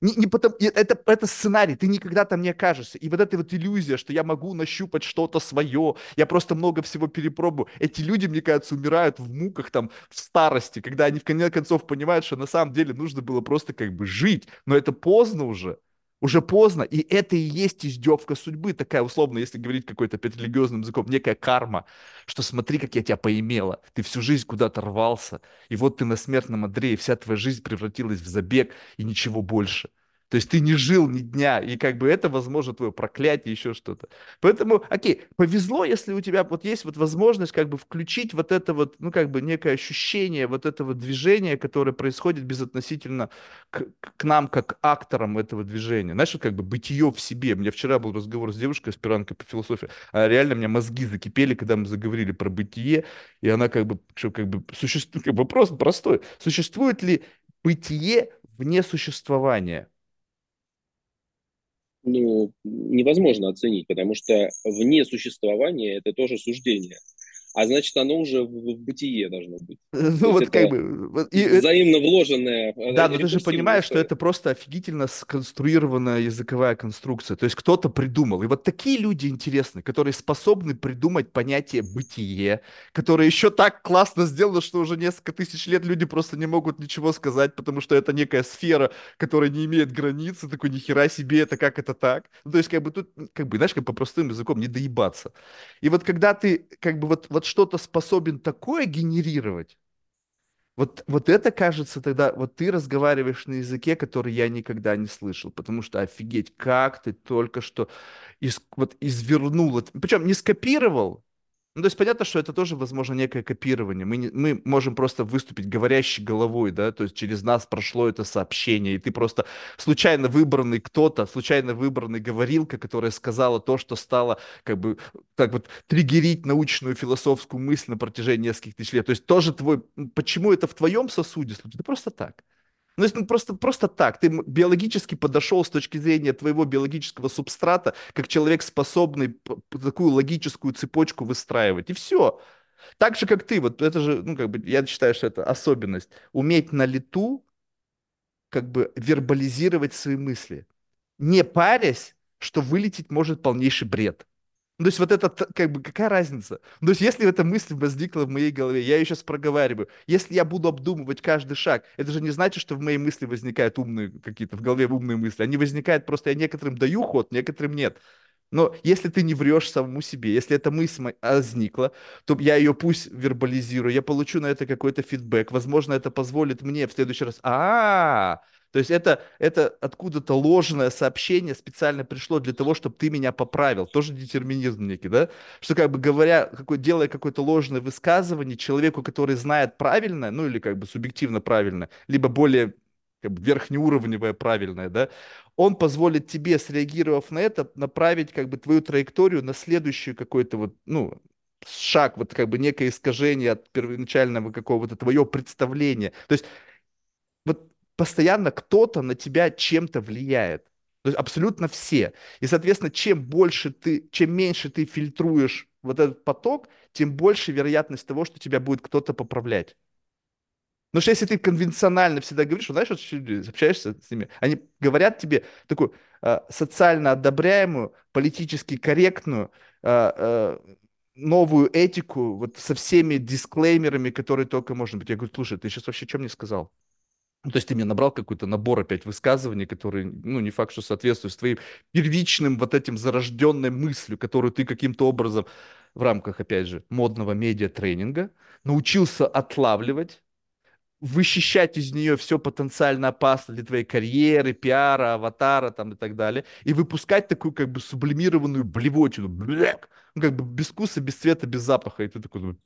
Не, не потому, это, это сценарий, ты никогда там не окажешься. И вот эта вот иллюзия, что я могу нащупать что-то свое, я просто много всего перепробую. Эти люди, мне кажется, умирают в муках там в старости, когда они в конце концов понимают, что на самом деле нужно было просто как бы жить. Но это поздно уже. Уже поздно, и это и есть издевка судьбы, такая условно, если говорить какой-то религиозным языком, некая карма, что смотри, как я тебя поимела, ты всю жизнь куда-то рвался, и вот ты на смертном одре, и вся твоя жизнь превратилась в забег, и ничего больше. То есть ты не жил ни дня, и как бы это, возможно, твое проклятие, еще что-то. Поэтому, окей, повезло, если у тебя вот есть вот возможность как бы включить вот это вот, ну, как бы некое ощущение вот этого движения, которое происходит безотносительно к, к нам, как акторам этого движения. Знаешь, вот как бы бытие в себе. У меня вчера был разговор с девушкой, аспиранткой по философии, а реально у меня мозги закипели, когда мы заговорили про бытие, и она как бы, что как бы существует, как бы вопрос простой. Существует ли бытие вне существования? Ну, невозможно оценить, потому что вне существования это тоже суждение а значит, оно уже в, в бытие должно быть. Ну, вот как бы... И, взаимно вложенное. Э, да, но ты же понимаешь, что это просто офигительно сконструированная языковая конструкция. То есть кто-то придумал. И вот такие люди интересны, которые способны придумать понятие бытие, которое еще так классно сделано, что уже несколько тысяч лет люди просто не могут ничего сказать, потому что это некая сфера, которая не имеет границы, такой нихера себе, это как это так? Ну, то есть как бы тут, как бы, знаешь, как по простым языком не доебаться. И вот когда ты как бы вот, вот что-то способен такое генерировать, вот, вот это кажется тогда, вот ты разговариваешь на языке, который я никогда не слышал, потому что офигеть, как ты только что из, вот извернул, причем не скопировал, ну, то есть понятно, что это тоже, возможно, некое копирование. Мы, не, мы можем просто выступить говорящей головой, да, то есть через нас прошло это сообщение, и ты просто случайно выбранный кто-то, случайно выбранный говорилка, которая сказала то, что стало как бы так вот триггерить научную философскую мысль на протяжении нескольких тысяч лет. То есть тоже твой... Почему это в твоем сосуде случилось? Да просто так. Ну, если просто, просто так, ты биологически подошел с точки зрения твоего биологического субстрата, как человек, способный такую логическую цепочку выстраивать, и все. Так же, как ты, вот это же, ну, как бы, я считаю, что это особенность. Уметь на лету, как бы, вербализировать свои мысли. Не парясь, что вылететь может полнейший бред. Ну, то есть вот это, как бы, какая разница? Ну, то есть если эта мысль возникла в моей голове, я ее сейчас проговариваю, если я буду обдумывать каждый шаг, это же не значит, что в моей мысли возникают умные какие-то, в голове умные мысли. Они возникают просто, я некоторым даю ход, некоторым нет. Но если ты не врешь самому себе, если эта мысль возникла, то я ее пусть вербализирую, я получу на это какой-то фидбэк. Возможно, это позволит мне в следующий раз. А, -а, -а то есть это, это откуда-то ложное сообщение специально пришло для того, чтобы ты меня поправил. Тоже детерминизм некий, да? Что как бы говоря, какой, делая какое-то ложное высказывание человеку, который знает правильно, ну или как бы субъективно правильно, либо более как бы верхнеуровневое правильное, да, он позволит тебе, среагировав на это, направить как бы твою траекторию на следующую какой-то вот, ну, шаг, вот как бы некое искажение от первоначального какого-то твоего представления. То есть постоянно кто-то на тебя чем-то влияет. То есть абсолютно все. И, соответственно, чем больше ты, чем меньше ты фильтруешь вот этот поток, тем больше вероятность того, что тебя будет кто-то поправлять. Потому что если ты конвенционально всегда говоришь, знаешь, вот общаешься с ними, они говорят тебе такую э, социально одобряемую, политически корректную, э, э, новую этику, вот со всеми дисклеймерами, которые только можно быть. Я говорю, слушай, ты сейчас вообще что мне сказал? Ну, то есть ты мне набрал какой-то набор опять высказываний, которые, ну, не факт, что соответствуют твоим первичным вот этим зарожденной мыслью, которую ты каким-то образом в рамках, опять же, модного медиа-тренинга научился отлавливать, вычищать из нее все потенциально опасное для твоей карьеры, пиара, аватара там и так далее, и выпускать такую как бы сублимированную блевотину, бляк, ну, как бы без вкуса, без цвета, без запаха, и ты такой, ну,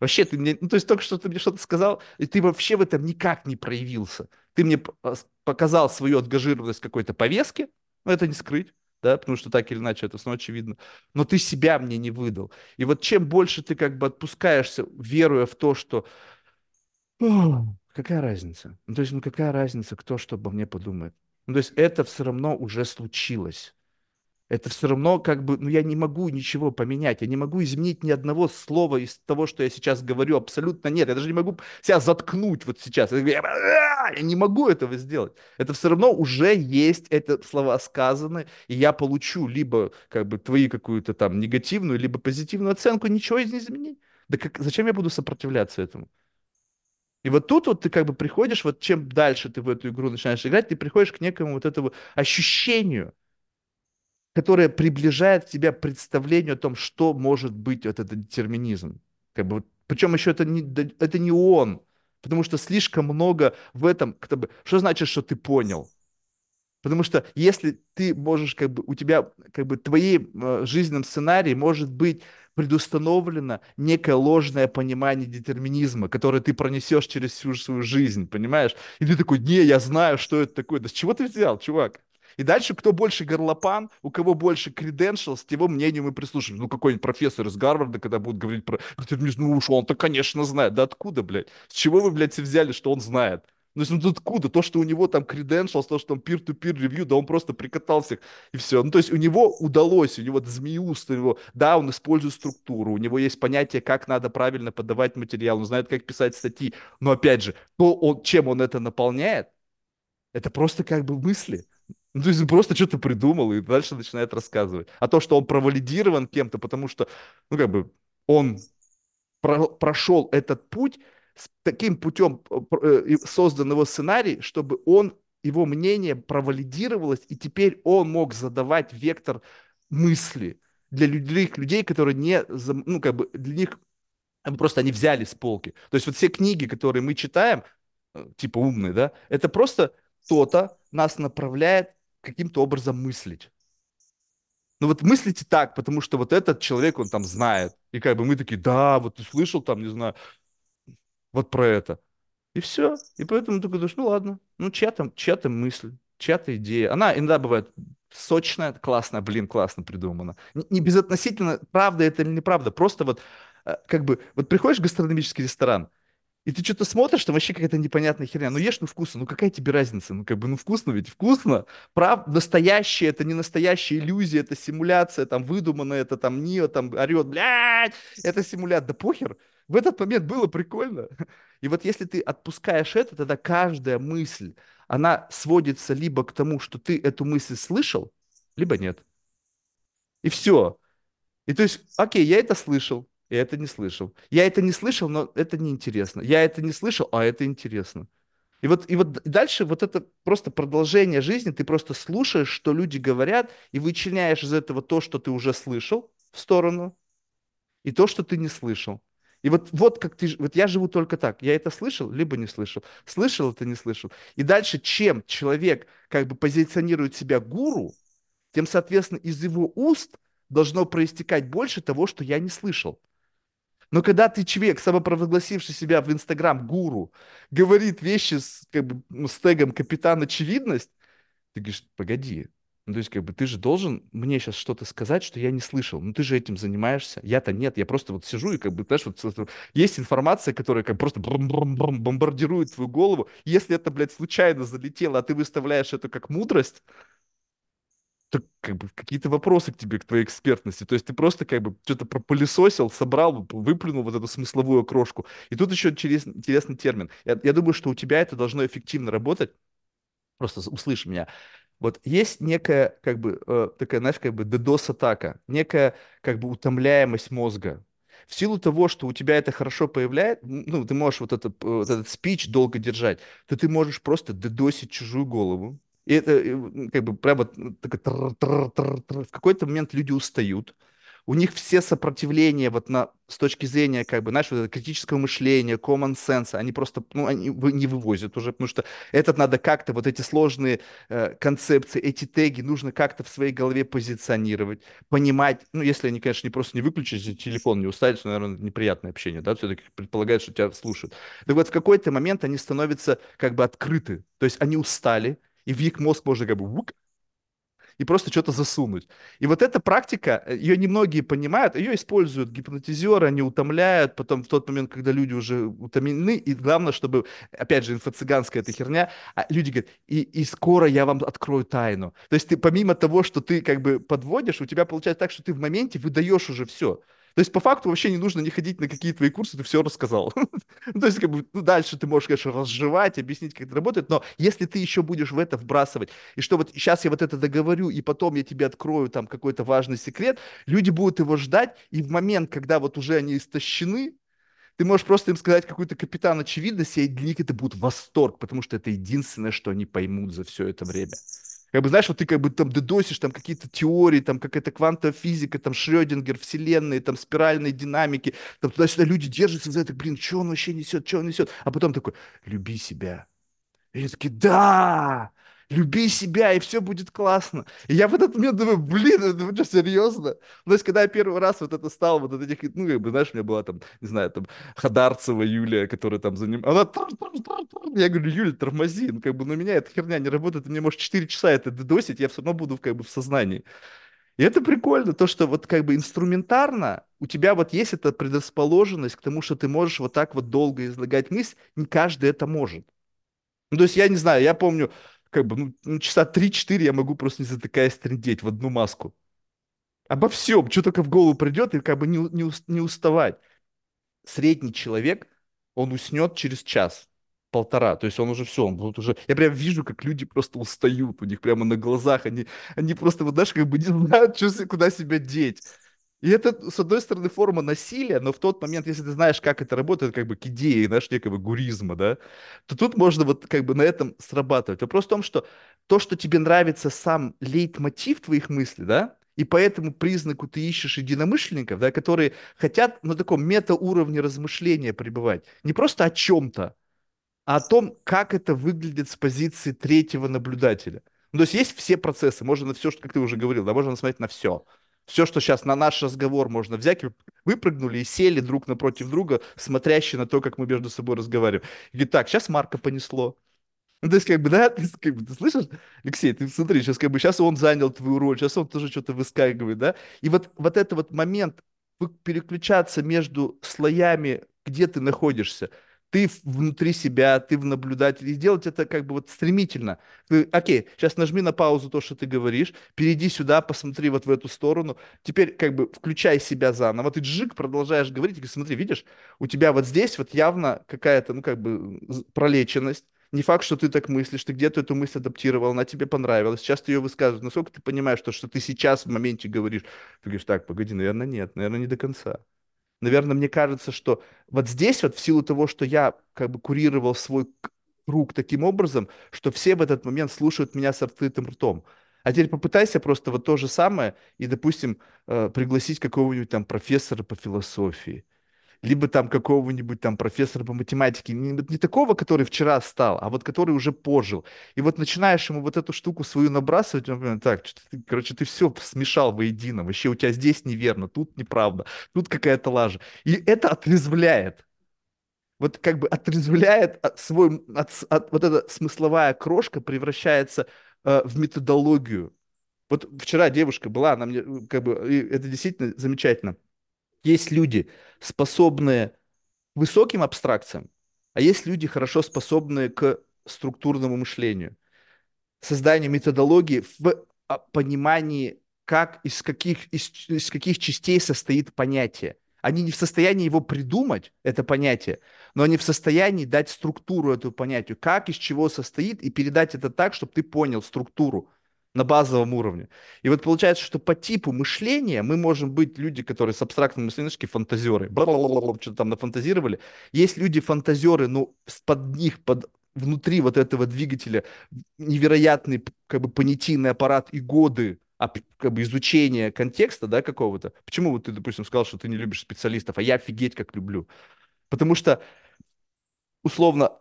вообще ты мне, ну, то есть только что ты мне что-то сказал, и ты вообще в этом никак не проявился. Ты мне а, показал свою отгажированность какой-то повестки, но это не скрыть, да, потому что так или иначе это снова очевидно, но ты себя мне не выдал. И вот чем больше ты как бы отпускаешься, веруя в то, что какая разница? Ну, то есть, ну какая разница, кто что обо мне подумает? Ну, то есть это все равно уже случилось. Это все равно как бы, ну я не могу ничего поменять, я не могу изменить ни одного слова из того, что я сейчас говорю, абсолютно нет. Я даже не могу себя заткнуть вот сейчас. Я, не могу этого сделать. Это все равно уже есть, это слова сказаны, и я получу либо как бы твои какую-то там негативную, либо позитивную оценку, ничего из не изменить. Да как, зачем я буду сопротивляться этому? И вот тут вот ты как бы приходишь, вот чем дальше ты в эту игру начинаешь играть, ты приходишь к некому вот этому ощущению, которое приближает тебя к представлению о том, что может быть вот этот детерминизм. Как бы, причем еще это не, это не он, потому что слишком много в этом, как бы, что значит, что ты понял? Потому что если ты можешь, как бы, у тебя, как бы, твои э, жизненном сценарии может быть предустановлено некое ложное понимание детерминизма, которое ты пронесешь через всю свою жизнь, понимаешь? И ты такой, не, я знаю, что это такое. Да с чего ты взял, чувак? И дальше, кто больше горлопан, у кого больше credentials, с его мнению мы прислушиваем. Ну, какой-нибудь профессор из Гарварда, когда будут говорить про ну уж он-то, конечно, знает. Да откуда, блядь? С чего вы, блядь, взяли, что он знает? Ну, есть, откуда? То, что у него там credentials, то, что он peer-to-peer ревью, да он просто прикатал всех, и все. Ну, то есть, у него удалось, у него змеюст, у него, да, он использует структуру, у него есть понятие, как надо правильно подавать материал, он знает, как писать статьи. Но, опять же, то, он, чем он это наполняет, это просто как бы мысли. Ну, то есть он просто что-то придумал и дальше начинает рассказывать. А то, что он провалидирован кем-то, потому что, ну, как бы, он про прошел этот путь, таким путем э, э, создан его сценарий, чтобы он, его мнение провалидировалось, и теперь он мог задавать вектор мысли для людей, людей которые не, ну, как бы для них просто они взяли с полки. То есть вот все книги, которые мы читаем, э, типа умные, да, это просто кто-то нас направляет каким-то образом мыслить. Ну вот мыслите так, потому что вот этот человек, он там знает. И как бы мы такие, да, вот ты слышал там, не знаю, вот про это. И все. И поэтому ты говоришь, ну ладно, ну чья там, чья там мысль, чья-то идея. Она иногда бывает сочная, классная, блин, классно придумана. Не, безотносительно, правда это или неправда, просто вот э, как бы, вот приходишь в гастрономический ресторан, и ты что-то смотришь, что вообще какая-то непонятная херня. Ну ешь, ну вкусно. Ну какая тебе разница? Ну как бы, ну вкусно ведь, вкусно. Прав, настоящее, это не настоящая иллюзия, это симуляция, там выдуманная, это там Нио там орет, блядь, это симуляция. Да похер. В этот момент было прикольно. И вот если ты отпускаешь это, тогда каждая мысль, она сводится либо к тому, что ты эту мысль слышал, либо нет. И все. И то есть, окей, я это слышал, я это не слышал. Я это не слышал, но это неинтересно. Я это не слышал, а это интересно. И вот, и вот дальше вот это просто продолжение жизни, ты просто слушаешь, что люди говорят, и вычленяешь из этого то, что ты уже слышал в сторону, и то, что ты не слышал. И вот, вот как ты, вот я живу только так. Я это слышал, либо не слышал. Слышал это, не слышал. И дальше, чем человек как бы позиционирует себя гуру, тем, соответственно, из его уст должно проистекать больше того, что я не слышал. Но когда ты человек, самопровозгласивший себя в Инстаграм гуру, говорит вещи с, как бы, ну, с тегом «Капитан Очевидность», ты говоришь, погоди, ну, то есть, как бы, ты же должен мне сейчас что-то сказать, что я не слышал. Ну, ты же этим занимаешься. Я-то нет. Я просто вот сижу и, как бы, знаешь, вот, есть информация, которая как просто бомбардирует твою голову. Если это, блядь, случайно залетело, а ты выставляешь это как мудрость, то как бы какие-то вопросы к тебе, к твоей экспертности. То есть ты просто как бы что-то пропылесосил, собрал, выплюнул вот эту смысловую окрошку. И тут еще интерес, интересный термин. Я, я думаю, что у тебя это должно эффективно работать. Просто услышь меня. Вот есть некая, как бы, э, такая, знаешь, как бы DDoS-атака, некая, как бы, утомляемость мозга. В силу того, что у тебя это хорошо появляется, ну, ты можешь вот этот, вот этот спич долго держать, то ты можешь просто дедосить чужую голову, и это э, как бы прямо такой в какой-то момент люди устают. У них все сопротивления вот на, с точки зрения, как бы, знаешь, вот это критического мышления, common sense, они просто, ну, они не вывозят уже, потому что этот надо как-то, вот эти сложные э, концепции, эти теги нужно как-то в своей голове позиционировать, понимать, ну, если они, конечно, не просто не выключат телефон, не уставить, наверное, неприятное общение, да, все-таки предполагают, что тебя слушают. Так вот, в какой-то момент они становятся как бы открыты, то есть они устали, и в их мозг можно как бы вук, и просто что-то засунуть. И вот эта практика, э, ее немногие понимают, ее используют гипнотизеры, они утомляют, потом в тот момент, когда люди уже утомлены, и главное, чтобы, опять же, инфо-цыганская эта херня, а люди говорят, и, и скоро я вам открою тайну. То есть ты помимо того, что ты как бы подводишь, у тебя получается так, что ты в моменте выдаешь уже все. То есть, по факту, вообще не нужно не ходить на какие твои курсы, ты все рассказал. Ну, то есть, как бы, ну, дальше ты можешь, конечно, разжевать, объяснить, как это работает, но если ты еще будешь в это вбрасывать, и что вот сейчас я вот это договорю, и потом я тебе открою там какой-то важный секрет, люди будут его ждать, и в момент, когда вот уже они истощены, ты можешь просто им сказать какую-то капитан очевидность, и для них это будет восторг, потому что это единственное, что они поймут за все это время как бы, знаешь, вот ты как бы там дедосишь там какие-то теории, там какая-то квантовая физика, там Шрёдингер, вселенные, там спиральные динамики, там туда-сюда люди держатся за это, блин, что он вообще несет, что он несет, а потом такой, люби себя. И они такие, да, люби себя, и все будет классно. И я в этот момент думаю, блин, это что, серьезно? То есть, когда я первый раз вот это стал, вот этих, ну, как бы, знаешь, у меня была там, не знаю, там, Хадарцева Юлия, которая там за она, я говорю, Юля, тормози, ну, как бы, на меня эта херня не работает, мне может 4 часа это дедосить, я все равно буду, как бы, в сознании. И это прикольно, то, что вот как бы инструментарно у тебя вот есть эта предрасположенность к тому, что ты можешь вот так вот долго излагать мысль, не каждый это может. Ну, то есть я не знаю, я помню, как бы, ну, ну часа 3-4 я могу просто не затыкаясь трендеть в одну маску. Обо всем, что только в голову придет, и как бы не, не, не уставать. Средний человек, он уснет через час, полтора, то есть он уже все, он вот уже, я прям вижу, как люди просто устают, у них прямо на глазах, они, они просто, вот знаешь, как бы не знают, что, куда себя деть. И это, с одной стороны, форма насилия, но в тот момент, если ты знаешь, как это работает, как бы к идее, знаешь, некого гуризма, да, то тут можно вот как бы на этом срабатывать. Вопрос в том, что то, что тебе нравится сам лейтмотив твоих мыслей, да, и по этому признаку ты ищешь единомышленников, да, которые хотят на таком метауровне размышления пребывать. Не просто о чем-то, а о том, как это выглядит с позиции третьего наблюдателя. Ну, то есть есть все процессы, можно на все, что, как ты уже говорил, да, можно смотреть на все все, что сейчас на наш разговор можно взять, выпрыгнули и сели друг напротив друга, смотрящие на то, как мы между собой разговариваем. И так, сейчас Марка понесло. Ну, то есть, как бы, да, ты, как бы, ты слышишь, Алексей, ты смотри, сейчас, как бы, сейчас он занял твою роль, сейчас он тоже что-то выскакивает, да, и вот, вот это вот момент переключаться между слоями, где ты находишься, ты внутри себя, ты в наблюдателе, и делать это как бы вот стремительно. Ты, окей, сейчас нажми на паузу то, что ты говоришь, перейди сюда, посмотри вот в эту сторону, теперь как бы включай себя заново, ты джик, продолжаешь говорить, и смотри, видишь, у тебя вот здесь вот явно какая-то, ну как бы пролеченность, не факт, что ты так мыслишь, ты где-то эту мысль адаптировал, она тебе понравилась, сейчас ты ее высказываешь, насколько ты понимаешь, что, что ты сейчас в моменте говоришь, ты говоришь, так, погоди, наверное, нет, наверное, не до конца наверное, мне кажется, что вот здесь вот в силу того, что я как бы курировал свой круг таким образом, что все в этот момент слушают меня с открытым ртом. А теперь попытайся просто вот то же самое и, допустим, э, пригласить какого-нибудь там профессора по философии либо там какого-нибудь там профессора по математике, не, не такого, который вчера стал, а вот который уже пожил. И вот начинаешь ему вот эту штуку свою набрасывать, он говорит, так, ты, короче, ты все смешал воедино, вообще у тебя здесь неверно, тут неправда, тут какая-то лажа. И это отрезвляет вот как бы отрезвляет свой, от, от, вот эта смысловая крошка превращается э, в методологию. Вот вчера девушка была, она мне, э, как бы, это действительно замечательно. Есть люди, способные к высоким абстракциям, а есть люди, хорошо способные к структурному мышлению. Создание методологии в а, понимании, как, из каких, из, из каких частей состоит понятие. Они не в состоянии его придумать, это понятие, но они в состоянии дать структуру этому понятию, как из чего состоит, и передать это так, чтобы ты понял структуру на базовом уровне. И вот получается, что по типу мышления мы можем быть люди, которые с абстрактным мышлением, фантазеры, что-то там нафантазировали. Есть люди фантазеры, но под них, под внутри вот этого двигателя невероятный как бы понятийный аппарат и годы а, как бы изучение контекста, да, какого-то. Почему вот ты, допустим, сказал, что ты не любишь специалистов, а я офигеть как люблю? Потому что, условно,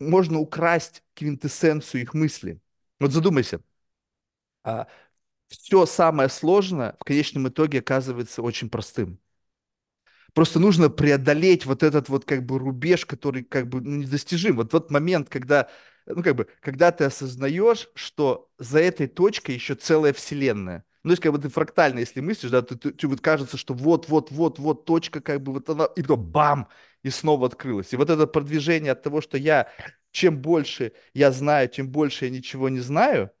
можно украсть квинтэссенцию их мысли. Вот задумайся, а, все самое сложное в конечном итоге оказывается очень простым. Просто нужно преодолеть вот этот вот как бы рубеж, который как бы ну, недостижим. Вот тот момент, когда ну, как бы, когда ты осознаешь, что за этой точкой еще целая вселенная. Ну, то есть, как бы ты фрактально, если мыслишь, да, ты, ты, вот кажется, что вот, вот, вот, вот точка, как бы вот она, и потом бам, и снова открылась. И вот это продвижение от того, что я, чем больше я знаю, тем больше я ничего не знаю,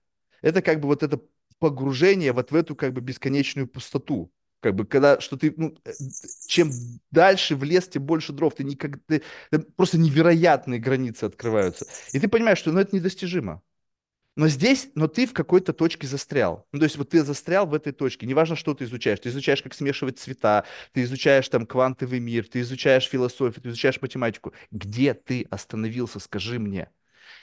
это как бы вот это погружение вот в эту как бы бесконечную пустоту. Как бы, когда, что ты, ну, э, чем дальше в лес, тем больше дров. Ты никогда, ты, просто невероятные границы открываются. И ты понимаешь, что ну, это недостижимо. Но здесь, но ты в какой-то точке застрял. Ну, то есть вот ты застрял в этой точке. Неважно, что ты изучаешь. Ты изучаешь, как смешивать цвета, ты изучаешь там квантовый мир, ты изучаешь философию, ты изучаешь математику. Где ты остановился, скажи мне.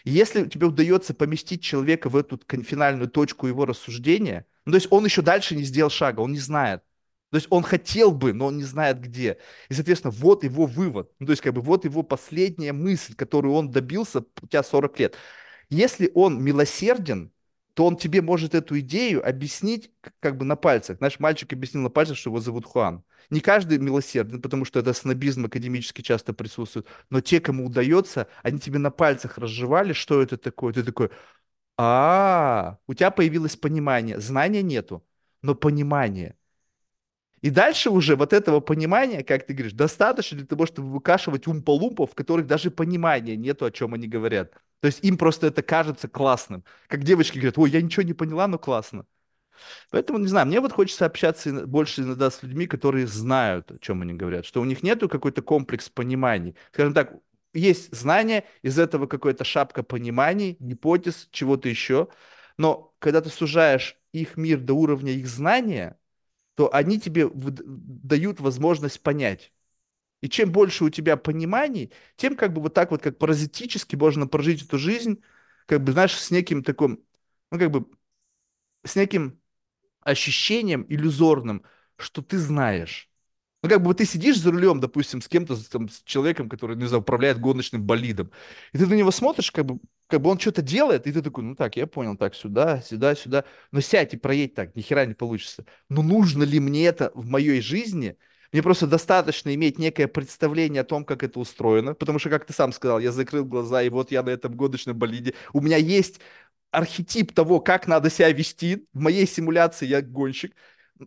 Если тебе удается поместить человека в эту финальную точку его рассуждения, ну, то есть он еще дальше не сделал шага, он не знает, то есть он хотел бы, но он не знает где. И, соответственно, вот его вывод. Ну, то есть, как бы, вот его последняя мысль, которую он добился спустя 40 лет. Если он милосерден, то он тебе может эту идею объяснить как бы на пальцах. Наш мальчик объяснил на пальцах, что его зовут Хуан. Не каждый милосерден, потому что это снобизм академически часто присутствует, но те, кому удается, они тебе на пальцах разжевали, что это такое. Ты такой, а, у тебя появилось понимание. Знания нету, но понимание. И дальше уже вот этого понимания, как ты говоришь, достаточно для того, чтобы выкашивать умполумпов, в которых даже понимания нету, о чем они говорят. То есть им просто это кажется классным. Как девочки говорят, ой, я ничего не поняла, но классно. Поэтому, не знаю, мне вот хочется общаться больше иногда с людьми, которые знают, о чем они говорят, что у них нету какой-то комплекс пониманий. Скажем так, есть знания, из этого какая-то шапка пониманий, гипотез, чего-то еще. Но когда ты сужаешь их мир до уровня их знания, то они тебе дают возможность понять. И чем больше у тебя пониманий, тем как бы вот так вот как паразитически можно прожить эту жизнь, как бы, знаешь, с неким таким, ну, как бы, с неким ощущением иллюзорным, что ты знаешь. Ну, как бы вот ты сидишь за рулем, допустим, с кем-то, там, с человеком, который, не знаю, управляет гоночным болидом, и ты на него смотришь, как бы, как бы он что-то делает, и ты такой, ну так, я понял, так, сюда, сюда, сюда, но сядь и проедь так, ни хера не получится. Но нужно ли мне это в моей жизни? Мне просто достаточно иметь некое представление о том, как это устроено, потому что, как ты сам сказал, я закрыл глаза, и вот я на этом гоночном болиде. У меня есть архетип того, как надо себя вести. В моей симуляции я гонщик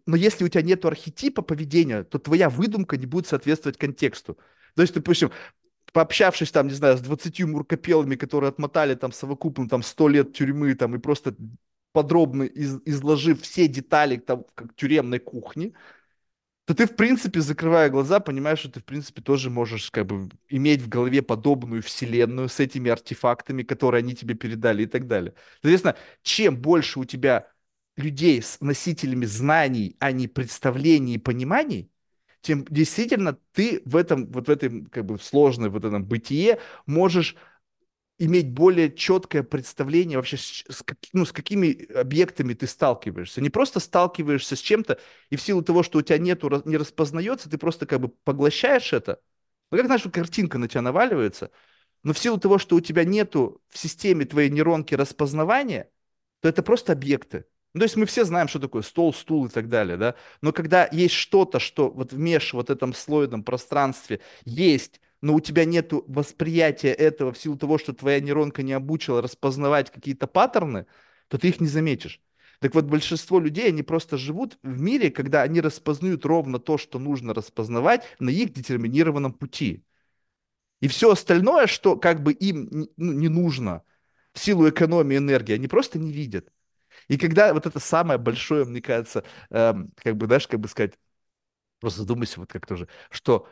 но если у тебя нет архетипа поведения, то твоя выдумка не будет соответствовать контексту. То есть, допустим, пообщавшись там, не знаю, с 20 муркопелами, которые отмотали там совокупно там 100 лет тюрьмы там и просто подробно из, изложив все детали там, как тюремной кухни, то ты, в принципе, закрывая глаза, понимаешь, что ты, в принципе, тоже можешь как бы иметь в голове подобную вселенную с этими артефактами, которые они тебе передали и так далее. Соответственно, чем больше у тебя людей с носителями знаний, а не представлений и пониманий, тем действительно ты в этом, вот в этом как бы сложной вот этом бытие можешь иметь более четкое представление вообще, с, с, ну, с какими объектами ты сталкиваешься. Не просто сталкиваешься с чем-то, и в силу того, что у тебя нету, не распознается, ты просто как бы поглощаешь это, Ну, как знаешь, картинка на тебя наваливается, но в силу того, что у тебя нету в системе твоей нейронки распознавания, то это просто объекты. Ну, то есть мы все знаем, что такое стол, стул и так далее, да. Но когда есть что-то, что вот в меж вот этом слойном пространстве есть, но у тебя нет восприятия этого в силу того, что твоя нейронка не обучила распознавать какие-то паттерны, то ты их не заметишь. Так вот, большинство людей, они просто живут в мире, когда они распознают ровно то, что нужно распознавать на их детерминированном пути. И все остальное, что как бы им ну, не нужно в силу экономии энергии, они просто не видят. И когда вот это самое большое, мне кажется, эм, как бы, знаешь, как бы сказать, просто задумайся вот как тоже, что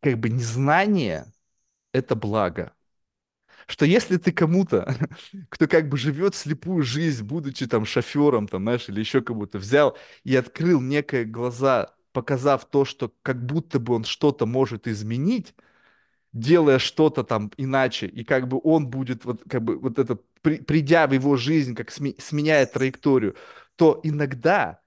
как бы незнание – это благо. Что если ты кому-то, кто как бы живет слепую жизнь, будучи там шофером, там, знаешь, или еще кому-то, взял и открыл некое глаза, показав то, что как будто бы он что-то может изменить, делая что-то там иначе, и как бы он будет вот как бы вот это при, придя в его жизнь, как сме, сменяя траекторию, то иногда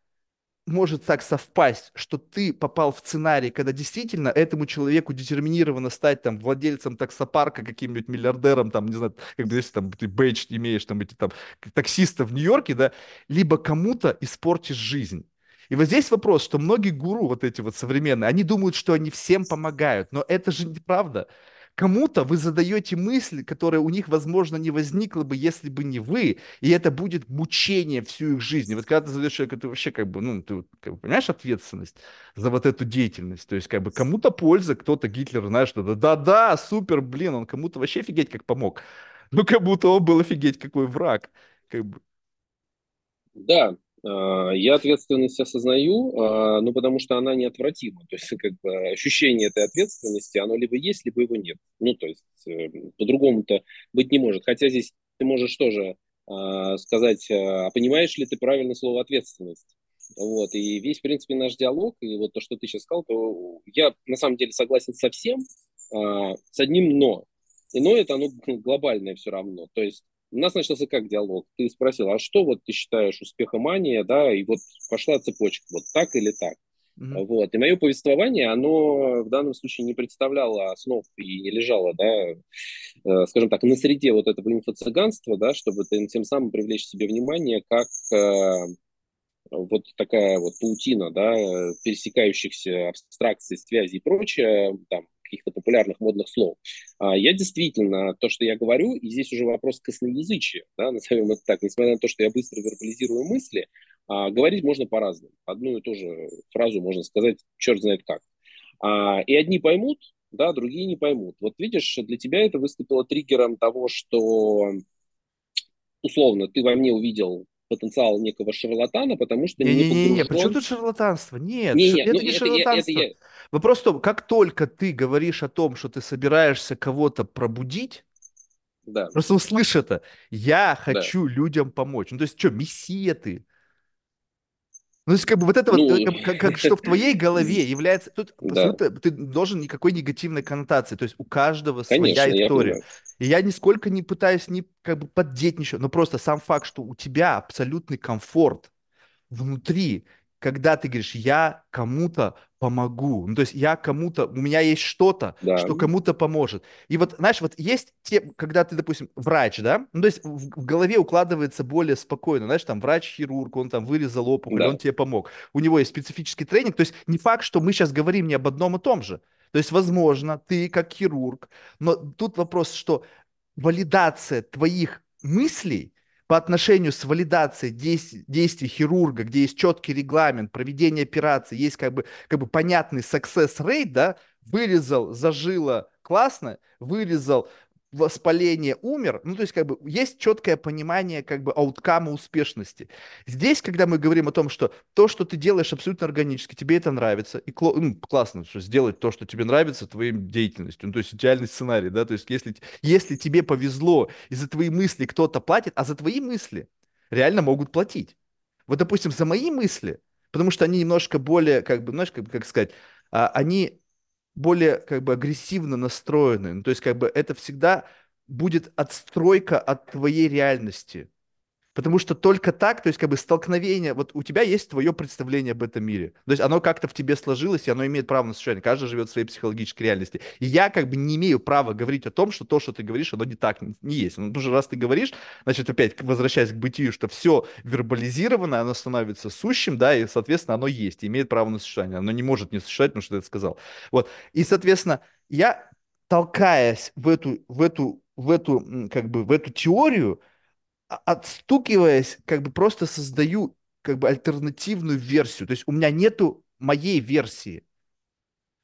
может так совпасть, что ты попал в сценарий, когда действительно этому человеку детерминировано стать там владельцем таксопарка, каким-нибудь миллиардером, там, не знаю, как бы если там ты бейдж имеешь, там эти там таксиста в Нью-Йорке, да, либо кому-то испортишь жизнь. И вот здесь вопрос, что многие гуру, вот эти вот современные, они думают, что они всем помогают, но это же неправда. Кому-то вы задаете мысль, которая у них, возможно, не возникла бы, если бы не вы, и это будет мучение всю их жизнь. Вот когда ты задаешь человека, ты вообще как бы, ну, ты как бы, понимаешь ответственность за вот эту деятельность. То есть как бы кому-то польза, кто-то Гитлер, знаешь, что да-да, супер, блин, он кому-то вообще офигеть как помог. Ну, как будто он был офигеть какой враг. Как бы. Да, я ответственность осознаю, а, ну, потому что она неотвратима. То есть, как бы, ощущение этой ответственности, оно либо есть, либо его нет. Ну, то есть, э, по-другому-то быть не может. Хотя здесь ты можешь тоже а, сказать, а понимаешь ли ты правильно слово ответственность? Вот, и весь, в принципе, наш диалог, и вот то, что ты сейчас сказал, то я на самом деле согласен со всем, с одним но. И но это оно глобальное все равно. То есть у нас начался как диалог? Ты спросил, а что вот ты считаешь успехом мания, да, и вот пошла цепочка, вот так или так. Mm-hmm. Вот. И мое повествование, оно в данном случае не представляло основ и не лежало, да, э, скажем так, на среде вот этого инфо-цыганства, да, чтобы тем самым привлечь себе внимание, как э, вот такая вот паутина, да, пересекающихся абстракций, связей и прочее, там, каких-то популярных модных слов. А я действительно, то, что я говорю, и здесь уже вопрос косноязычия, да, назовем это так, несмотря на то, что я быстро вербализирую мысли, а, говорить можно по-разному. Одну и ту же фразу можно сказать черт знает как. А, и одни поймут, да, другие не поймут. Вот видишь, для тебя это выступило триггером того, что условно ты во мне увидел потенциал некого шарлатана, потому что не, не, не, не, почему тут шарлатанство? Нет, не, не, это ну, не это шарлатанство. Это я... Вопрос в том, как только ты говоришь о том, что ты собираешься кого-то пробудить, да. просто услышь это, я хочу да. людям помочь. Ну, то есть, что, мессия ты? Ну, то есть, как бы вот это ну... вот, как, как, как, что в твоей голове является... Тут, да. ты должен никакой негативной коннотации. То есть у каждого Конечно, своя история. Я И я нисколько не пытаюсь ни как бы поддеть ничего, но просто сам факт, что у тебя абсолютный комфорт внутри когда ты говоришь, я кому-то помогу, ну, то есть я кому-то, у меня есть что-то, да. что кому-то поможет. И вот, знаешь, вот есть те, когда ты, допустим, врач, да, ну, то есть в, в голове укладывается более спокойно, знаешь, там врач-хирург, он там вырезал опухоль, да. он тебе помог. У него есть специфический тренинг, то есть не факт, что мы сейчас говорим не об одном и том же. То есть, возможно, ты как хирург, но тут вопрос, что валидация твоих мыслей по отношению с валидацией действий, действий хирурга, где есть четкий регламент проведения операции, есть как бы, как бы понятный success rate, да, вырезал, зажило, классно, вырезал, воспаление умер, ну, то есть, как бы, есть четкое понимание, как бы, ауткама успешности. Здесь, когда мы говорим о том, что то, что ты делаешь абсолютно органически, тебе это нравится, и кл- ну, классно, что сделать то, что тебе нравится твоим деятельностью, ну, то есть, идеальный сценарий, да, то есть, если, если тебе повезло, и за твои мысли кто-то платит, а за твои мысли реально могут платить. Вот, допустим, за мои мысли, потому что они немножко более, как бы, знаешь, как, как сказать, а, они более как бы агрессивно настроены. Ну, то есть как бы это всегда будет отстройка от твоей реальности. Потому что только так, то есть как бы столкновение, вот у тебя есть твое представление об этом мире. То есть оно как-то в тебе сложилось, и оно имеет право на существование. Каждый живет в своей психологической реальности. И я как бы не имею права говорить о том, что то, что ты говоришь, оно не так, не есть. Ну, потому что раз ты говоришь, значит, опять возвращаясь к бытию, что все вербализировано, оно становится сущим, да, и, соответственно, оно есть, имеет право на существование. Оно не может не существовать, потому что ты это сказал. Вот. И, соответственно, я толкаясь в эту, в эту, в эту, как бы, в эту теорию, отстукиваясь, как бы просто создаю как бы альтернативную версию. То есть у меня нету моей версии.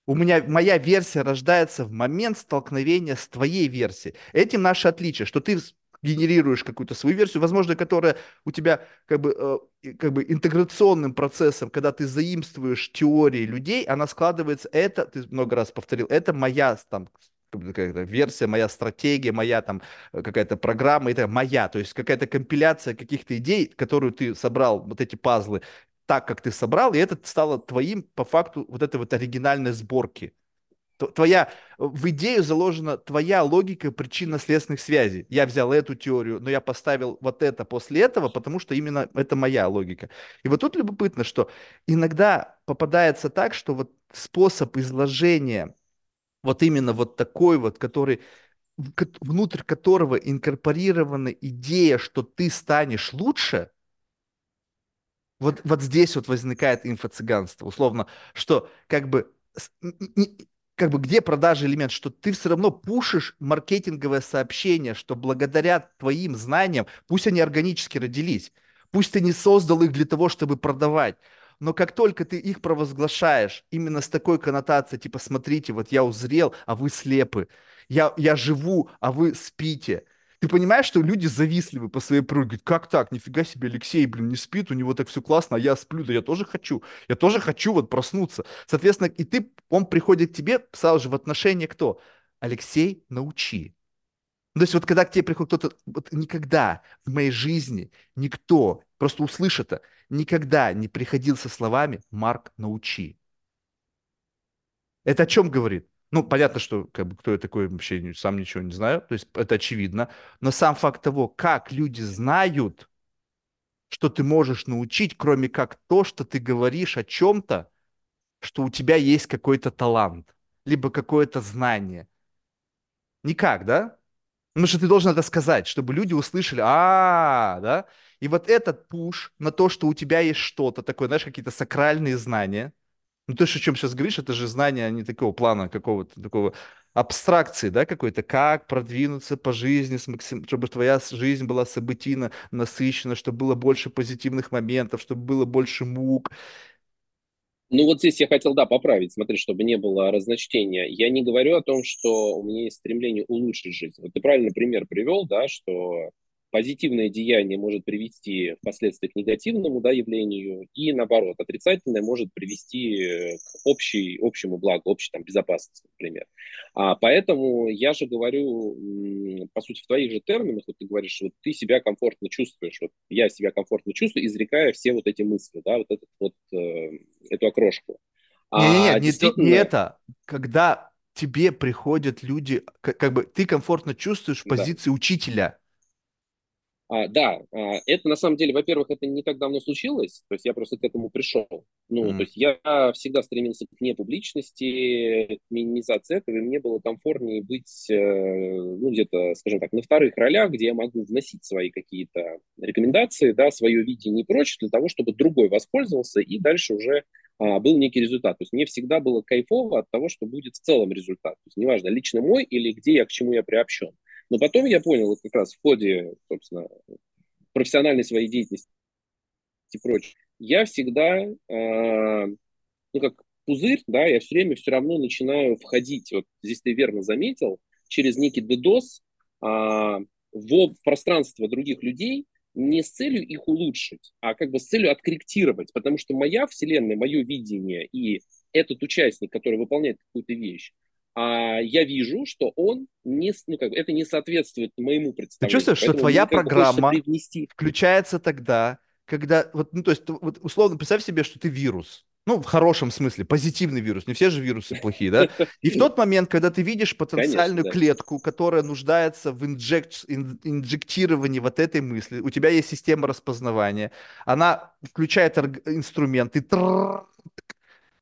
У меня моя версия рождается в момент столкновения с твоей версией. Этим наше отличие, что ты генерируешь какую-то свою версию, возможно, которая у тебя как бы, э, как бы интеграционным процессом, когда ты заимствуешь теории людей, она складывается, это, ты много раз повторил, это моя там какая-то версия, моя стратегия, моя там э, какая-то программа, это моя, то есть какая-то компиляция каких-то идей, которую ты собрал, вот эти пазлы, так, как ты собрал, и это стало твоим, по факту, вот этой вот оригинальной сборки. Твоя, в идею заложена твоя логика причинно-следственных связей. Я взял эту теорию, но я поставил вот это после этого, потому что именно это моя логика. И вот тут любопытно, что иногда попадается так, что вот способ изложения вот именно вот такой вот, который внутрь которого инкорпорирована идея, что ты станешь лучше, вот, вот здесь вот возникает инфо-цыганство, условно, что как бы, как бы где продажи элемент, что ты все равно пушишь маркетинговое сообщение, что благодаря твоим знаниям, пусть они органически родились, пусть ты не создал их для того, чтобы продавать, но как только ты их провозглашаешь именно с такой коннотацией, типа, смотрите, вот я узрел, а вы слепы, я, я живу, а вы спите, ты понимаешь, что люди завистливы по своей природе. Как так? Нифига себе, Алексей, блин, не спит, у него так все классно, а я сплю. Да я тоже хочу. Я тоже хочу вот проснуться. Соответственно, и ты, он приходит к тебе сразу же в отношение кто? Алексей, научи. То есть вот когда к тебе приходит кто-то, вот никогда в моей жизни никто, просто услышь это, никогда не приходил со словами «Марк, научи». Это о чем говорит? Ну, понятно, что как бы, кто я такой, вообще сам ничего не знаю, то есть это очевидно. Но сам факт того, как люди знают, что ты можешь научить, кроме как то, что ты говоришь о чем-то, что у тебя есть какой-то талант, либо какое-то знание. Никак, да? Потому что ты должен это сказать, чтобы люди услышали, а, да? И вот этот пуш на то, что у тебя есть что-то такое, знаешь, какие-то сакральные знания. Ну, ты же о чем сейчас говоришь, это же знания не такого плана, какого-то такого абстракции, да, какой-то, как продвинуться по жизни, максим... чтобы твоя жизнь была событийно насыщена, чтобы было больше позитивных моментов, чтобы было больше мук. Ну вот здесь я хотел, да, поправить, смотри, чтобы не было разночтения. Я не говорю о том, что у меня есть стремление улучшить жизнь. Вот ты правильный пример привел, да, что позитивное деяние может привести впоследствии к негативному да, явлению, и наоборот, отрицательное может привести к общей, общему благу, общей там, безопасности, например. А, поэтому я же говорю, по сути, в твоих же терминах, вот ты говоришь, вот ты себя комфортно чувствуешь, вот я себя комфортно чувствую, изрекая все вот эти мысли, да, вот, этот, вот э, эту окрошку. А, не, действительно... не это. Когда тебе приходят люди, как, как бы ты комфортно чувствуешь позиции да. учителя, а, да, а, это на самом деле, во-первых, это не так давно случилось, то есть я просто к этому пришел. Ну, mm-hmm. то есть я всегда стремился к непубличности, к минимизации этого, и мне было комфортнее быть, э, ну, где-то, скажем так, на вторых ролях, где я могу вносить свои какие-то рекомендации, да, свое видение и прочее, для того, чтобы другой воспользовался, и дальше уже а, был некий результат. То есть мне всегда было кайфово от того, что будет в целом результат. То есть неважно, лично мой или где я, к чему я приобщен. Но потом я понял, вот как раз в ходе, собственно, профессиональной своей деятельности и прочее, я всегда, э, ну, как пузырь, да, я все время все равно начинаю входить, вот здесь ты верно заметил, через некий DDoS э, в пространство других людей, не с целью их улучшить, а как бы с целью откорректировать, потому что моя вселенная, мое видение и этот участник, который выполняет какую-то вещь, а я вижу, что он не, ну, как, это не соответствует моему представлению. Ты чувствуешь, что твоя программа включается тогда, когда, вот, ну, то есть, вот, условно, представь себе, что ты вирус, Ну, в хорошем смысле, позитивный вирус. Не все же вирусы плохие, да? И в тот момент, когда ты видишь Конечно, потенциальную да. клетку, которая нуждается в инжек... ин- инжектировании вот этой мысли, у тебя есть система распознавания, она включает инструмент, и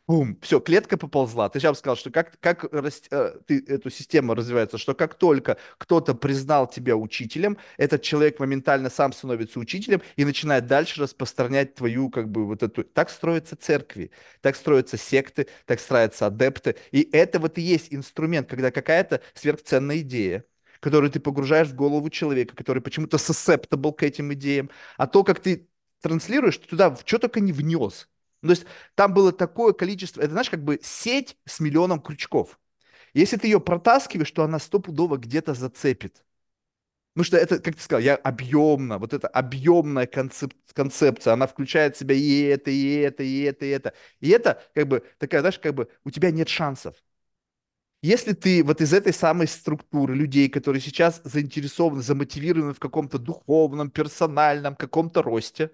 Бум, все, клетка поползла. Ты сейчас сказал, что как, как рас- э, ты, эту систему развивается, что как только кто-то признал тебя учителем, этот человек моментально сам становится учителем и начинает дальше распространять твою, как бы, вот эту... Так строятся церкви, так строятся секты, так строятся адепты. И это вот и есть инструмент, когда какая-то сверхценная идея, которую ты погружаешь в голову человека, который почему-то susceptible к этим идеям, а то, как ты транслируешь, ты туда что только не внес. Ну, То есть там было такое количество, это знаешь, как бы сеть с миллионом крючков. Если ты ее протаскиваешь, то она стопудово где-то зацепит. Потому что это, как ты сказал, я объемно, вот эта объемная концеп- концепция, она включает в себя и это, и это, и это, и это. И это, как бы, такая, знаешь, как бы у тебя нет шансов. Если ты вот из этой самой структуры людей, которые сейчас заинтересованы, замотивированы в каком-то духовном, персональном, каком-то росте,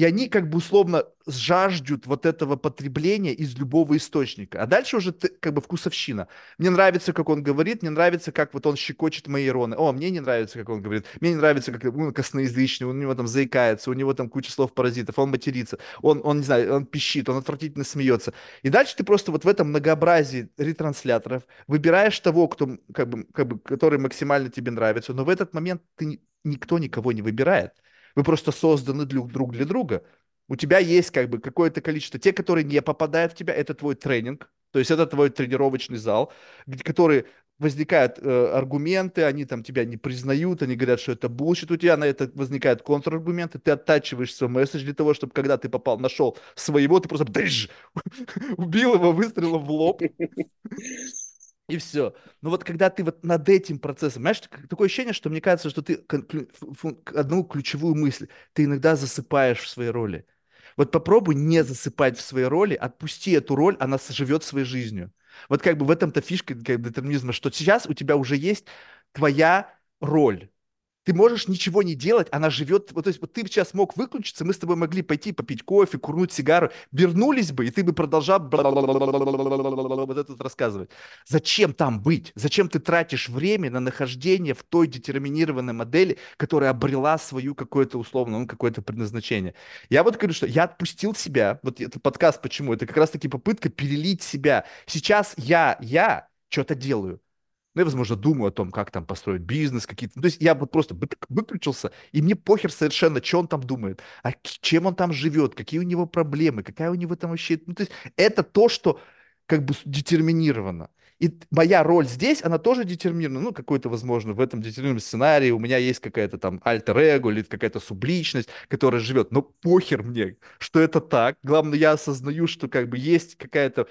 и они как бы условно жаждут вот этого потребления из любого источника. А дальше уже ты, как бы вкусовщина. Мне нравится, как он говорит, мне нравится, как вот он щекочет мои ироны. О, мне не нравится, как он говорит. Мне не нравится, как он косноязычный, у него там заикается, у него там куча слов-паразитов, он матерится, он, он, не знаю, он пищит, он отвратительно смеется. И дальше ты просто вот в этом многообразии ретрансляторов выбираешь того, кто, как бы, как бы, который максимально тебе нравится, но в этот момент ты, ни- никто никого не выбирает. Вы просто созданы друг, друг для друга. У тебя есть как бы какое-то количество. Те, которые не попадают в тебя, это твой тренинг, то есть это твой тренировочный зал, где, который возникают э, аргументы, они там тебя не признают, они говорят, что это bullshit, у тебя на это возникают контраргументы, ты оттачиваешь свой месседж для того, чтобы когда ты попал, нашел своего, ты просто бдыщ, убил его выстрелом в лоб, и все. Но вот когда ты вот над этим процессом, знаешь, так- такое ощущение, что мне кажется, что ты одну ключевую мысль, ты иногда засыпаешь в своей роли. Вот попробуй не засыпать в своей роли, отпусти эту роль, она живет своей жизнью. Вот как бы в этом-то фишка детерминизма, что сейчас у тебя уже есть твоя роль ты можешь ничего не делать, она живет, вот, то есть вот ты сейчас мог выключиться, мы с тобой могли пойти попить кофе, курнуть сигару, вернулись бы, и ты бы продолжал вот это вот рассказывать. Зачем там быть? Зачем ты тратишь время на нахождение в той детерминированной модели, которая обрела свою какое-то условно, ну, какое-то предназначение? Я вот говорю, что я отпустил себя, вот это подкаст почему? Это как раз-таки попытка перелить себя. Сейчас я, я что-то делаю. Ну, я, возможно, думаю о том, как там построить бизнес, какие-то... Ну, То есть я вот просто вы- выключился, и мне похер совершенно, что он там думает, а чем он там живет, какие у него проблемы, какая у него там вообще... Ну, то есть это то, что как бы детерминировано. И моя роль здесь, она тоже детерминирована. Ну, какой-то, возможно, в этом детерминированном сценарии у меня есть какая-то там альтер-эго или какая-то субличность, которая живет. Но похер мне, что это так. Главное, я осознаю, что как бы есть какая-то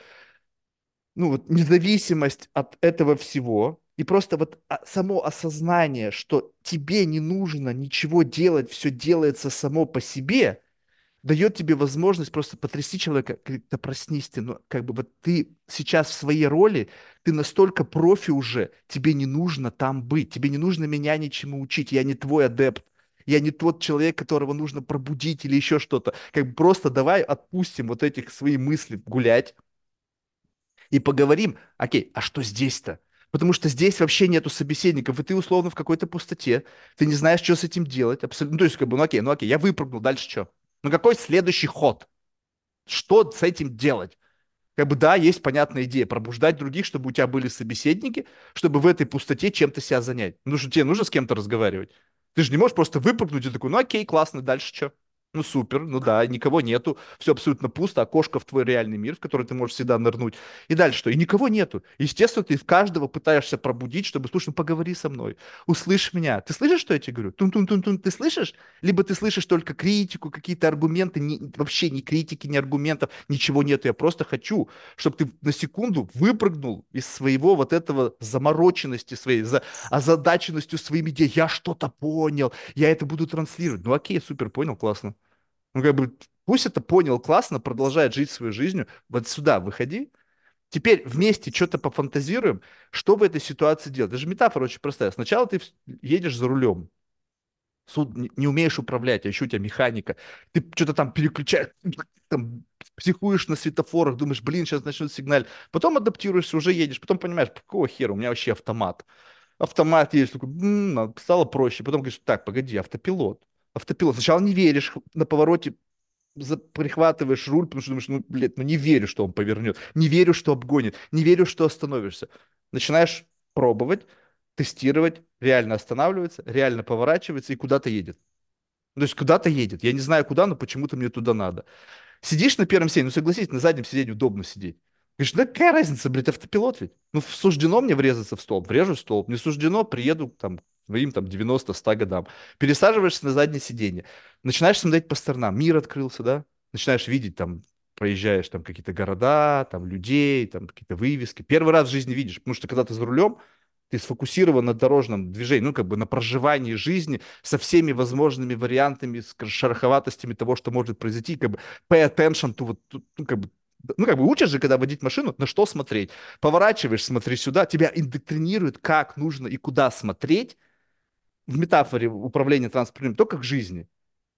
ну, вот независимость от этого всего, и просто вот а, само осознание, что тебе не нужно ничего делать, все делается само по себе, дает тебе возможность просто потрясти человека, да проснись ты, ну, как бы вот ты сейчас в своей роли, ты настолько профи уже, тебе не нужно там быть, тебе не нужно меня ничему учить, я не твой адепт, я не тот человек, которого нужно пробудить или еще что-то. Как бы просто давай отпустим вот этих свои мысли гулять, и поговорим, окей, а что здесь-то? Потому что здесь вообще нету собеседников, и ты условно в какой-то пустоте, ты не знаешь, что с этим делать. Абсолютно. Ну, то есть, как бы, ну окей, ну окей, я выпрыгнул, дальше что? Ну какой следующий ход? Что с этим делать? Как бы да, есть понятная идея, пробуждать других, чтобы у тебя были собеседники, чтобы в этой пустоте чем-то себя занять. Ну что тебе нужно с кем-то разговаривать. Ты же не можешь просто выпрыгнуть и такой, ну окей, классно, дальше что? Ну супер, ну да, никого нету, все абсолютно пусто, окошко в твой реальный мир, в который ты можешь всегда нырнуть. И дальше что? И никого нету. Естественно, ты каждого пытаешься пробудить, чтобы, слушай, ну поговори со мной, услышь меня. Ты слышишь, что я тебе говорю? Тун-тун-тун-тун, ты слышишь? Либо ты слышишь только критику, какие-то аргументы, ни- вообще ни критики, ни аргументов, ничего нету. Я просто хочу, чтобы ты на секунду выпрыгнул из своего вот этого замороченности своей, за озадаченностью своими идеями. Я что-то понял, я это буду транслировать. Ну окей, супер, понял, классно. Ну как бы пусть это понял, классно, продолжает жить своей жизнью. Вот сюда выходи. Теперь вместе что-то пофантазируем, что в этой ситуации делать. Даже метафора очень простая. Сначала ты едешь за рулем, суд не умеешь управлять, а еще у тебя механика, ты что-то там переключаешь, там психуешь на светофорах, думаешь, блин, сейчас начнут сигналить. Потом адаптируешься, уже едешь, потом понимаешь, какого хера, у меня вообще автомат. Автомат есть, такой, м-м, стало проще. Потом говоришь, так, погоди, автопилот. Автопилот. Сначала не веришь, на повороте за, прихватываешь руль, потому что думаешь, ну, блядь, ну не верю, что он повернет, не верю, что обгонит, не верю, что остановишься. Начинаешь пробовать, тестировать, реально останавливается, реально поворачивается и куда-то едет. То есть куда-то едет. Я не знаю куда, но почему-то мне туда надо. Сидишь на первом сиденье, ну согласись, на заднем сиденье удобно сидеть. Говоришь, да какая разница, блядь, автопилот ведь? Ну, суждено мне врезаться в столб, врежу в столб. Не суждено, приеду там своим там 90-100 годам. Пересаживаешься на заднее сиденье. Начинаешь смотреть по сторонам. Мир открылся, да? Начинаешь видеть там, проезжаешь там какие-то города, там людей, там какие-то вывески. Первый раз в жизни видишь, потому что когда ты за рулем, ты сфокусирован на дорожном движении, ну, как бы на проживании жизни со всеми возможными вариантами, с шероховатостями того, что может произойти, как бы pay attention to, вот, ну, как бы, ну, как бы учишь же, когда водить машину, на что смотреть. Поворачиваешь, смотри сюда, тебя индоктринируют, как нужно и куда смотреть в метафоре управления транспортным, только к жизни.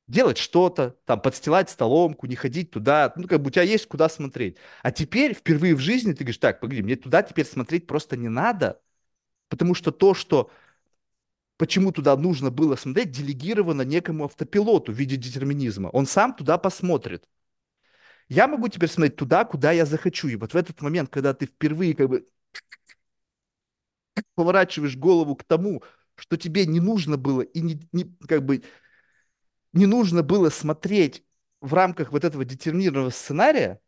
Делать что-то, там, подстилать столомку, не ходить туда, ну, как бы у тебя есть куда смотреть. А теперь, впервые в жизни, ты говоришь, так, погоди, мне туда теперь смотреть просто не надо, Потому что то, что почему туда нужно было смотреть, делегировано некому автопилоту в виде детерминизма. Он сам туда посмотрит. Я могу теперь смотреть туда, куда я захочу. И вот в этот момент, когда ты впервые как бы поворачиваешь голову к тому, что тебе не нужно было и не, не, как бы не нужно было смотреть в рамках вот этого детерминированного сценария,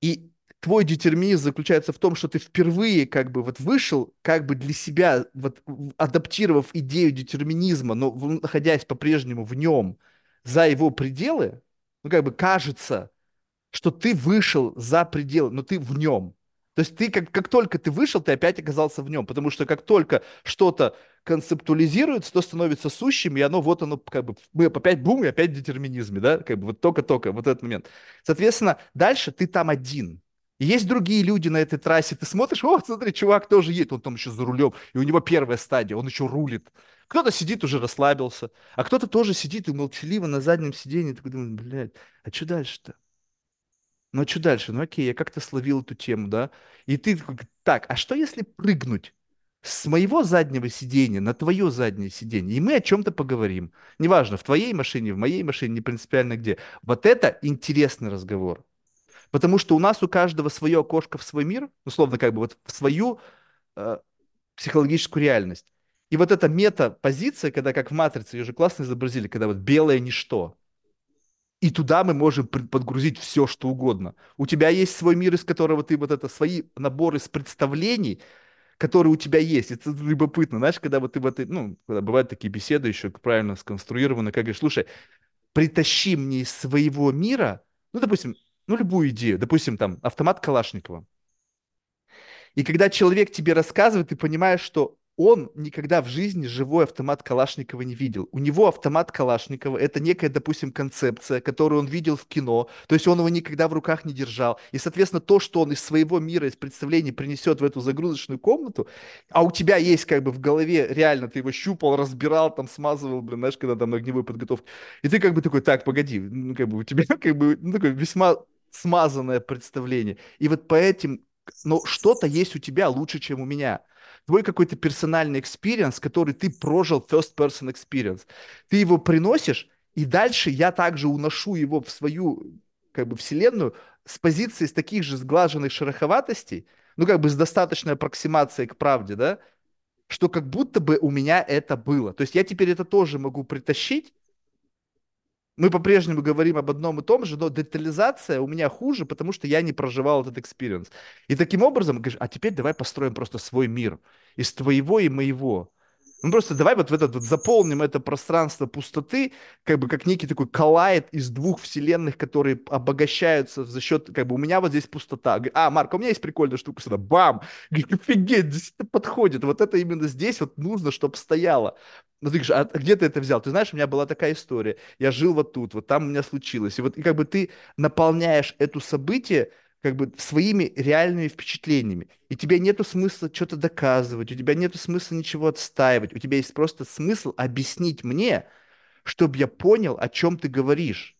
и твой детерминизм заключается в том, что ты впервые как бы вот вышел как бы для себя, вот адаптировав идею детерминизма, но находясь по-прежнему в нем, за его пределы, ну как бы кажется, что ты вышел за пределы, но ты в нем. То есть ты как, как только ты вышел, ты опять оказался в нем, потому что как только что-то концептуализируется, то становится сущим, и оно вот оно как бы, мы опять бум, и опять в детерминизме, да, как бы вот только-только, вот этот момент. Соответственно, дальше ты там один, есть другие люди на этой трассе, ты смотришь, о, смотри, чувак тоже едет, он там еще за рулем, и у него первая стадия, он еще рулит. Кто-то сидит, уже расслабился, а кто-то тоже сидит и молчаливо на заднем сиденье, такой думает, блядь, а что дальше-то? Ну а что дальше? Ну окей, я как-то словил эту тему, да? И ты так, а что если прыгнуть с моего заднего сиденья на твое заднее сиденье, и мы о чем-то поговорим. Неважно, в твоей машине, в моей машине, не принципиально где. Вот это интересный разговор. Потому что у нас у каждого свое окошко в свой мир, условно как бы вот в свою э, психологическую реальность. И вот эта мета-позиция, когда как в «Матрице», ее же классно изобразили, когда вот белое ничто. И туда мы можем подгрузить все, что угодно. У тебя есть свой мир, из которого ты вот это, свои наборы из представлений, которые у тебя есть. Это любопытно, знаешь, когда вот ты в этой, ну, когда бывают такие беседы еще правильно сконструированы, как говоришь, слушай, притащи мне из своего мира, ну, допустим, ну, любую идею, допустим, там, автомат Калашникова. И когда человек тебе рассказывает, ты понимаешь, что он никогда в жизни живой автомат Калашникова не видел. У него автомат Калашникова – это некая, допустим, концепция, которую он видел в кино, то есть он его никогда в руках не держал. И, соответственно, то, что он из своего мира, из представлений принесет в эту загрузочную комнату, а у тебя есть как бы в голове, реально, ты его щупал, разбирал, там, смазывал, блин, знаешь, когда там на огневой подготовке, и ты как бы такой, так, погоди, ну, как бы у тебя как бы, ну, такой весьма смазанное представление. И вот по этим, ну, что-то есть у тебя лучше, чем у меня. Твой какой-то персональный experience, который ты прожил first person experience. Ты его приносишь, и дальше я также уношу его в свою как бы вселенную с позиции с таких же сглаженных шероховатостей, ну как бы с достаточной аппроксимацией к правде, да, что как будто бы у меня это было. То есть я теперь это тоже могу притащить, мы по-прежнему говорим об одном и том же, но детализация у меня хуже, потому что я не проживал этот experience. И таким образом, говоришь, а теперь давай построим просто свой мир из твоего и моего. Ну просто давай вот в этот вот заполним это пространство пустоты, как бы как некий такой collide из двух вселенных, которые обогащаются за счет, как бы у меня вот здесь пустота. А, Марк, у меня есть прикольная штука сюда. Бам! Офигеть, здесь это подходит. Вот это именно здесь вот нужно, чтобы стояло. Ну ты говоришь, а где ты это взял? Ты знаешь, у меня была такая история. Я жил вот тут, вот там у меня случилось. И вот и как бы ты наполняешь это событие как бы своими реальными впечатлениями. И тебе нету смысла что-то доказывать, у тебя нету смысла ничего отстаивать, у тебя есть просто смысл объяснить мне, чтобы я понял, о чем ты говоришь.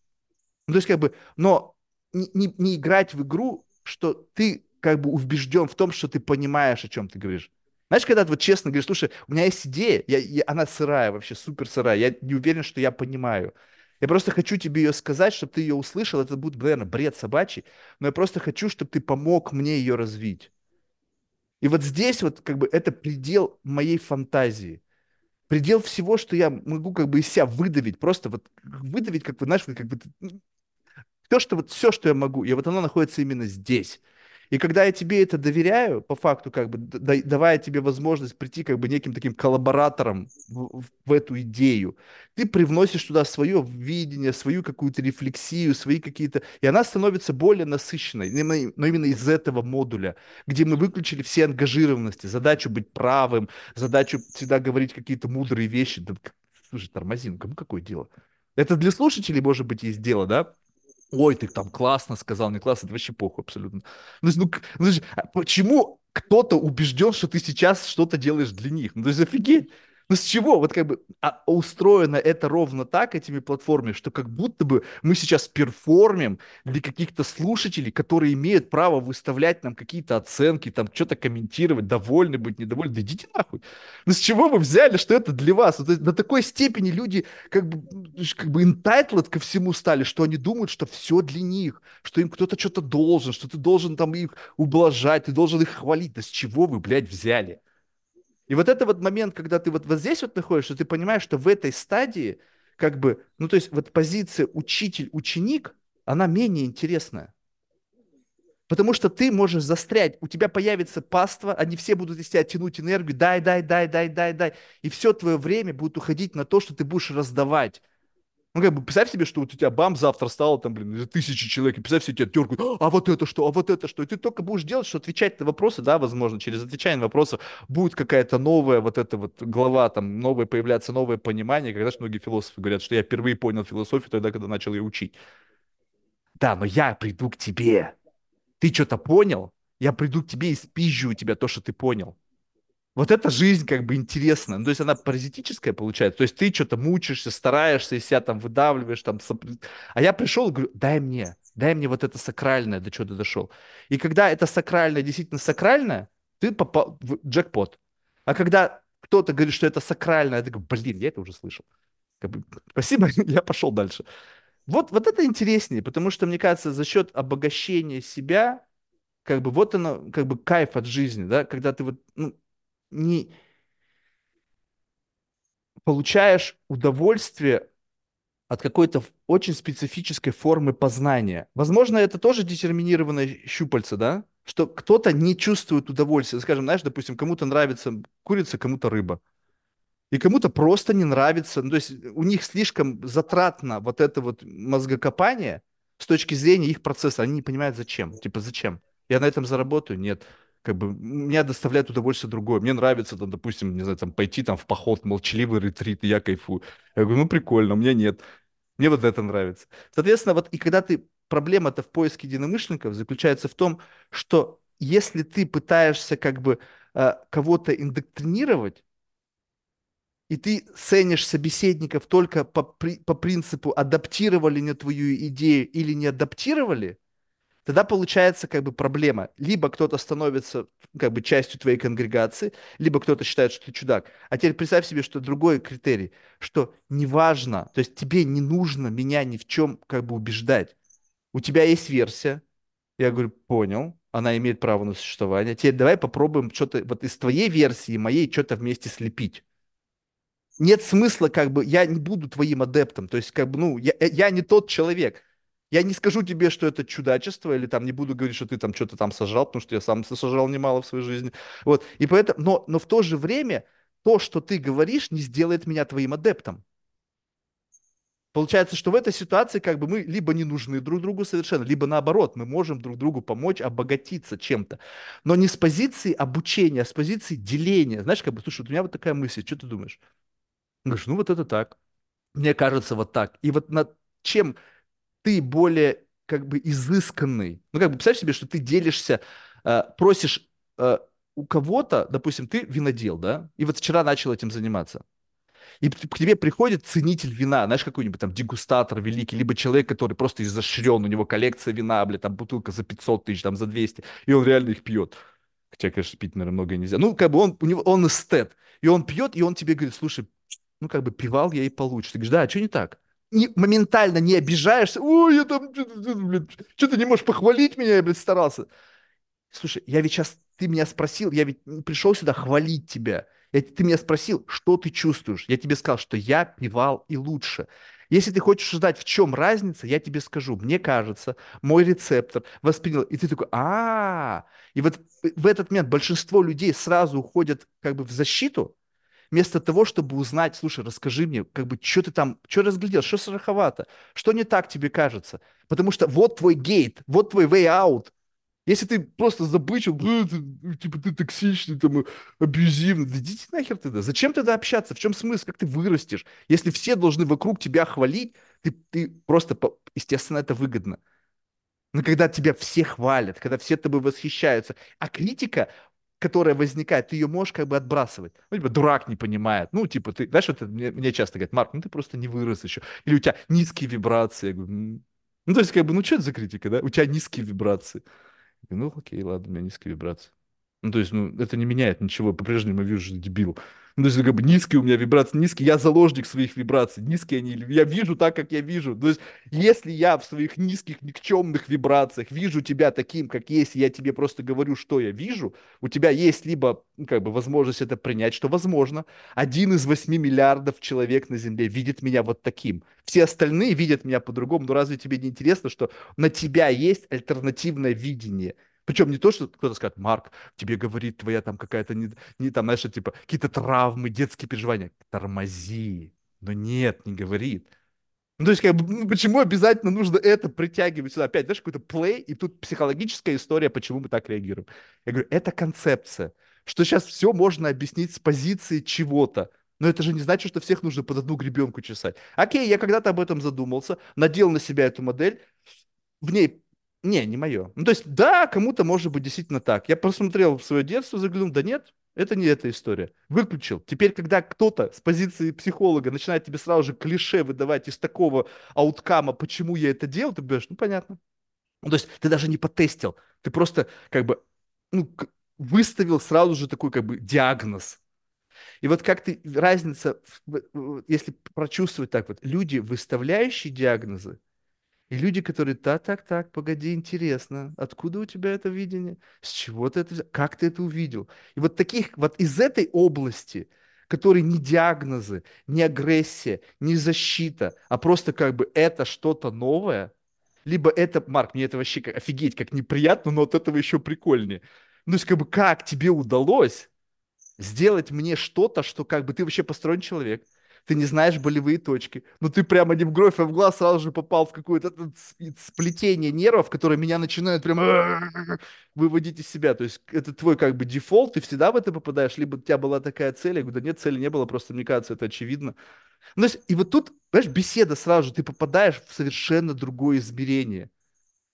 Ну, то есть как бы, но не, не, не играть в игру, что ты как бы убежден в том, что ты понимаешь, о чем ты говоришь. Знаешь, когда ты вот честно говоришь, слушай, у меня есть идея, я, я, она сырая вообще, супер сырая, я не уверен, что я понимаю. Я просто хочу тебе ее сказать, чтобы ты ее услышал. Это будет, наверное, бред собачий, но я просто хочу, чтобы ты помог мне ее развить. И вот здесь вот как бы это предел моей фантазии. Предел всего, что я могу как бы из себя выдавить, просто вот выдавить, как бы, знаешь, как бы все, что, вот, все, что я могу, и вот оно находится именно здесь. И когда я тебе это доверяю, по факту, как бы давая тебе возможность прийти как бы неким таким коллаборатором в, в эту идею, ты привносишь туда свое видение, свою какую-то рефлексию, свои какие-то... И она становится более насыщенной, но именно из этого модуля, где мы выключили все ангажированности, задачу быть правым, задачу всегда говорить какие-то мудрые вещи. Да, слушай, тормозин, кому какое дело? Это для слушателей, может быть, есть дело, да? Ой, ты там классно сказал, не классно, это вообще похуй абсолютно. Ну, ну, ну а почему кто-то убежден, что ты сейчас что-то делаешь для них? Ну, то есть офигеть. Ну с чего? Вот как бы а устроено это ровно так этими платформами, что как будто бы мы сейчас перформим для каких-то слушателей, которые имеют право выставлять нам какие-то оценки, там что-то комментировать, довольны быть, недовольны. Да идите нахуй. Ну с чего вы взяли, что это для вас? Вот, до такой степени люди как бы, как бы entitled ко всему стали, что они думают, что все для них, что им кто-то что-то должен, что ты должен там их ублажать, ты должен их хвалить. Да с чего вы, блядь, взяли? И вот это вот момент, когда ты вот, вот здесь вот находишься, ты понимаешь, что в этой стадии, как бы, ну то есть вот позиция учитель-ученик, она менее интересная. Потому что ты можешь застрять, у тебя появится паства, они все будут из тебя тянуть энергию, дай, дай, дай, дай, дай, дай. И все твое время будет уходить на то, что ты будешь раздавать. Ну, как бы, представь себе, что вот у тебя бам, завтра стало там, блин, тысячи человек, и представь себе, тебя теркают, а вот это что, а вот это что, и ты только будешь делать, что отвечать на вопросы, да, возможно, через отвечание на вопросы будет какая-то новая вот эта вот глава, там, новое появляться, новое понимание, когда же многие философы говорят, что я впервые понял философию тогда, когда начал ее учить. Да, но я приду к тебе. Ты что-то понял? Я приду к тебе и спизжу у тебя то, что ты понял. Вот эта жизнь как бы интересная. Ну, то есть она паразитическая получается. То есть ты что-то мучаешься, стараешься, из себя там выдавливаешь. Там... А я пришел и говорю, дай мне, дай мне вот это сакральное, до чего ты дошел. И когда это сакральное действительно сакральное, ты попал в джекпот. А когда кто-то говорит, что это сакральное, я такой, блин, я это уже слышал. Как бы, спасибо, я пошел дальше. Вот, вот это интереснее, потому что, мне кажется, за счет обогащения себя, как бы вот оно, как бы кайф от жизни, да, когда ты вот, ну, не получаешь удовольствие от какой-то очень специфической формы познания. Возможно, это тоже детерминированное щупальце, да? Что кто-то не чувствует удовольствия. Скажем, знаешь, допустим, кому-то нравится курица, кому-то рыба. И кому-то просто не нравится. Ну, то есть у них слишком затратно вот это вот мозгокопание с точки зрения их процесса. Они не понимают, зачем. Типа, зачем? Я на этом заработаю? Нет как бы меня доставляет удовольствие другое. Мне нравится, там, допустим, не знаю, там, пойти там в поход, молчаливый ретрит, и я кайфую. Я говорю, ну прикольно, у меня нет. Мне вот это нравится. Соответственно, вот и когда ты проблема-то в поиске единомышленников заключается в том, что если ты пытаешься как бы э, кого-то индоктринировать, и ты ценишь собеседников только по, при, по принципу, адаптировали не твою идею или не адаптировали, тогда получается как бы проблема. Либо кто-то становится как бы частью твоей конгрегации, либо кто-то считает, что ты чудак. А теперь представь себе, что другой критерий, что неважно, то есть тебе не нужно меня ни в чем как бы убеждать. У тебя есть версия, я говорю, понял, она имеет право на существование. Теперь давай попробуем что-то вот из твоей версии моей что-то вместе слепить. Нет смысла, как бы, я не буду твоим адептом. То есть, как бы, ну, я, я не тот человек. Я не скажу тебе, что это чудачество, или там не буду говорить, что ты там что-то там сажал, потому что я сам сажал немало в своей жизни. Вот. И поэтому, но, но в то же время то, что ты говоришь, не сделает меня твоим адептом. Получается, что в этой ситуации как бы мы либо не нужны друг другу совершенно, либо наоборот, мы можем друг другу помочь обогатиться чем-то. Но не с позиции обучения, а с позиции деления. Знаешь, как бы, слушай, вот у меня вот такая мысль, что ты думаешь? Говоришь, ну вот это так. Мне кажется, вот так. И вот над чем ты более как бы изысканный. Ну, как бы представь себе, что ты делишься, э, просишь э, у кого-то, допустим, ты винодел, да, и вот вчера начал этим заниматься. И к тебе приходит ценитель вина, знаешь, какой-нибудь там дегустатор великий, либо человек, который просто изощрен, у него коллекция вина, блядь, там бутылка за 500 тысяч, там за 200, и он реально их пьет. Хотя, конечно, пить, наверное, много нельзя. Ну, как бы он, у него, он эстет. И он пьет, и он тебе говорит, слушай, ну, как бы пивал я и получше. Ты говоришь, да, а что не так? Не, моментально не обижаешься. Ой, я там, что ты не можешь похвалить меня, я, блядь, старался. Слушай, я ведь сейчас, ты меня спросил, я ведь пришел сюда хвалить тебя. Я, ты меня спросил, что ты чувствуешь. Я тебе сказал, что я пивал и лучше. Если ты хочешь узнать, в чем разница, я тебе скажу. Мне кажется, мой рецептор воспринял, и ты такой, а, и вот в этот момент большинство людей сразу уходят как бы в защиту, вместо того, чтобы узнать, слушай, расскажи мне, как бы, что ты там, что разглядел, что страховато, что не так тебе кажется. Потому что вот твой гейт, вот твой way out, если ты просто забычил, ты, типа ты токсичный, там, абьюзивный, да идите нахер тогда. Зачем тогда общаться? В чем смысл? Как ты вырастешь? Если все должны вокруг тебя хвалить, ты, ты просто, естественно, это выгодно. Но когда тебя все хвалят, когда все тобой восхищаются, а критика, которая возникает, ты ее можешь как бы отбрасывать. Ну, типа, дурак не понимает. Ну, типа, ты, знаешь, это мне, мне часто говорят, Марк, ну ты просто не вырос еще. Или у тебя низкие вибрации. Я говорю, ну, то есть, как бы, ну, что это за критика, да? У тебя низкие вибрации. Ну, окей, ладно, у меня низкие вибрации. Ну, то есть, ну, это не меняет ничего, по-прежнему вижу, что дебил. Ну, то есть, как бы низкие у меня вибрации, низкие, я заложник своих вибраций, низкие они, я вижу так, как я вижу. То есть, если я в своих низких, никчемных вибрациях вижу тебя таким, как есть, я тебе просто говорю, что я вижу, у тебя есть либо, ну, как бы, возможность это принять, что возможно, один из восьми миллиардов человек на Земле видит меня вот таким. Все остальные видят меня по-другому, но разве тебе не интересно, что на тебя есть альтернативное видение? Причем не то, что кто-то скажет, Марк, тебе говорит твоя там какая-то, не, не там, знаешь, типа, какие-то травмы, детские переживания. Тормози. Но нет, не говорит. Ну, то есть, как бы, почему обязательно нужно это притягивать сюда? Опять, знаешь, какой-то плей, и тут психологическая история, почему мы так реагируем. Я говорю, это концепция, что сейчас все можно объяснить с позиции чего-то. Но это же не значит, что всех нужно под одну гребенку чесать. Окей, я когда-то об этом задумался, надел на себя эту модель, в ней не, не мое. Ну, то есть, да, кому-то может быть действительно так. Я посмотрел в свое детство, заглянул, да нет, это не эта история. Выключил. Теперь, когда кто-то с позиции психолога начинает тебе сразу же клише выдавать из такого ауткама, почему я это делал, ты говоришь, ну, понятно. Ну, то есть, ты даже не потестил. Ты просто, как бы, ну, выставил сразу же такой, как бы, диагноз. И вот как ты, разница, если прочувствовать так вот, люди, выставляющие диагнозы, и люди, которые, так, так, так, погоди, интересно, откуда у тебя это видение, с чего ты это, как ты это увидел? И вот таких, вот из этой области, которые не диагнозы, не агрессия, не защита, а просто как бы это что-то новое, либо это, Марк, мне это вообще офигеть, как неприятно, но от этого еще прикольнее. Ну, то есть, как бы, как тебе удалось сделать мне что-то, что как бы ты вообще построен человек, ты не знаешь болевые точки. Ну, ты прямо не в кровь, а в глаз сразу же попал в какое-то сплетение нервов, которые меня начинают прям выводить из себя. То есть это твой как бы дефолт, ты всегда в это попадаешь, либо у тебя была такая цель, я говорю, да нет, цели не было, просто мне кажется, это очевидно. Ну, и вот тут, знаешь, беседа сразу же, ты попадаешь в совершенно другое измерение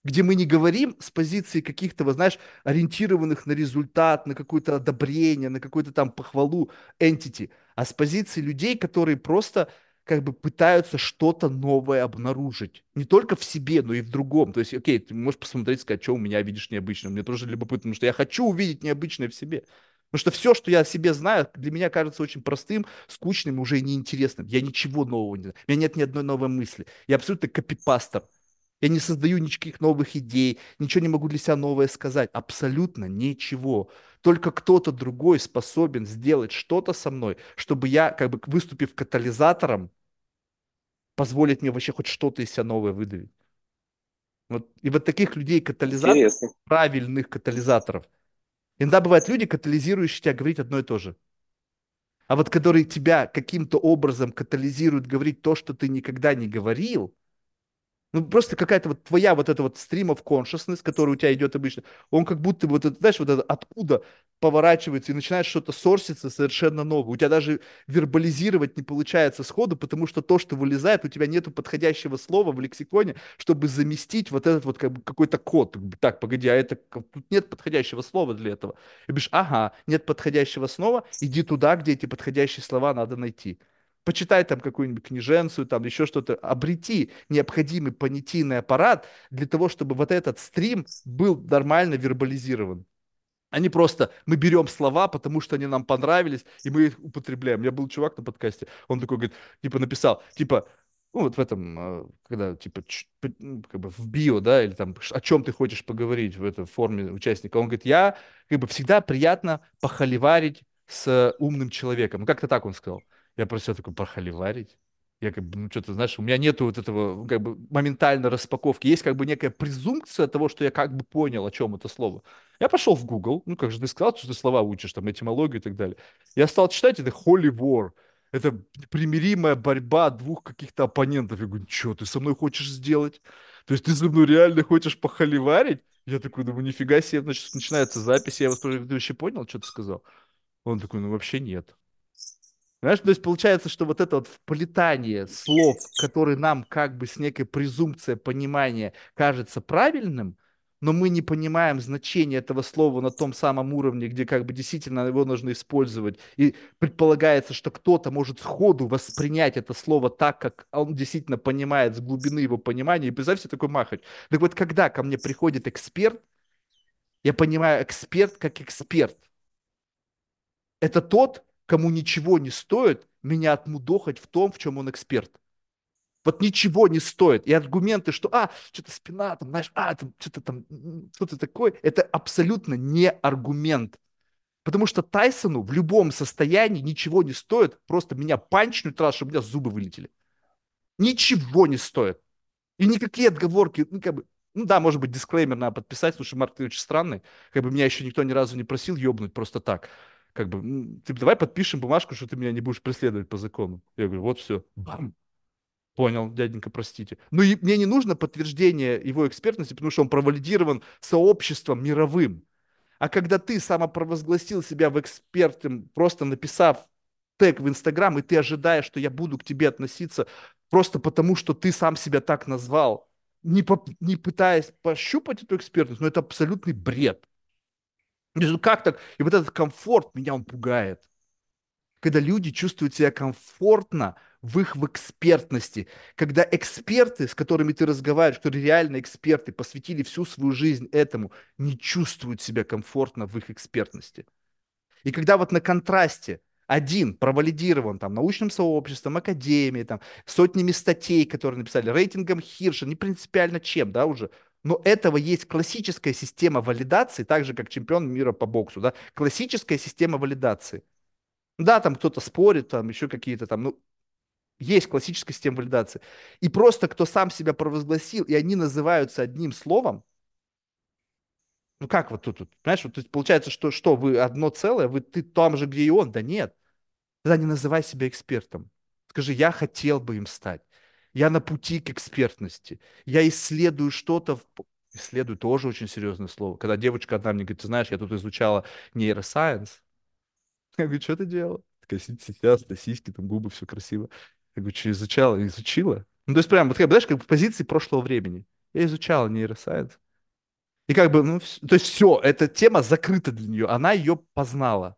где мы не говорим с позиции каких-то, вот, знаешь, ориентированных на результат, на какое-то одобрение, на какую-то там похвалу entity, а с позиции людей, которые просто как бы пытаются что-то новое обнаружить. Не только в себе, но и в другом. То есть, окей, ты можешь посмотреть, сказать, что у меня видишь необычное. Мне тоже любопытно, потому что я хочу увидеть необычное в себе. Потому что все, что я о себе знаю, для меня кажется очень простым, скучным уже неинтересным. Я ничего нового не знаю. У меня нет ни одной новой мысли. Я абсолютно копипастер. Я не создаю никаких новых идей, ничего не могу для себя новое сказать. Абсолютно ничего. Только кто-то другой способен сделать что-то со мной, чтобы я, как бы выступив катализатором, позволить мне вообще хоть что-то из себя новое выдавить. Вот, и вот таких людей катализаторов, Интересно. правильных катализаторов. Иногда бывают люди, катализирующие тебя говорить одно и то же. А вот которые тебя каким-то образом катализируют говорить то, что ты никогда не говорил – ну, просто какая-то вот твоя вот эта вот stream of consciousness, который у тебя идет обычно, он как будто вот это, знаешь, вот это откуда поворачивается и начинает что-то сорситься совершенно новое. У тебя даже вербализировать не получается сходу, потому что то, что вылезает, у тебя нету подходящего слова в лексиконе, чтобы заместить вот этот вот как бы какой-то код. Так, погоди, а это тут нет подходящего слова для этого. И говоришь, ага, нет подходящего слова, иди туда, где эти подходящие слова надо найти. Почитай там какую-нибудь книженцию, там еще что-то, обрети необходимый понятийный аппарат для того, чтобы вот этот стрим был нормально вербализирован. Они просто, мы берем слова, потому что они нам понравились, и мы их употребляем. Меня был чувак на подкасте, он такой говорит, типа написал, типа, ну вот в этом, э, когда типа ну, как бы в био, да, или там о чем ты хочешь поговорить в этой форме участника, он говорит, я как бы всегда приятно похоливарить с умным человеком. Ну как-то так он сказал. Я просто такой, похоливарить? Я как бы, ну, что-то, знаешь, у меня нету вот этого, как бы, моментальной распаковки. Есть как бы некая презумпция того, что я как бы понял, о чем это слово. Я пошел в Google, ну, как же ты сказал, что ты слова учишь, там, этимологию и так далее. Я стал читать, это Holy War. Это примиримая борьба двух каких-то оппонентов. Я говорю, что ты со мной хочешь сделать? То есть ты со мной реально хочешь похоливарить? Я такой думаю, нифига себе, значит, начинается запись. Я вас вообще понял, что ты сказал? Он такой, ну вообще нет. Понимаешь, то есть получается, что вот это вот вплетание слов, которые нам как бы с некой презумпцией понимания кажется правильным, но мы не понимаем значение этого слова на том самом уровне, где как бы действительно его нужно использовать. И предполагается, что кто-то может сходу воспринять это слово так, как он действительно понимает с глубины его понимания. И представь себе такой махать. Так вот, когда ко мне приходит эксперт, я понимаю эксперт как эксперт. Это тот, кому ничего не стоит меня отмудохать в том, в чем он эксперт. Вот ничего не стоит. И аргументы, что, а, что-то спина, там, знаешь, а, там, что-то там, что-то такое, это абсолютно не аргумент. Потому что Тайсону в любом состоянии ничего не стоит просто меня панчнуть раз, чтобы у меня зубы вылетели. Ничего не стоит. И никакие отговорки, ну, как бы, ну да, может быть, дисклеймер надо подписать, слушай, Марк, ты очень странный, как бы меня еще никто ни разу не просил ебнуть просто так как бы, ты давай подпишем бумажку, что ты меня не будешь преследовать по закону. Я говорю, вот все, бам. Понял, дяденька, простите. Ну и мне не нужно подтверждение его экспертности, потому что он провалидирован сообществом мировым. А когда ты самопровозгласил себя в экспертом, просто написав тег в Инстаграм, и ты ожидаешь, что я буду к тебе относиться просто потому, что ты сам себя так назвал, не, по, не пытаясь пощупать эту экспертность, но это абсолютный бред. Ну как так? И вот этот комфорт, меня он пугает. Когда люди чувствуют себя комфортно в их в экспертности. Когда эксперты, с которыми ты разговариваешь, которые реально эксперты, посвятили всю свою жизнь этому, не чувствуют себя комфортно в их экспертности. И когда вот на контрасте один провалидирован там научным сообществом, академией, там, сотнями статей, которые написали, рейтингом Хирша, не принципиально чем, да, уже, но этого есть классическая система валидации, так же, как чемпион мира по боксу, да, классическая система валидации. Да, там кто-то спорит, там еще какие-то там, ну, есть классическая система валидации. И просто кто сам себя провозгласил, и они называются одним словом, ну как вот тут, тут понимаешь, вот, есть получается, что, что вы одно целое, вы ты там же, где и он, да нет. Тогда не называй себя экспертом. Скажи, я хотел бы им стать. Я на пути к экспертности. Я исследую что-то. В... Исследую тоже очень серьезное слово. Когда девочка одна мне говорит, ты знаешь, я тут изучала нейросайенс. Я говорю, что ты делала? Такая сейчас, сиськи, там губы, все красиво. Я говорю, что изучала? Изучила? Ну, то есть прям, вот, знаешь, как в позиции прошлого времени. Я изучала нейросайенс. И как бы, ну, то есть все, эта тема закрыта для нее, она ее познала.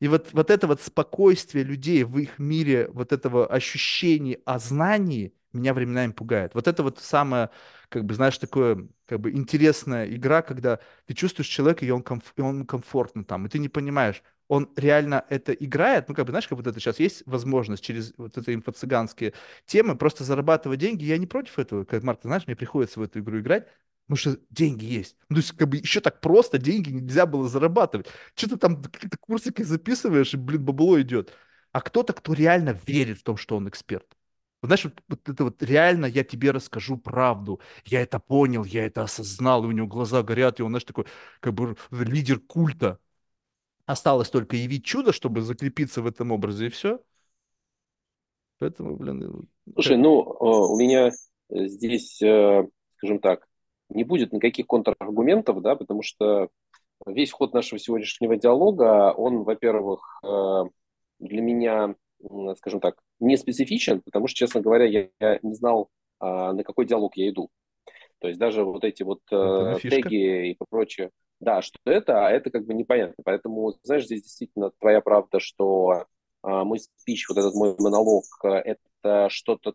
И вот, вот это вот спокойствие людей в их мире, вот этого ощущения о знании меня временами пугает. Вот это вот самое, как бы, знаешь, такое, как бы интересная игра, когда ты чувствуешь человека, и он, комф- и он комфортно там, и ты не понимаешь, он реально это играет, ну, как бы, знаешь, как вот это сейчас есть возможность через вот это инфо-цыганские темы просто зарабатывать деньги, я не против этого, как Марк, ты знаешь, мне приходится в эту игру играть, Потому что деньги есть. Ну, то есть, как бы, еще так просто деньги нельзя было зарабатывать. Что ты там какие-то курсики записываешь, и, блин, бабло идет. А кто-то, кто реально верит в том, что он эксперт. Знаешь, вот, вот это вот реально я тебе расскажу правду. Я это понял, я это осознал, и у него глаза горят, и он, знаешь, такой, как бы, лидер культа. Осталось только явить чудо, чтобы закрепиться в этом образе, и все. Поэтому, блин... Слушай, ну, э, у меня здесь, э, скажем так, не будет никаких контраргументов, да, потому что весь ход нашего сегодняшнего диалога, он, во-первых, э, для меня, скажем так, не специфичен, потому что, честно говоря, я, я не знал, а, на какой диалог я иду. То есть даже вот эти вот э, теги и прочее, да, что это, а это как бы непонятно. Поэтому, знаешь, здесь действительно твоя правда, что э, мой спич, вот этот мой монолог, это что-то,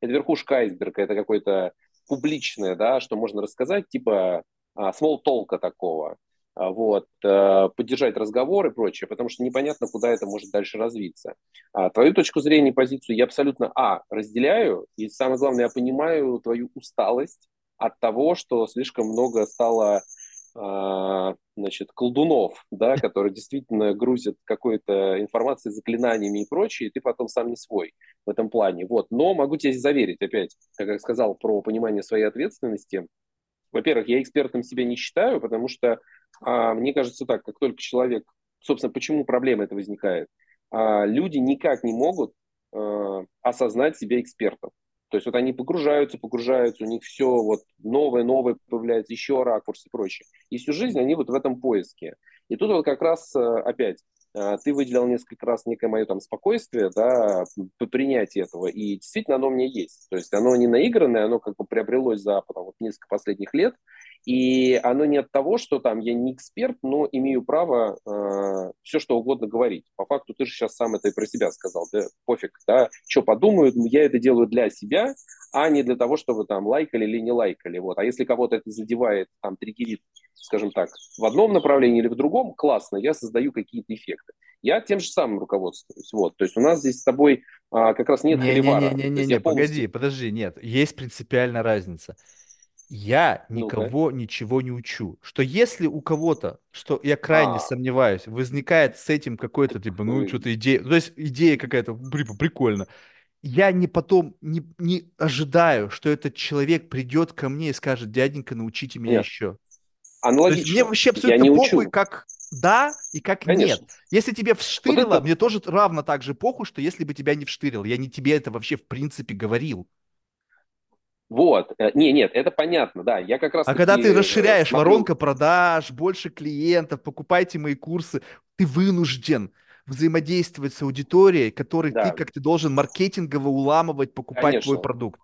это верхушка айсберга, это какое-то публичное, да, что можно рассказать, типа small толка такого, вот, поддержать разговор и прочее, потому что непонятно, куда это может дальше развиться. А твою точку зрения, позицию я абсолютно, а, разделяю, и самое главное, я понимаю твою усталость от того, что слишком много стало а, значит, колдунов, да, которые действительно грузят какой-то информацией, заклинаниями и прочее, и ты потом сам не свой в этом плане. Вот. Но могу тебе заверить, опять, как я сказал, про понимание своей ответственности. Во-первых, я экспертом себя не считаю, потому что а, мне кажется так, как только человек... Собственно, почему проблема это возникает? А, люди никак не могут а, осознать себя экспертом. То есть вот они погружаются, погружаются, у них все вот новое, новое появляется, еще ракурс и прочее. И всю жизнь они вот в этом поиске. И тут вот как раз э, опять э, ты выделил несколько раз некое мое там спокойствие, да, по принятию этого, и действительно оно у меня есть. То есть оно не наигранное, оно как бы приобрелось за потом, вот, несколько последних лет, и оно не от того, что там я не эксперт, но имею право э, все что угодно говорить. По факту ты же сейчас сам это и про себя сказал, да, пофиг, да, что подумают, я это делаю для себя, а не для того, чтобы там лайкали или не лайкали. Вот. А если кого-то это задевает, там, триггерит, скажем так, в одном направлении или в другом, классно, я создаю какие-то эффекты. Я тем же самым руководствуюсь. Вот. То есть у нас здесь с тобой а, как раз нет не, холивара. Не-не-не, полностью... погоди, подожди, нет, есть принципиальная разница я никого ну ничего не учу. Что если у кого-то, что я крайне а. сомневаюсь, возникает с этим какой-то, типа, ну, что-то идея, то есть идея какая-то, типа, прикольно, я не потом не, не ожидаю, что этот человек придет ко мне и скажет, дяденька, научите меня Нет. еще. Аналогично. мне вообще абсолютно я похуй, учу. как да и как Конечно. нет. Если тебе вштырило, вот это... мне тоже равно так же похуй, что если бы тебя не вштырил, я не тебе это вообще в принципе говорил. Вот. Э, не, нет, это понятно, да. Я как раз. А когда ты э, расширяешь смотрю... воронка продаж, больше клиентов, покупайте мои курсы, ты вынужден взаимодействовать с аудиторией, которой да. ты как ты должен маркетингово уламывать, покупать Конечно. твой продукт.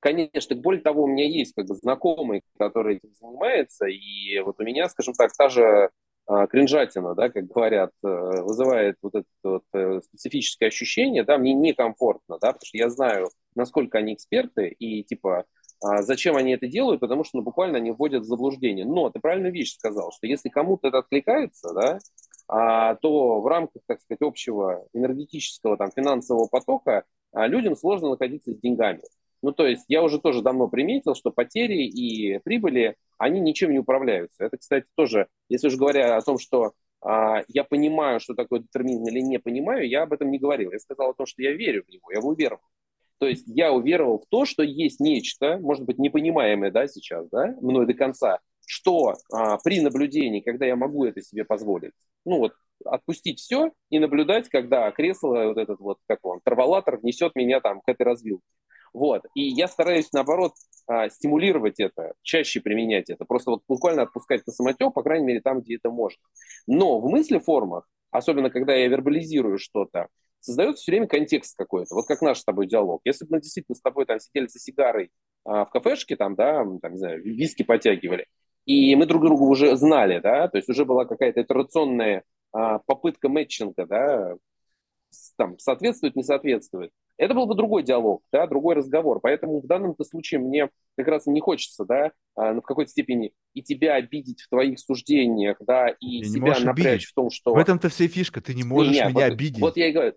Конечно, более того, у меня есть как бы знакомый, который этим занимается, и вот у меня, скажем так, та же а, кринжатина, да, как говорят, э, вызывает вот это вот специфическое ощущение, да, мне некомфортно, да, потому что я знаю, насколько они эксперты и типа а, зачем они это делают, потому что ну, буквально они вводят в заблуждение. Но ты правильную вещь сказал, что если кому-то это откликается, да, а, то в рамках, так сказать, общего энергетического там финансового потока а, людям сложно находиться с деньгами. Ну, то есть я уже тоже давно приметил, что потери и прибыли, они ничем не управляются. Это, кстати, тоже, если уже говоря о том, что а, я понимаю, что такое детерминизм или не понимаю, я об этом не говорил. Я сказал о том, что я верю в него, я уверовал. То есть я уверовал в то, что есть нечто, может быть, непонимаемое да, сейчас, да, мной до конца, что а, при наблюдении, когда я могу это себе позволить, ну вот отпустить все и наблюдать, когда кресло, вот этот вот, как он, траволатор несет меня там к этой развилке. Вот. И я стараюсь, наоборот, а, стимулировать это, чаще применять это, просто вот буквально отпускать на самотек, по крайней мере, там, где это можно. Но в мысли-формах, особенно когда я вербализирую что-то, создается все время контекст какой-то, вот как наш с тобой диалог. Если бы мы действительно с тобой там сидели за сигарой а, в кафешке, там, да, там, не знаю, виски потягивали, и мы друг друга уже знали, да, то есть уже была какая-то итерационная а, попытка мэтчинга, да, там, соответствует, не соответствует. Это был бы другой диалог, да, другой разговор. Поэтому в данном случае мне как раз не хочется, да, а, в какой-то степени и тебя обидеть в твоих суждениях, да, и я себя напрячь обидеть. в том, что... В этом-то вся фишка, ты не можешь не, меня вот, обидеть. Вот я и говорю,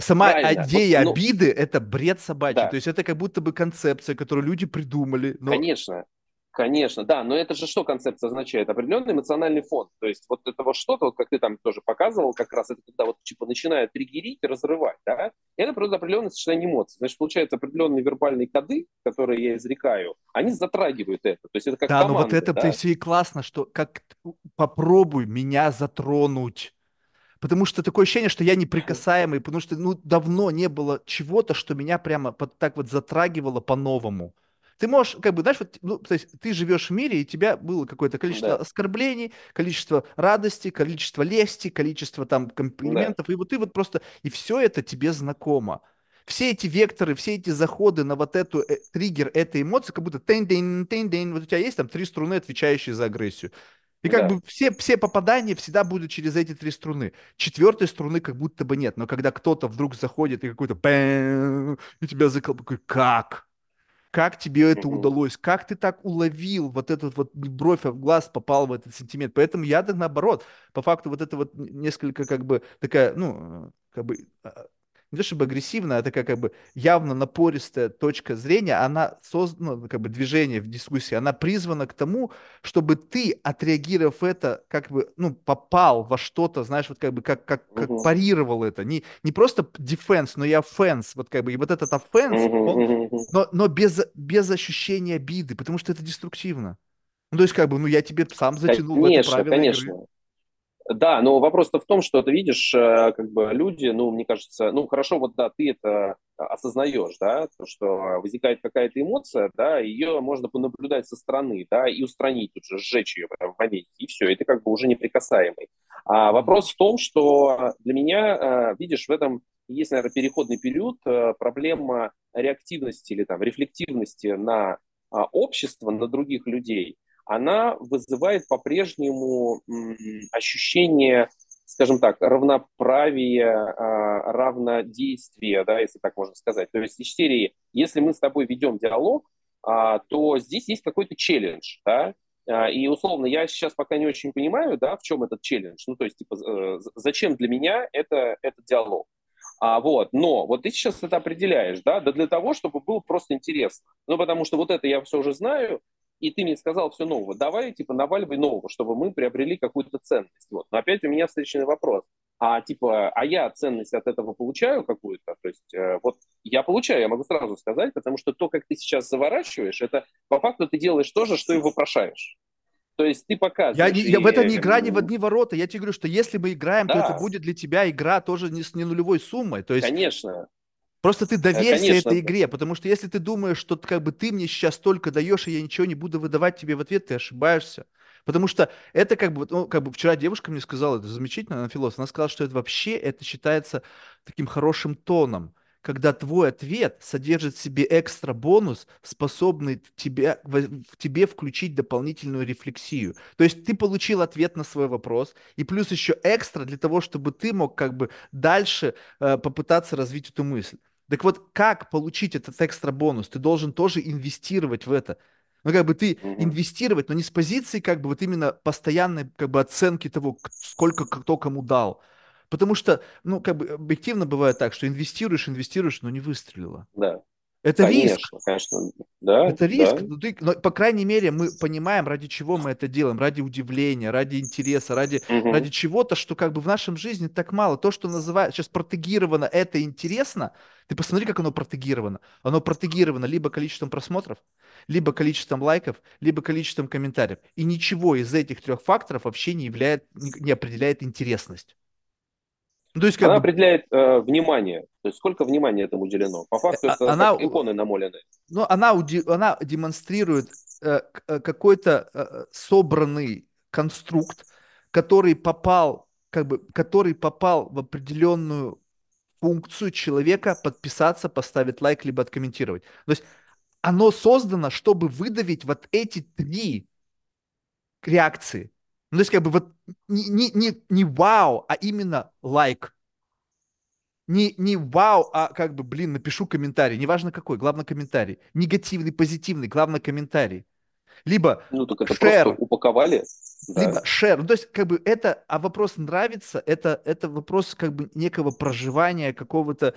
Сама Правильно. идея вот, ну, обиды – это бред собачий. Да. То есть это как будто бы концепция, которую люди придумали. Но... Конечно. Конечно, да, но это же что концепция означает? Определенный эмоциональный фон. То есть вот это вот что-то, вот как ты там тоже показывал, как раз это когда вот типа начинает триггерить разрывать, да, это просто определенное сочетание эмоций. Значит, получается определенные вербальные коды, которые я изрекаю, они затрагивают это. То есть это как Да, команда, но вот это да? все и классно, что как попробуй меня затронуть. Потому что такое ощущение, что я неприкасаемый, потому что ну давно не было чего-то, что меня прямо под, так вот затрагивало по-новому. Ты можешь, как бы, знаешь, вот, ну, то есть ты живешь в мире, и у тебя было какое-то количество да. оскорблений, количество радости, количество лести, количество там комплиментов, да. и вот ты вот просто, и все это тебе знакомо. Все эти векторы, все эти заходы на вот эту э, триггер этой эмоции, как будто тень день тень день вот у тебя есть там три струны, отвечающие за агрессию. И как Да. бы все, все попадания всегда будут через эти три струны. Четвертой струны как будто бы нет. Но когда кто-то вдруг заходит и какой-то и тебя заколбывает, как? Как тебе это удалось? Как ты так уловил вот этот вот бровь в глаз попал в этот сантиметр? Поэтому я так наоборот. По факту вот это вот несколько как бы такая, ну, как бы а, не то чтобы агрессивная, а такая как бы явно напористая точка зрения, она создана, ну, как бы движение в дискуссии, она призвана к тому, чтобы ты, отреагировав это, как бы, ну, попал во что-то, знаешь, вот как бы, как, как, как Мгм. парировал это. Не, не просто defense, но и offense, вот как бы, и вот этот Мгм. он но, но без, без ощущения обиды, потому что это деструктивно. Ну, то есть, как бы, ну, я тебе сам затянул в это Конечно, правило игры. Да, но вопрос-то в том, что ты видишь, э, как бы люди, ну, мне кажется, ну, хорошо, вот да, ты это осознаешь, да, то, что возникает какая-то эмоция, да, ее можно понаблюдать со стороны, да, и устранить тут же, сжечь ее в моменте, и все, это как бы уже неприкасаемый. А вопрос в том, что для меня, э, видишь, в этом есть, наверное, переходный период, э, проблема реактивности или там рефлективности на а, общество, на других людей – она вызывает по-прежнему ощущение, скажем так, равноправия, а, равнодействия, да, если так можно сказать. То есть из серии, если мы с тобой ведем диалог, а, то здесь есть какой-то челлендж, да, а, и условно я сейчас пока не очень понимаю, да, в чем этот челлендж. Ну, то есть, типа, э, зачем для меня это, этот диалог? А, вот, но вот ты сейчас это определяешь, да, да для того, чтобы было просто интересно. Ну, потому что вот это я все уже знаю, и ты мне сказал все нового, давай, типа, наваливай нового, чтобы мы приобрели какую-то ценность. Вот. Но опять у меня встречный вопрос. А, типа, а я ценность от этого получаю какую-то? То есть, э, вот я получаю, я могу сразу сказать, потому что то, как ты сейчас заворачиваешь, это по факту ты делаешь то же, что и вопрошаешь. То есть ты Я, показываешь. не, И, я в это не игра не в одни ворота. Я тебе говорю, что если мы играем, то это да, будет для тебя игра тоже не с не нулевой суммой. То есть конечно, просто ты э, доверься конечно, этой игре, потому что если ты думаешь, что как бы ты мне сейчас только даешь, и я ничего не буду выдавать тебе в ответ, ты ошибаешься. Потому что это как бы, ну, как бы вчера девушка мне сказала, это замечательно, она философ, она сказала, что это вообще, это считается таким хорошим тоном, когда твой ответ содержит в себе экстра бонус, способный тебя, в, в тебе включить дополнительную рефлексию. То есть ты получил ответ на свой вопрос, и плюс еще экстра для того, чтобы ты мог как бы дальше э, попытаться развить эту мысль. Так вот, как получить этот экстра бонус? Ты должен тоже инвестировать в это. Ну, как бы ты Мгм. инвестировать, но не с позиции как бы вот именно постоянной как бы оценки того, сколько кто кому дал. Потому что, ну, как бы объективно бывает так, что инвестируешь, инвестируешь, но не выстрелило. да, Это риск. конечно, конечно, да, Это да, риск. Ну, ты- но, по крайней мере, мы понимаем, ради чего мы это делаем. Ради удивления, ради интереса, ради, Мгм. ради чего-то, что как бы в нашем жизни так мало. То, что называют сейчас протегировано, это интересно. Ты посмотри, как оно протегировано. Оно протегировано либо количеством просмотров, либо количеством лайков, либо количеством комментариев. И ничего из этих трех факторов вообще не, являет, не определяет интересность. Ну, то есть, как Она бы, определяет э, внимание, то есть сколько внимания этому уделено. По э, факту а- это она, иконы намолены. Ну, она, уди- она демонстрирует э, э, какой-то э, собранный конструкт, который попал, как бы, который попал в определенную функцию человека подписаться, поставить лайк, либо откомментировать. То есть оно создано, чтобы выдавить вот эти три реакции. Ну, то есть как бы вот не, не, не, не вау, а именно лайк. Не, не вау, а как бы, блин, напишу комментарий, неважно какой, главное комментарий. Негативный, позитивный, главное комментарий. Либо Ну, так это просто share, упаковали, да. либо share. Ну, то есть, как бы это, а вопрос нравится, это, это вопрос как бы некого проживания какого-то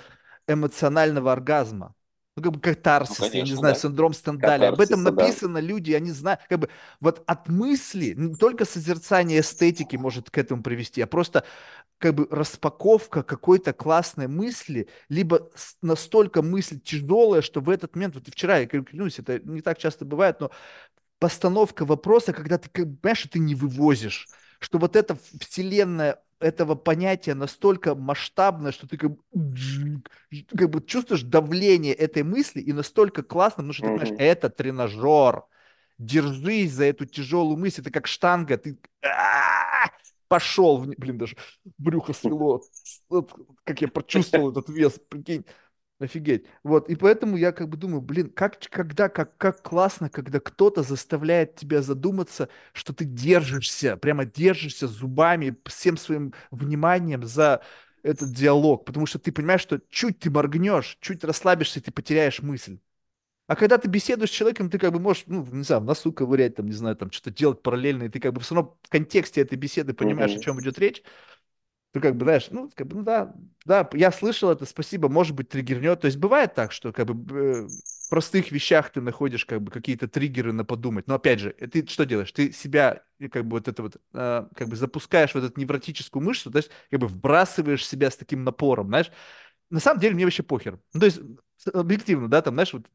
эмоционального оргазма. Ну, как бы Ну, катарсис, я не конечно, знаю, да. синдром Стендаля. Об этом Катарсиса, да. написано, люди, они знают, как бы вот от мысли, не только созерцание эстетики может к этому привести, а просто как бы распаковка какой-то классной мысли, либо настолько мысль тяжелая, что в этот момент, вот вчера я клянусь, это не так часто бывает, но постановка вопроса, когда ты, понимаешь, что ты не вывозишь, что вот эта вселенная этого понятия настолько масштабное, что ты как как бы чувствуешь давление этой мысли и настолько классно, потому что ты понимаешь, это тренажер. Держись за эту тяжелую мысль, это как штанга, ты пошел, блин, даже брюхо свело, как я прочувствовал этот вес, прикинь. Офигеть. Вот, и поэтому я как бы думаю, блин, как, когда, как, как классно, когда кто-то заставляет тебя задуматься, что ты держишься, прямо держишься зубами, всем своим вниманием за этот диалог, потому что ты понимаешь, что чуть ты моргнешь, чуть расслабишься, ты потеряешь мысль. А когда ты беседуешь с человеком, ты как бы можешь, ну, не знаю, в носу ковырять, там, не знаю, там, что-то делать параллельно, и ты как бы все равно в контексте этой беседы понимаешь, о Мгм. чем идет речь, ты как бы, знаешь, ну, как бы, ну да, да, я слышал это, спасибо, может быть, триггернет. То есть бывает так, что как бы э, в простых вещах ты находишь как бы какие-то триггеры на подумать. Но опять же, ты что делаешь? Ты себя как бы вот это вот, э, как бы запускаешь в эту невротическую мышцу, то есть как бы вбрасываешь себя с таким напором, знаешь. На самом деле мне вообще похер. Ну, то есть объективно, да, там, знаешь, вот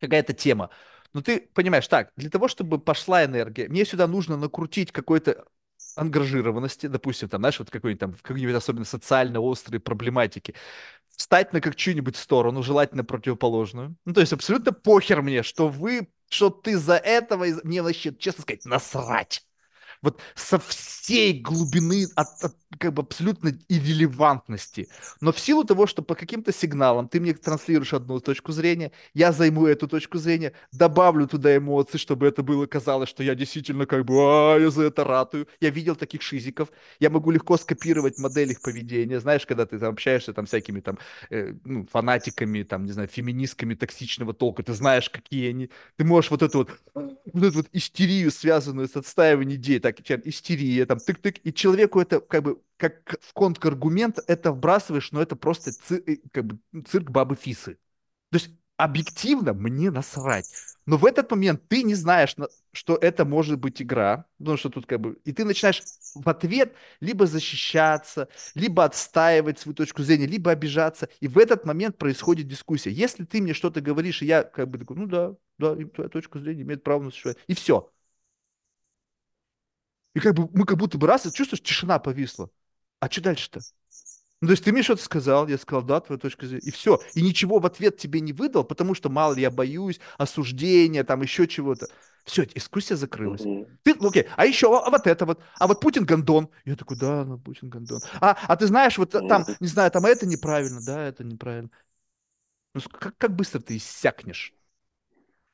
какая-то тема. Но ты понимаешь, так, для того, чтобы пошла энергия, мне сюда нужно накрутить какой-то ангажированности, допустим, там, знаешь, вот какой-нибудь там, в какие-нибудь особенно социально острые проблематики, встать на как чью-нибудь сторону, желательно противоположную. Ну, то есть абсолютно похер мне, что вы, что ты за этого, мне вообще, честно сказать, насрать вот со всей глубины, от, от как бы абсолютно иррелевантности. Но в силу того, что по каким-то сигналам ты мне транслируешь одну точку зрения, я займу эту точку зрения, добавлю туда эмоции, чтобы это было казалось, что я действительно как бы, а, я за это ратую. Я видел таких шизиков. Я могу легко скопировать модель их поведения. Знаешь, когда ты там общаешься там всякими там э, ну, фанатиками, там, не знаю, феминистками токсичного толка, ты знаешь, какие они. Ты можешь вот эту вот, вот эту вот истерию, связанную с отстаиванием идей, так, истерия, там, тык-тык, и человеку это как бы как в контраргумент это вбрасываешь, но это просто ци- э, как бы, цирк бабы Фисы. То есть объективно мне насрать. Но в этот момент ты не знаешь, на- что это может быть игра, потому что тут как бы... И ты начинаешь в ответ либо защищаться, либо отстаивать свою точку зрения, либо обижаться. И в этот момент происходит дискуссия. Если ты мне что-то говоришь, и я как бы такой, ну да, да, твоя точка зрения имеет право на существование. И все. И как бы мы как будто бы раз, и чувствуешь, тишина повисла. А что дальше-то? Ну, то есть ты мне что-то сказал, я сказал, да, твоя точка зрения, и все. И ничего в ответ тебе не выдал, потому что, мало ли, я боюсь, осуждения, там еще чего-то. Все, дискуссия закрылась. Мгм. Ты, окей, а еще, а, вот это вот, а вот Путин гондон. Я такой, да, ну, Путин гондон. А, а ты знаешь, вот э, там, не знаю, там это неправильно, да, это неправильно. Ну, как, как быстро ты иссякнешь?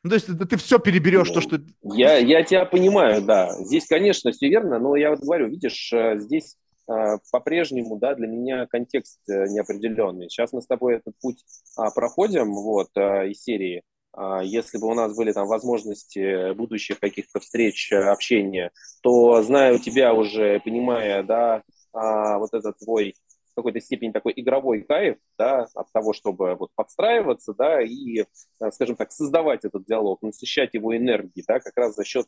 Ну, то есть ты, ты все переберешь, то, Ну, что... И Я, я тебя понимаю, да. Здесь, конечно, все верно, но я вот говорю, видишь, э, здесь э, по-прежнему, да, для меня контекст э, неопределенный. Сейчас мы с тобой этот путь а, проходим, вот, э, из серии. А, Если бы у нас были там возможности будущих каких-то встреч, общения, то, зная у тебя уже, понимая, да, а, вот этот твой какой-то степени такой игровой кайф, да, от того, чтобы вот подстраиваться, да, и э, скажем так, создавать этот диалог, насыщать его энергией, да, как раз за счет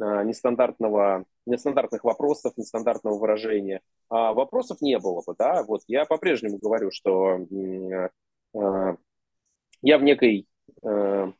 а, нестандартного, нестандартных вопросов, нестандартного выражения. А вопросов не было бы, да, вот я по-прежнему говорю, что м, э, я в некой, э,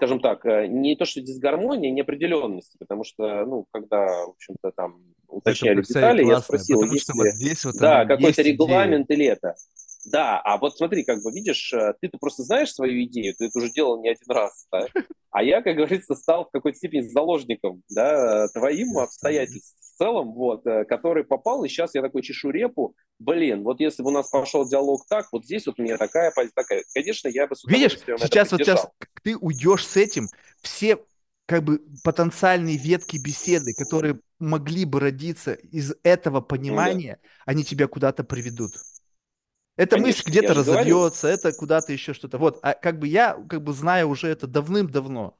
скажем так, э, не то что дисгармонии, неопределенности, потому что, ну, когда, в общем-то, там уточняли детали, я спросил, потому что есть вот ли, здесь вот да, какой-то есть идея. регламент или это. Да, а вот смотри, как бы видишь, э, ты-то просто знаешь свою идею, ты это уже делал не один раз, да? А я, как говорится, стал в какой-то степени заложником, да, твоим обстоятельств в целом, вот, э, который попал, и сейчас я такой чешу репу, блин, вот если бы у нас пошел диалог так, вот здесь вот у меня такая позиция, такая. Конечно, я бы с Видишь, сейчас вот сейчас ты уйдешь с этим, все как бы потенциальные ветки беседы, которые могли бы родиться из этого Да, понимания, они тебя куда-то приведут. Эта мысль конечно, где-то говорю. разовьется, это куда-то еще что-то. Вот, а как бы я как бы знаю уже это давным-давно,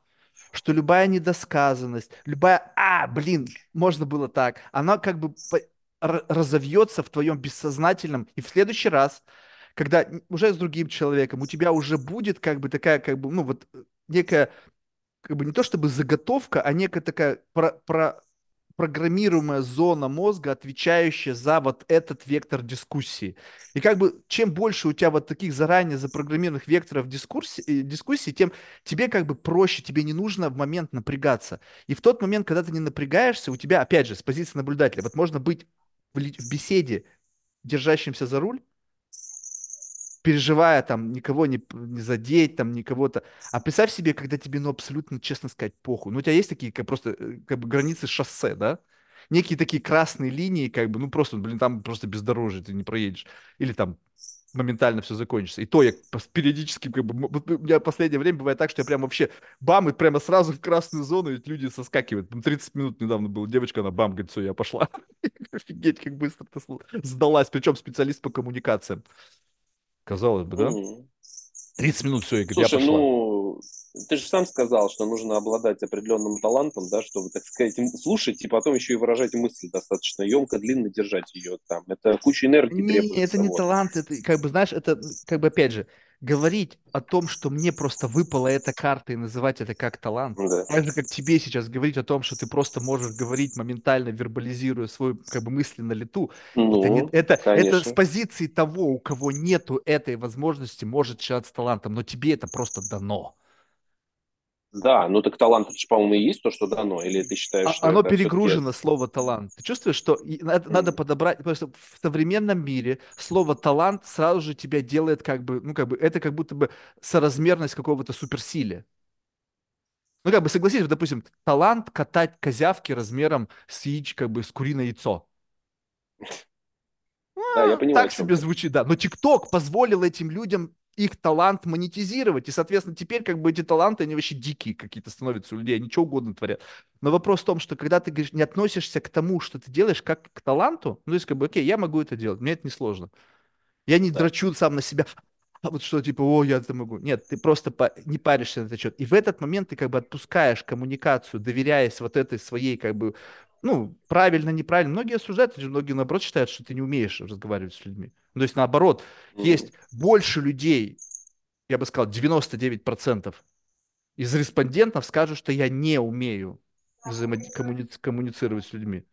что любая недосказанность, любая, а, блин, можно было так, она как бы разовьется в твоем бессознательном, и в следующий раз, когда уже с другим человеком, у тебя уже будет как бы такая, как бы, ну вот э, некая как бы не то чтобы заготовка, а некая такая про, про- программируемая зона мозга, отвечающая за вот этот вектор дискуссии. И как бы чем больше у тебя вот таких заранее запрограммированных векторов дискурсии, э, дискуссии, тем тебе как бы проще, тебе не нужно в момент напрягаться. И в тот момент, когда ты не напрягаешься, у тебя, опять же, с позиции наблюдателя, вот можно быть в беседе, держащимся за руль, переживая там никого не, не задеть, там никого-то. А представь себе, когда тебе, ну, абсолютно, честно сказать, похуй. Ну, у тебя есть такие, как просто, э, как бы границы шоссе, да? Некие такие красные линии, как бы, ну, просто, блин, там просто бездорожье, ты не проедешь. Или там моментально все закончится. И то я периодически, как бы, у меня в последнее время бывает так, что я прям вообще бам, и прямо сразу в красную зону, и люди соскакивают. 30 минут недавно была девочка, она бам, говорит, все, я пошла. Офигеть, как быстро ты сдалась. Причем специалист по коммуникациям. Казалось бы, да? 30 минут, все, я, говорю, Слушай, я пошла. ну, ты же сам сказал, что нужно обладать определенным талантом, да, чтобы, так сказать, слушать и потом еще и выражать мысль достаточно емко, длинно держать ее там. Это куча энергии не, требуется. Это не вот. талант, это как бы, знаешь, это как бы опять же, говорить о том, что мне просто выпала эта карта и называть это как талант. Да. Так же, как тебе сейчас говорить о том, что ты просто можешь говорить моментально, вербализируя свою как бы мысли на лету. Ну, это, не, это, это с позиции того, у кого нету этой возможности, может считаться талантом, но тебе это просто дано. Да, ну так талант, это же, по-моему, и есть то, что дано, или ты считаешь, а, что Оно перегружено, слово талант. Ты чувствуешь, что надо, надо подобрать, потому что в современном мире слово талант сразу же тебя делает как бы, ну как бы, это как будто бы соразмерность какого-то суперсилия. Ну как бы согласись, допустим, талант катать козявки размером с яич, как бы с куриное яйцо. Да, я понимаю. Так себе звучит, да. Но ТикТок позволил этим людям их талант монетизировать. И, соответственно, теперь как бы эти таланты, они вообще дикие какие-то становятся у людей, они что угодно творят. Но вопрос в том, что когда ты говоришь, не относишься к тому, что ты делаешь, как к таланту, ну, то есть как бы, окей, я могу это делать, мне это не сложно. Я не да. драчу сам на себя, а вот что, типа, о, я это могу. Нет, ты просто по- не паришься на этот счет. И в этот момент ты как бы отпускаешь коммуникацию, доверяясь вот этой своей как бы ну, правильно, неправильно. Многие осуждают, многие, наоборот, считают, что ты не умеешь разговаривать с людьми. То есть, наоборот, mm-hmm. есть больше людей, я бы сказал, 99% из респондентов скажут, что я не умею коммуни- коммуницировать с людьми.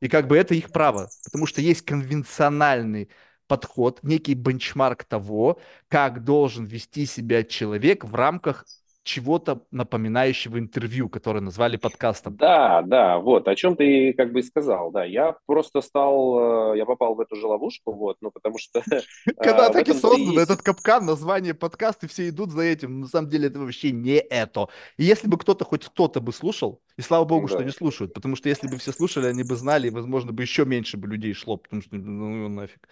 И как бы это их право, потому что есть конвенциональный подход, некий бенчмарк того, как должен вести себя человек в рамках чего-то напоминающего интервью, которое назвали подкастом. Да, да, вот, о чем ты как бы и сказал, да. Я просто стал, э, я попал в эту же ловушку, вот, ну, потому что... Когда так и создан этот капкан, название подкаста, все идут за этим, на самом деле это вообще не это. И если бы кто-то, хоть кто-то бы слушал, и слава богу, что не слушают, потому что если бы все слушали, они бы знали, и, возможно, бы еще меньше бы людей шло, потому что, ну, нафиг.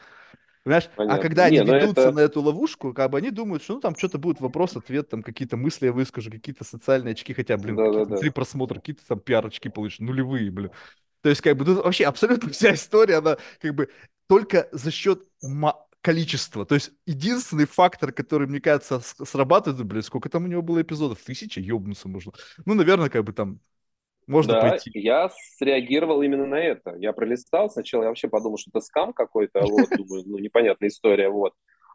Понимаешь? А Понятно. А когда не, они ведутся это... на эту ловушку, как бы они думают, что ну там что-то будет вопрос, ответ, там какие-то мысли я выскажу, какие-то социальные очки, хотя, блин, да, да, да. три просмотра, какие-то там пиар-очки получишь, нулевые, блин. То есть, как бы, тут вообще абсолютно вся история, она как бы только за счет количества. То есть, единственный фактор, который, мне кажется, срабатывает, блин, сколько там у него было эпизодов? Тысяча, ёбнуться можно. Ну, наверное, как бы там можно да, пойти. я среагировал именно на это. Я пролистал, сначала я вообще подумал, что это скам какой-то, вот, думаю, ну, непонятная история, вот.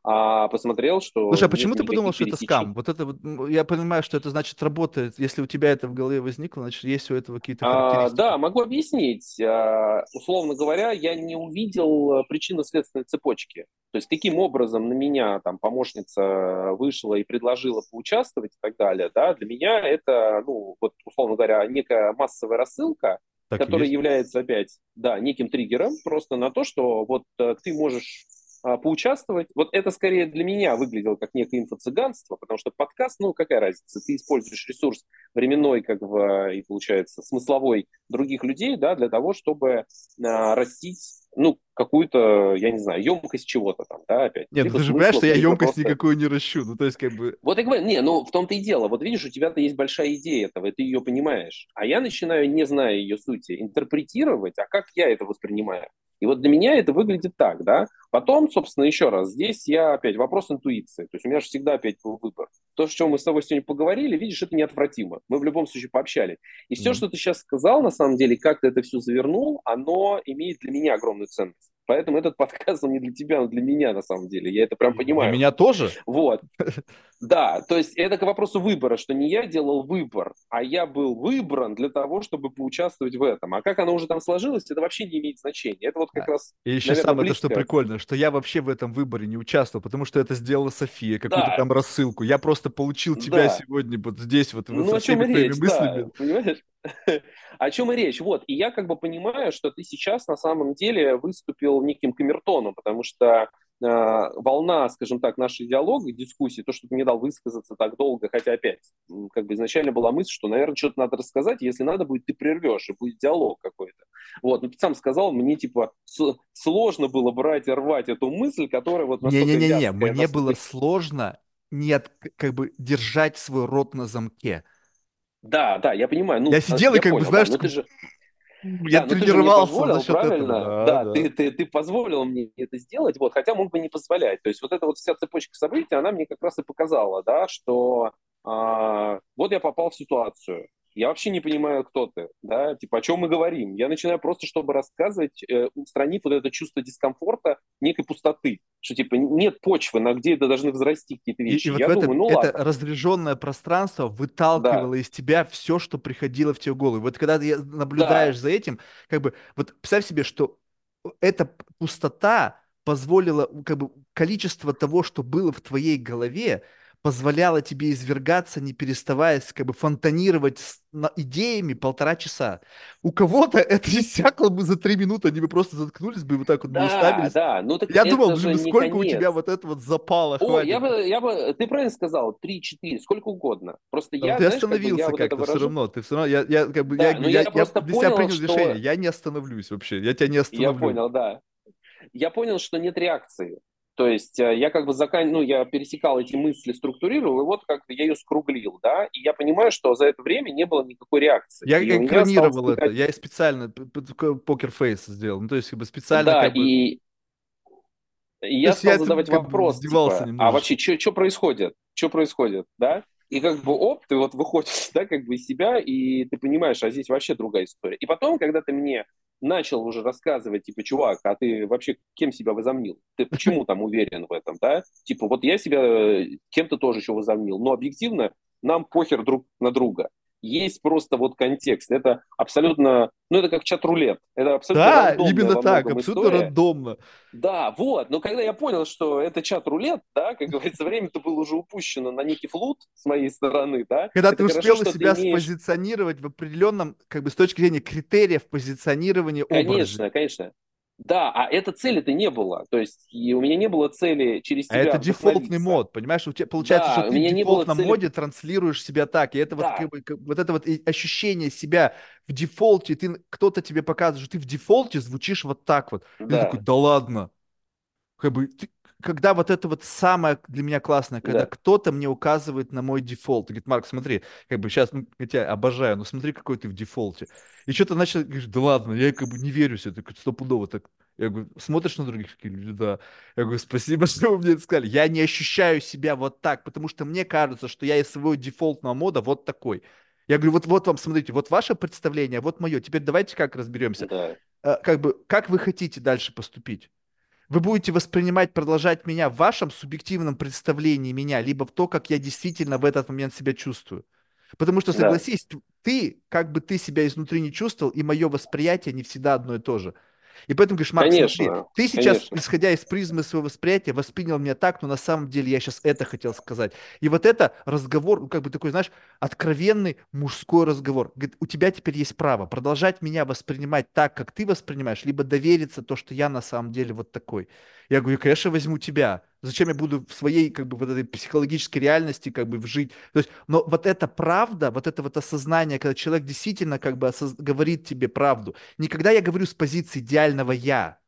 А посмотрел, что... Слушай, а почему ты подумал, что это скам? Вот это вот, я понимаю, что это значит работает. Если у тебя это в голове возникло, значит, есть у этого какие-то характеристики. А, да, могу объяснить. А, условно говоря, я не увидел причинно-следственной цепочки. То есть каким образом на меня там помощница вышла и предложила поучаствовать и так далее, да, для меня это, ну, вот, условно говоря, некая массовая рассылка, так которая является опять, да, неким триггером просто на то, что вот э, ты можешь а, поучаствовать. Вот это скорее для меня выглядело как некое инфо-цыганство, потому что подкаст, ну какая разница, ты используешь ресурс временной, как бы, и получается смысловой других людей, да, для того, чтобы а, растить ну, какую-то, я не знаю, емкость чего-то там, да, опять. Нет, ну ты же понимаешь, что я емкость просто... никакую не ращу, ну, то есть, как бы... Вот я говорю, не, ну, в том-то и дело, вот видишь, у тебя-то есть большая идея этого, и ты ее понимаешь, а я начинаю, не зная ее сути, интерпретировать, а как я это воспринимаю. И вот для меня это выглядит так, да. Потом, собственно, еще раз, здесь я опять вопрос интуиции. То есть у меня же всегда опять был выбор. То, о чем мы с тобой сегодня поговорили, видишь, это неотвратимо. Мы в любом случае пообщались. И все, mm-hmm. что ты сейчас сказал, на самом деле, как ты это все завернул, оно имеет для меня огромную ценность. Поэтому этот подкаст, он не для тебя, он для меня, на самом деле. Я это прям понимаю. Для меня тоже? Вот. Да, то есть это к вопросу выбора, что не я делал выбор, а я был выбран для того, чтобы поучаствовать в этом. А как оно уже там сложилось, это вообще не имеет значения. Это вот как раз, И еще наверное, самое, близко... то, что прикольно, что я вообще в этом выборе не участвовал, потому что это сделала София, какую-то да. там рассылку. Я просто получил тебя да. сегодня вот здесь вот, вот ну, со всеми твоими речь, мыслями. Да, понимаешь? О чем и речь? Вот, и я как бы понимаю, что ты сейчас на самом деле выступил неким камертоном, потому что волна, скажем так, нашей диалога, дискуссии, то, что ты мне дал высказаться так долго, хотя опять, как бы изначально была мысль, что, наверное, что-то надо рассказать, если надо будет, ты прервешь, и будет диалог какой-то. Вот, но ты сам сказал, мне, типа, сложно было брать и рвать эту мысль, которая вот Не-не-не, мне было сложно не от, как бы держать свой рот на замке. Да, да, я понимаю. Ну, я сидел и как понял, бы, знаешь, да, ты же... Я да, тренировался позволил, за счет правильно? этого. Да, да, Ты, ты, ты позволил мне это сделать, вот, хотя мог бы не позволять. То есть вот эта вот вся цепочка событий, она мне как раз и показала, да, что а, вот я попал в ситуацию, я вообще не понимаю, кто ты, да, типа, о чем мы говорим. Я начинаю просто, чтобы рассказывать, э, устранив вот это чувство дискомфорта, некой пустоты, что, типа, нет почвы, на где это должны взрасти какие-то вещи. И, и вот я в думаю, ну это ладно. разряженное пространство выталкивало да. из тебя все, что приходило в тебе голову. Вот когда ты наблюдаешь да. за этим, как бы, вот представь себе, что эта пустота позволила, как бы, количество того, что было в твоей голове, позволяло тебе извергаться, не переставая, как бы фонтанировать с, идеями полтора часа. У кого-то это иссякло бы за три минуты, они бы просто заткнулись бы и вот так вот да, уставились. Да, ну так Я думал, блин, сколько конец. у тебя вот это вот запало О, хватит. я бы, я бы, ты правильно сказал, три-четыре, сколько угодно. Просто Но я, ты знаешь, остановился как, как-то вот выражу... все равно, ты все равно, я, я как бы, да, я, я, я, я, просто я понял, принял что... решение, я не остановлюсь вообще, я тебя не остановлю. Я понял, да. Я понял, что нет реакции. То есть э, я как бы закан... ну, я пересекал эти мысли, структурировал, и вот как я ее скруглил, да, и я понимаю, что за это время не было никакой реакции. Я экранировал это, я специально покер-фейс сделал, ну, то есть как бы специально да, как бы... и и я стал я задавать вопрос, типа, а вообще, что происходит? Что происходит, да? И как бы, оп, ты вот выходишь, да, как бы из себя, и ты понимаешь, а здесь вообще другая история. И потом, когда ты мне начал уже рассказывать, типа, чувак, а ты вообще кем себя возомнил? Ты почему там уверен в этом, да? Типа, вот я себя э, кем-то тоже еще возомнил, но объективно нам похер друг на друга есть просто вот контекст. Это абсолютно, ну это как чат-рулет. Это абсолютно Да, именно так, абсолютно история. рандомно. Да, вот. Но когда я понял, что это чат-рулет, да, как говорится, время-то было уже упущено на некий флут с моей стороны, да. Когда ты успел хорошо, себя имеешь... спозиционировать в определенном, как бы с точки зрения критериев позиционирования образа. Конечно, конечно. Да, а это цели это не было. То есть и у меня не было цели через тебя А это дефолтный мод, понимаешь? У тебя получается, да, что ты в дефолтном цели... моде транслируешь себя так. И это да. вот, как бы, как, вот это вот ощущение себя в дефолте, ты, кто-то тебе показывает, что ты в дефолте звучишь вот так вот. Да. И ты такой, да ладно. Как бы, ты, когда вот это вот самое для меня классное, когда да. кто-то мне указывает на мой дефолт. Говорит, Марк, смотри, как бы сейчас, ну, я тебя обожаю, но смотри, какой ты в дефолте. И что-то начал, говоришь, да ладно, я как бы не верю себе, так стопудово так. Я говорю, смотришь на других люди, да. Я говорю, спасибо, что вы мне это сказали. Я не ощущаю себя вот так, потому что мне кажется, что я из своего дефолтного мода вот такой. Я говорю, вот, вот вам, смотрите, вот ваше представление, вот мое. Теперь давайте как разберемся. Да. А, как бы, как вы хотите дальше поступить? Вы будете воспринимать, продолжать меня в вашем субъективном представлении меня, либо в то, как я действительно в этот момент себя чувствую. Потому что, согласись, да. ты, как бы ты себя изнутри не чувствовал, и мое восприятие не всегда одно и то же. И поэтому говоришь, Марк, конечно, смотри, ты сейчас, конечно. исходя из призмы своего восприятия, воспринял меня так, но на самом деле я сейчас это хотел сказать. И вот это разговор, как бы такой, знаешь, откровенный мужской разговор. Говорит, у тебя теперь есть право продолжать меня воспринимать так, как ты воспринимаешь, либо довериться то, что я на самом деле вот такой. Я говорю, конечно, возьму тебя. Зачем я буду в своей, как бы, вот этой психологической реальности, как бы, жить? То есть, но вот эта правда, вот это вот осознание, когда человек действительно, как бы, осоз... говорит тебе правду. Никогда я говорю с позиции идеального «я».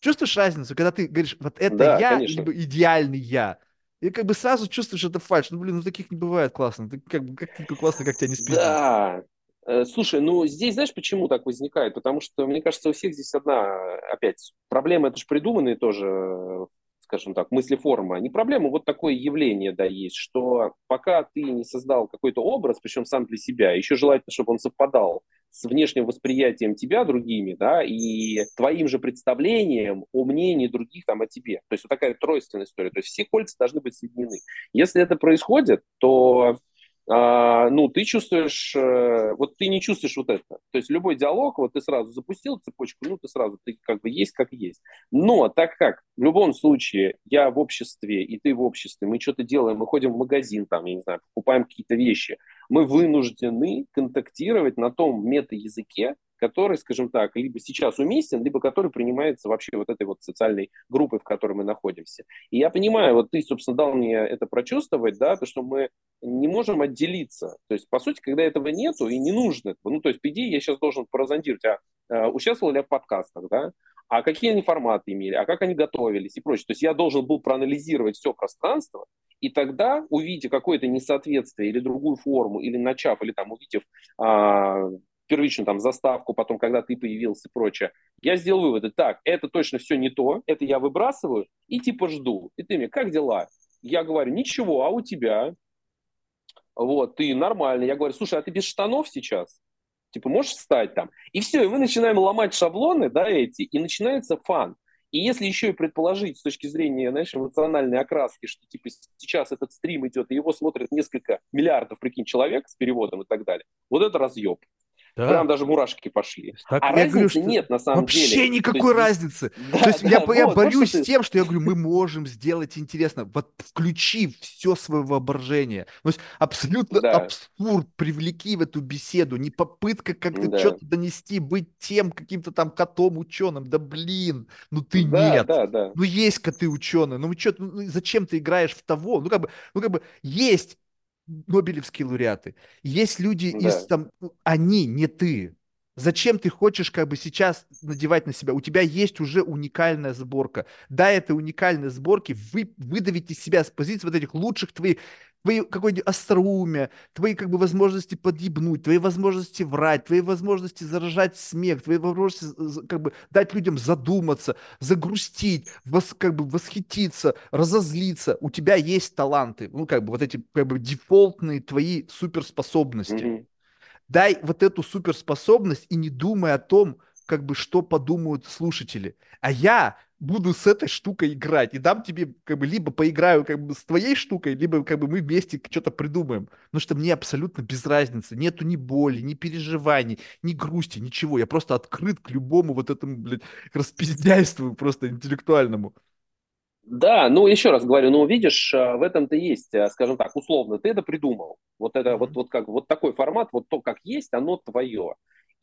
Чувствуешь разницу, когда ты говоришь, вот это да, я, конечно. либо идеальный я? И как бы сразу чувствуешь, это фальш. Ну, блин, ну таких не бывает классно. Ты как как ты классно, как тебя не спиздили. Да, э, Слушай, ну здесь знаешь, почему так возникает? Потому что, мне кажется, у всех здесь одна, опять, проблема, это же придуманные тоже скажем так, мыслеформа, не проблема, вот такое явление, да, есть, что пока ты не создал какой-то образ, причем сам для себя, еще желательно, чтобы он совпадал с внешним восприятием тебя другими, да, и твоим же представлением о мнении других там о тебе. То есть вот такая тройственная история. То есть все кольца должны быть соединены. Если это происходит, то ну, ты чувствуешь, э, вот ты не чувствуешь вот это. То есть любой диалог, вот ты сразу запустил цепочку, ну, ты сразу, ты как бы есть, как есть. Но так как в любом случае я в обществе, и ты в обществе, мы что-то делаем, мы ходим в магазин, там, я не знаю, покупаем какие-то вещи, мы вынуждены контактировать на том мета-языке, который, скажем так, либо сейчас уместен, либо который принимается вообще вот этой вот социальной группой, в которой мы находимся. И я понимаю, вот ты, собственно, дал мне это прочувствовать, да, то, что мы не можем отделиться. То есть, по сути, когда этого нету и не нужно, ну, то есть, по идее, я сейчас должен прозондировать, а, а участвовал ли я в подкастах, да, а какие они форматы имели, а как они готовились и прочее. То есть я должен был проанализировать все пространство, и тогда, увидев какое-то несоответствие или другую форму, или начав, или там увидев а, первичную там заставку, потом, когда ты появился и прочее, я сделал выводы. Так, это точно все не то, это я выбрасываю и типа жду. И ты мне, как дела? Я говорю, ничего, а у тебя? Вот, ты нормально. Я говорю, слушай, а ты без штанов сейчас? Типа, можешь встать там? И все, и мы начинаем ломать шаблоны, да, эти, и начинается фан. И если еще и предположить с точки зрения, знаешь, эмоциональной окраски, что типа сейчас этот стрим идет, и его смотрят несколько миллиардов, прикинь, человек с переводом и так далее, вот это разъеб. Да. Прям даже мурашки пошли. Так, а разницы говорю, что нет на самом вообще деле. Вообще никакой есть, разницы. Да, То есть да, я, вот, я борюсь вот с тем, что я говорю, мы можем сделать интересно. Вот включи все свое воображение. То есть абсолютно да. абсурд привлеки в эту беседу. Не попытка как-то да. что-то донести, быть тем каким-то там котом ученым. Да блин, ну ты да, нет. Да, да. Ну есть коты ученые. Ну, что, ну зачем ты играешь в того? Ну как бы, ну как бы есть Нобелевские лауреаты. Есть люди да. из там, они, не ты. Зачем ты хочешь как бы сейчас надевать на себя? У тебя есть уже уникальная сборка. Да, это уникальные сборки, вы выдавить из себя с позиции вот этих лучших твоих твои какое-нибудь остроумие, твои как бы возможности подъебнуть, твои возможности врать, твои возможности заражать смех, твои возможности как бы дать людям задуматься, загрустить, вос, как бы восхититься, разозлиться. У тебя есть таланты, ну как бы вот эти как бы дефолтные твои суперспособности. Mm-hmm. Дай вот эту суперспособность и не думай о том, как бы что подумают слушатели. А я буду с этой штукой играть и дам тебе как бы либо поиграю как бы с твоей штукой, либо как бы мы вместе что-то придумаем. Потому что мне абсолютно без разницы. Нету ни боли, ни переживаний, ни грусти, ничего. Я просто открыт к любому вот этому, блядь, распиздяйству просто интеллектуальному. Да, ну еще раз говорю, ну видишь, э, в этом-то есть, э, скажем так, условно, ты это придумал. Вот это, mm-hmm. вот, вот как, вот такой формат, вот то, как есть, оно твое.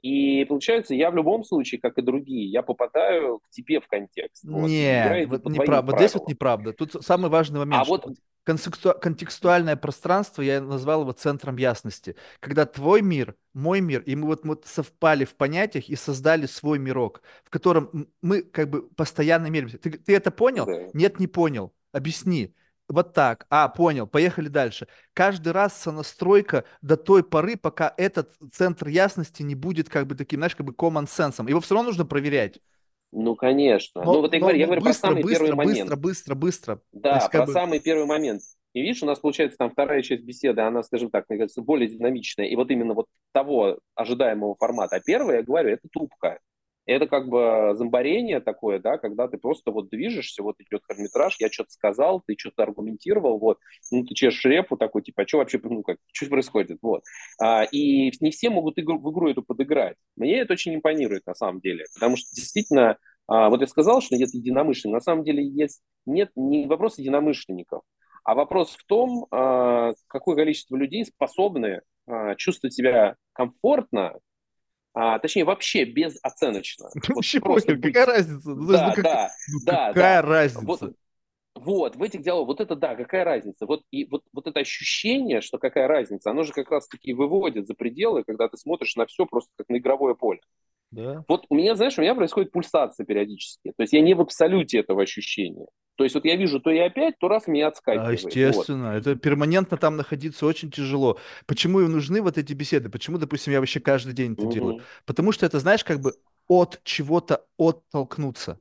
И получается, я в любом случае, как и другие, я попадаю к тебе в контекст. Нет, вот, вот неправда. Вот здесь вот неправда. Тут самый важный момент. А вот контекстуальное пространство, я назвал его центром ясности. Когда твой мир, мой мир, и мы вот, вот совпали в понятиях и создали свой мирок, в котором мы как бы постоянно меряемся. Ты, ты это понял? Да. Нет, не понял. Объясни. Вот так. А, понял. Поехали дальше. Каждый раз сонастройка до той поры, пока этот центр ясности не будет как бы таким, знаешь, как бы common sense. Его все равно нужно проверять. Ну, конечно. Но, ну, вот я но, говорю, я говорю быстро, про самый быстро, первый момент. Быстро, быстро, быстро. Да, есть, про бы... самый первый момент. И видишь, у нас получается там вторая часть беседы, она, скажем так, мне кажется, более динамичная. И вот именно вот того ожидаемого формата. А первое, я говорю, это трубка это как бы зомбарение такое, да, когда ты просто вот движешься, вот идет хронометраж, я что-то сказал, ты что-то аргументировал, вот, ну, ты чешешь репу такой, типа, а что вообще, ну, как, что происходит, вот. А, и не все могут игру, в игру эту подыграть. Мне это очень импонирует, на самом деле, потому что действительно, а, вот я сказал, что нет единомышленников, на самом деле есть, нет, не вопрос единомышленников, а вопрос в том, а, какое количество людей способны а, чувствовать себя комфортно а, точнее вообще безоценочно. Вообще вот похер, быть... какая разница? Ну, да, ну, как... да, ну, да, какая да. разница? Вот, вот, в этих диалогах, вот это да, какая разница? Вот, и вот, вот это ощущение, что какая разница, оно же как раз-таки выводит за пределы, когда ты смотришь на все просто как на игровое поле. Да. Вот у меня, знаешь, у меня происходит пульсация периодически. То есть я не в абсолюте этого ощущения. То есть вот я вижу то и опять, то раз меня отскакивает. А, естественно, вот. это перманентно там находиться очень тяжело. Почему им нужны вот эти беседы? Почему, допустим, я вообще каждый день это угу. делаю? Потому что это, знаешь, как бы от чего-то оттолкнуться.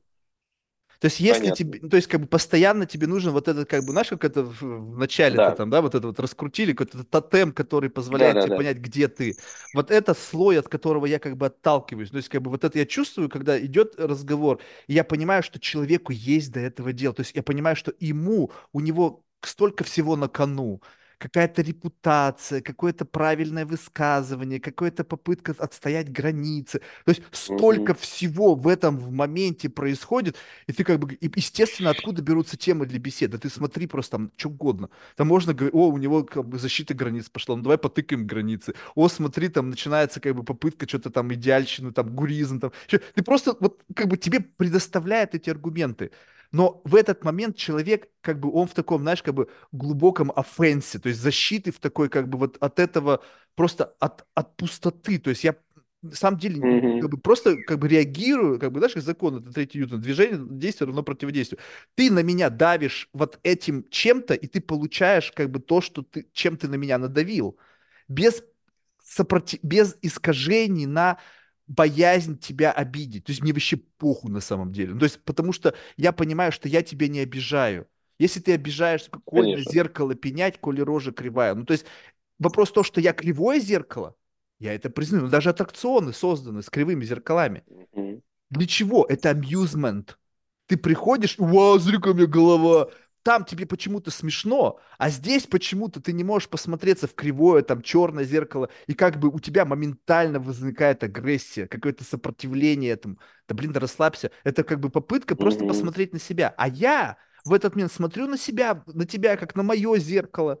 То есть, если Понятно. тебе, то есть, как бы постоянно тебе нужен вот этот, как бы, знаешь, как это в, начале да. там, да, вот это вот раскрутили, какой-то тотем, который позволяет да, тебе да, понять, где ты. Вот это слой, от которого я как бы отталкиваюсь. То есть, как бы вот это я чувствую, когда идет разговор, и я понимаю, что человеку есть до этого дела. То есть, я понимаю, что ему, у него столько всего на кону какая-то репутация, какое-то правильное высказывание, какая-то попытка отстоять границы. То есть столько Мгм. всего в этом в моменте происходит, и ты как бы, и, естественно, откуда берутся темы для беседы? Ты смотри просто там что угодно. Там можно говорить, о, у него как бы защита границ пошла, ну давай потыкаем границы. О, смотри, там начинается как бы попытка что-то там идеальщину, там гуризм, там. Ты просто вот как бы тебе предоставляют эти аргументы. Но в этот момент человек, как бы он в таком, знаешь, как бы глубоком офенсе, то есть защиты в такой, как бы вот от этого, просто от, от пустоты. То есть я на самом деле как Мгм. бы просто как бы реагирую, как бы, знаешь, как закон, это третий Ньютон, движение, действие равно противодействию. Ты на меня давишь вот этим чем-то, и ты получаешь как бы то, что ты, чем ты на меня надавил. Без, сопротив... без искажений на боязнь тебя обидеть. То есть мне вообще похуй на самом деле. Ну, То есть потому что я понимаю, что я тебя не обижаю. Если ты обижаешься, какое зеркало пенять, коли рожа кривая. Ну, то есть вопрос то, что я кривое зеркало, я это признаю. Но даже аттракционы созданы с кривыми зеркалами. Для чего? Это абьюзмент. Ты приходишь, вау, смотри, у меня голова. Там тебе почему-то смешно, а здесь почему-то ты не можешь посмотреться в кривое, там, черное зеркало, и как бы у тебя моментально возникает агрессия, какое-то сопротивление этому. Да блин, да расслабься. Это как бы попытка просто Мгм. посмотреть на себя. А я в этот момент смотрю на себя, на тебя, как на мое зеркало.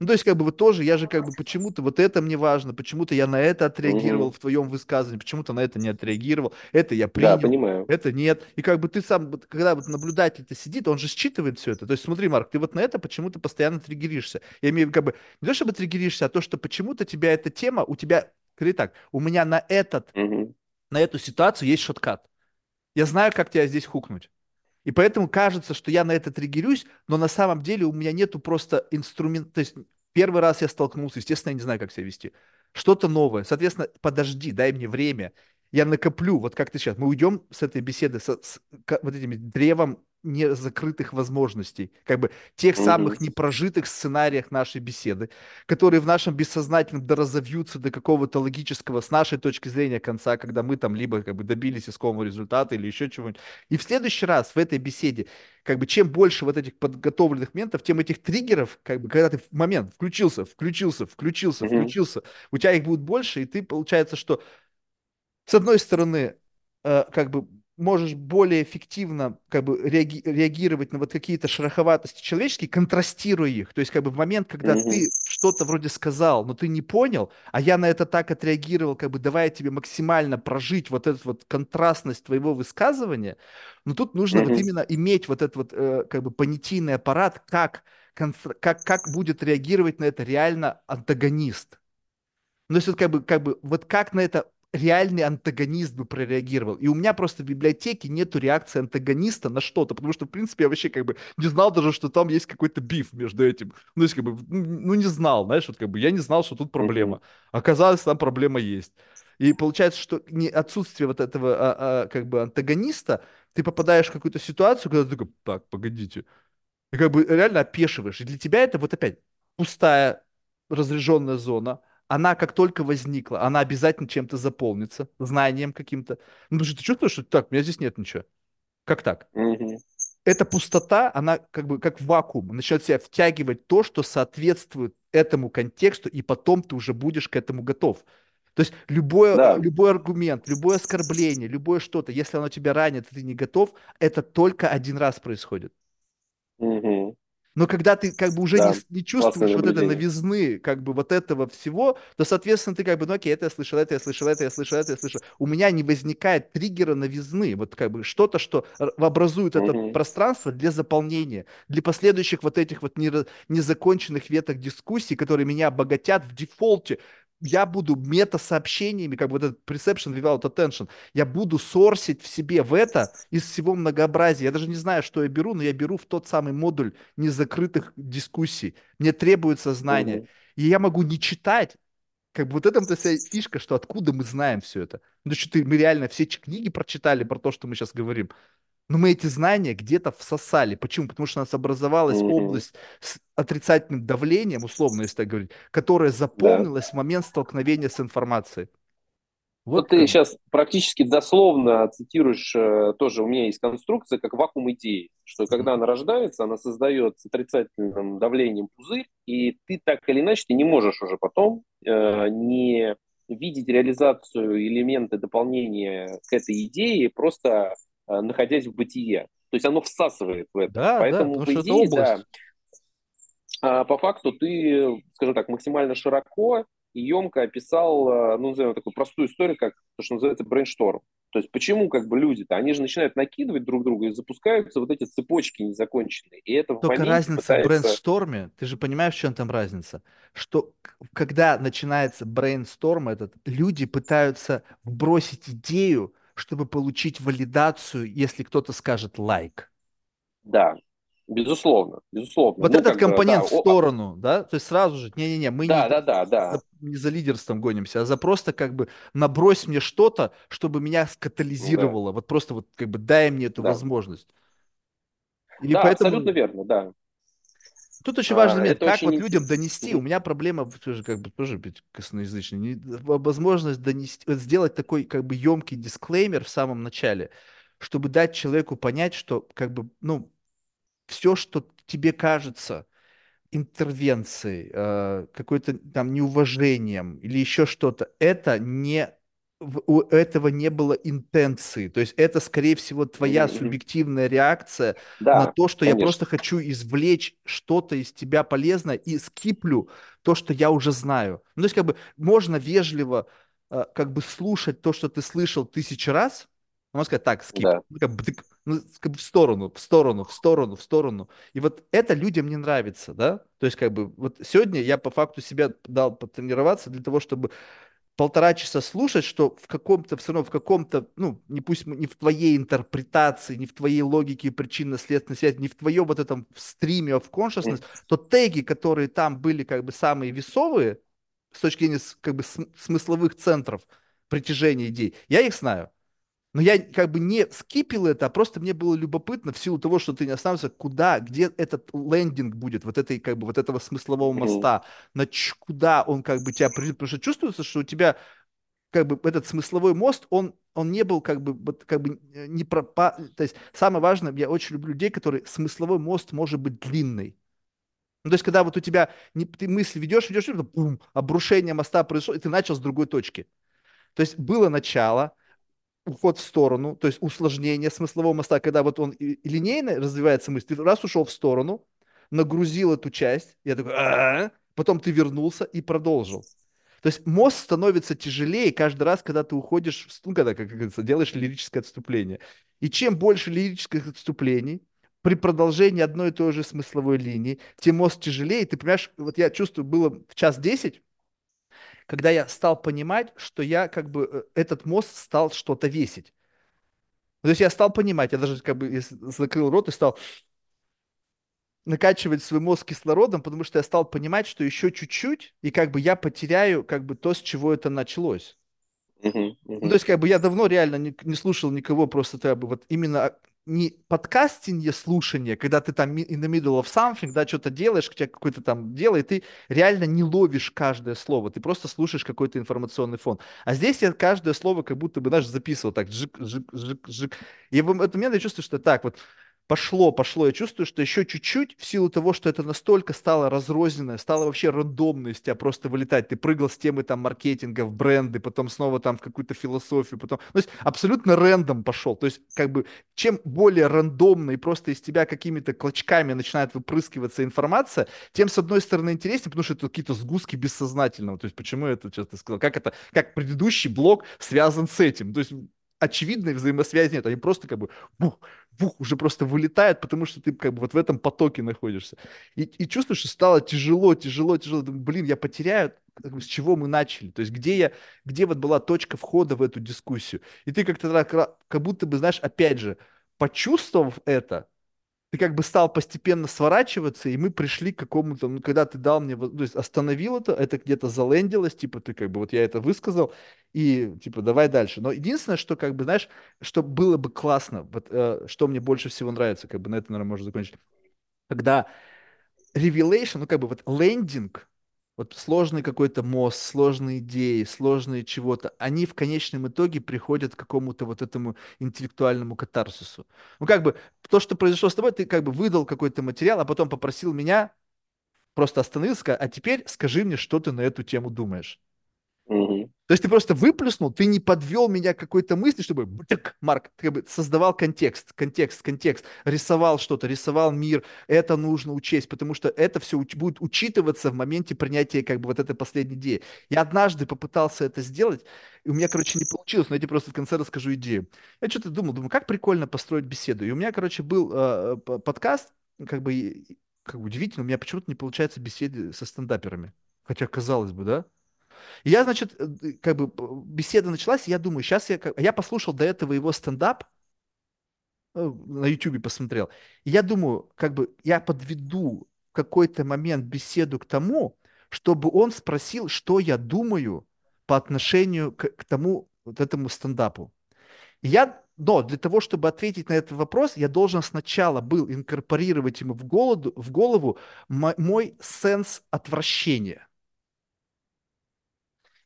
Ну, то есть, как бы вот тоже, я же как бы почему-то вот это мне важно, почему-то я на это отреагировал Мгм. в твоем высказывании, почему-то на это не отреагировал, это я Да, принял, понимаю. это нет. И как бы ты сам, когда вот наблюдатель-то сидит, он же считывает все это. То есть смотри, Марк, ты вот на это почему-то постоянно триггеришься. Я имею в виду как бы не то, чтобы триггеришься, а то, что почему-то тебя эта тема, у тебя, скажи так, у меня на этот, Мгм. на эту ситуацию есть шоткат. Я знаю, как тебя здесь хукнуть. И поэтому кажется, что я на это триггерюсь, но на самом деле у меня нету просто инструмента. То есть первый раз я столкнулся, естественно, я не знаю, как себя вести. Что-то новое. Соответственно, подожди, дай мне время. Я накоплю, вот как ты сейчас. Мы уйдем с этой беседы с, с ка- вот этим древом незакрытых возможностей, как бы тех Мгм. самых непрожитых сценариях нашей беседы, которые в нашем бессознательном доразовьются до какого-то логического, с нашей точки зрения, конца, когда мы там либо как бы добились искомого результата или еще чего-нибудь. И в следующий раз в этой беседе, как бы чем больше вот этих подготовленных моментов, тем этих триггеров, как бы когда ты в момент включился, включился, включился, включился, у тебя их будет больше, и ты, получается, что с одной стороны, э, как бы можешь более эффективно как бы реаги- реагировать на вот какие-то шероховатости человеческие, контрастируя их. То есть как бы в момент, когда Мгм. ты что-то вроде сказал, но ты не понял, а я на это так отреагировал, как бы давая тебе максимально прожить вот эту вот контрастность твоего высказывания, но тут нужно вот Мгм. именно иметь вот этот вот э, как бы понятийный аппарат, как, как, как будет реагировать на это реально антагонист. Ну, то есть вот как бы, как бы, вот как на это реальный антагонист бы прореагировал. И у меня просто в библиотеке нету реакции антагониста на что-то, потому что, в принципе, я вообще как бы не знал даже, что там есть какой-то биф между этим. Ну, есть как бы, ну, ну, не знал, знаешь, вот как бы я не знал, что тут проблема. Оказалось, там проблема есть. И получается, что не отсутствие вот этого а, а, как бы антагониста, ты попадаешь в какую-то ситуацию, когда ты такой, так, погодите, и как бы реально опешиваешь. И для тебя это вот опять пустая разряженная зона. Она как только возникла, она обязательно чем-то заполнится, знанием каким-то. Ну, потому что ты чувствуешь, что так, у меня здесь нет ничего. Как так? Эта пустота, она как бы как вакуум, начнет себя втягивать то, что соответствует этому контексту, и потом ты уже будешь к этому готов. То есть любое, Да. любой аргумент, любое оскорбление, любое что-то, если оно тебя ранит, и ты не готов, это только один раз происходит. Мгм. Но когда ты как бы уже не, Да. не Классное чувствуешь вот этой новизны, как бы вот этого всего, то, соответственно, ты как бы, ну окей, это я слышал, это я слышал, это я слышал, это я слышал. У меня не возникает триггера новизны, вот как бы что-то, что образует это Мгм. пространство для заполнения, для последующих вот этих вот незаконченных веток дискуссий, которые меня обогатят в дефолте. Я буду мета-сообщениями, как бы вот этот perception without attention, я буду сорсить в себе в это из всего многообразия. Я даже не знаю, что я беру, но я беру в тот самый модуль незакрытых дискуссий. Мне требуется знание. Мгм. И я могу не читать, как бы вот этом-то вся фишка, что откуда мы знаем все это. Ну, что ты, мы реально все книги прочитали про то, что мы сейчас говорим. Но мы эти знания где-то всосали. Почему? Потому что у нас образовалась Мгм. область с отрицательным давлением, условно, если так говорить, которая Да. заполнилась в момент столкновения с информацией. Вот Вот ты как сейчас практически дословно цитируешь, э, тоже у меня есть конструкция, как вакуум идеи. что когда она рождается, она создает с отрицательным давлением пузырь, и ты так или иначе ты не можешь уже потом э, не видеть реализацию элементы дополнения к этой идее, просто находясь в бытие. То есть оно всасывает в это. Да, да, Поэтому, потому по идее, да, а по факту ты, скажем так, максимально широко и емко описал, э, ну, назовем такую простую историю, как то, что называется брейншторм. То есть почему как бы люди-то, они же начинают накидывать друг друга и запускаются вот эти цепочки незаконченные. И это в Только разница в пытается... брейнсторме, ты же понимаешь, в чем там разница? Что когда начинается брейнсторм этот, люди пытаются вбросить идею, чтобы получить валидацию, если кто-то скажет лайк. Да, безусловно, безусловно. Вот Ну, этот бы, да, компонент в о- сторону, да, то есть сразу же, не-не-не, мы не, да, да, да, за, да, не за лидерством гонимся, а за просто как бы набрось мне что-то, чтобы меня да, скатализировало, вот просто вот как бы дай мне эту да. возможность. И Да, абсолютно поэтому верно, да. Тут очень важный А, момент, Это как очень... вот людям донести. У меня проблема тоже как бы тоже в- возможность донести, сделать такой как бы емкий дисклеймер в самом начале, чтобы дать человеку понять, что как бы, ну, все, что тебе кажется интервенцией, э, какой-то там неуважением или еще что-то, это не у этого не было интенции. То есть это, скорее всего, твоя мгм. субъективная реакция на Да, то, что я просто конечно. хочу извлечь что-то из тебя полезное и скиплю то, что я уже знаю. Ну, то есть как бы можно вежливо э, как бы слушать то, что ты слышал тысячу раз, можно сказать, так, скип, Да. ну, как бы, ну, как бы в сторону, в сторону, в сторону, в сторону. И вот это людям не нравится, да? То есть, как бы, вот сегодня я по факту себя дал потренироваться для того, чтобы полтора часа слушать, что в каком-то, все равно в каком-то, ну, не пусть не в твоей интерпретации, не в твоей логике причинно-следственной связи, не в твоем вот этом стриме of consciousness, то теги, которые там были как бы самые весовые с точки зрения как бы см- смысловых центров притяжения идей, я их знаю. Но я как бы не скипил это, а просто мне было любопытно в силу того, что ты не останавливаешься, куда, где этот лендинг будет, вот этой как бы вот этого смыслового моста, на ч- куда он как бы тебя приведет, потому что чувствуется, что у тебя как бы этот смысловой мост, он, он не был как бы, вот, как бы э, не пропа... То есть самое важное, я очень люблю людей, которые смысловой мост может быть длинный. Ну, то есть, когда вот у тебя не, ты мысли ведешь, ведешь, бум, обрушение моста произошло, и ты начал с другой точки. То есть было начало, уход в сторону, то есть усложнение смыслового моста, когда вот он линейно развивается мысль, ты раз ушел в сторону, нагрузил эту часть, я такой, потом ты вернулся и продолжил. То есть мост становится тяжелее каждый раз, когда ты уходишь, ну, когда, как говорится, делаешь лирическое отступление. И чем больше лирических отступлений, при продолжении одной и той же смысловой линии, тем мост тяжелее. Ты понимаешь, вот я чувствую, было в час десять, когда я стал понимать, что я как бы, э, этот мост стал что-то весить. То есть я стал понимать, я даже как бы закрыл рот и стал накачивать свой мозг кислородом, потому что я стал понимать, что еще чуть-чуть, и как бы я потеряю как бы то, с чего это началось. Мгм, Ну, то есть, как бы я давно реально не, не слушал никого, просто как бы вот именно а, не подкастинге слушание, когда ты там in the middle of something, да, что-то делаешь, у тебя какое-то там дело, и ты реально не ловишь каждое слово, ты просто слушаешь какой-то информационный фон. А здесь я каждое слово как будто бы, знаешь, записывал так, жик, жик, жик, жик. И в этот момент я чувствую, что так вот, Пошло, пошло. Я чувствую, что еще чуть-чуть, в силу того, что это настолько стало разрозненное, стало вообще рандомно из тебя просто вылетать. Ты прыгал с темы там маркетинга в бренды, потом снова там в какую-то философию, потом... То есть абсолютно рэндом пошел. То есть как бы чем более рандомно и просто из тебя какими-то клочками начинает выпрыскиваться информация, тем, с одной стороны, интереснее, потому что это какие-то сгустки бессознательного. То есть почему я это сейчас сказал? Как это, как предыдущий блок связан с этим? То есть очевидной взаимосвязи нет. Они просто как бы бух, бух, уже просто вылетают, потому что ты как бы вот в этом потоке находишься. И, и чувствуешь, что стало тяжело, тяжело, тяжело. Думаю, блин, я потеряю, с чего мы начали. То есть где я, где вот была точка входа в эту дискуссию. И ты как-то как будто бы, знаешь, опять же, почувствовав это, ты как бы стал постепенно сворачиваться, и мы пришли к какому-то, ну, когда ты дал мне, то есть остановил это, это где-то залендилось, типа ты как бы, вот я это высказал, и типа давай дальше. Но единственное, что как бы, знаешь, что было бы классно, вот э, что мне больше всего нравится, как бы на это, наверное, можно закончить, когда revelation, ну как бы вот лендинг, вот сложный какой-то мост, сложные идеи, сложные чего-то, они в конечном итоге приходят к какому-то вот этому интеллектуальному катарсису. Ну, как бы, то, что произошло с тобой, ты как бы выдал какой-то материал, а потом попросил меня, просто остановился, а теперь скажи мне, что ты на эту тему думаешь. То есть ты просто выплюснул, ты не подвел меня какой-то мысли, чтобы, бтык, Марк, ты как бы создавал контекст, контекст, контекст, рисовал что-то, рисовал мир, это нужно учесть, потому что это все уч- будет учитываться в моменте принятия как бы вот этой последней идеи. Я однажды попытался это сделать, и у меня, короче, не получилось, но я тебе просто в конце расскажу идею. Я что-то думал, думаю, как прикольно построить беседу. И у меня, короче, был э, п- подкаст, как бы, как бы удивительно, у меня почему-то не получается беседы со стендаперами. Хотя, казалось бы, да? И я, значит, э, как бы беседа началась, и я думаю, сейчас я, я послушал до этого его стендап, э, на Ютубе посмотрел, и я думаю, как бы я подведу в какой-то момент беседу к тому, чтобы он спросил, что я думаю по отношению к, к тому вот этому стендапу. И я, но для того, чтобы ответить на этот вопрос, я должен сначала был инкорпорировать ему в голову, в голову мо- мой сенс отвращения.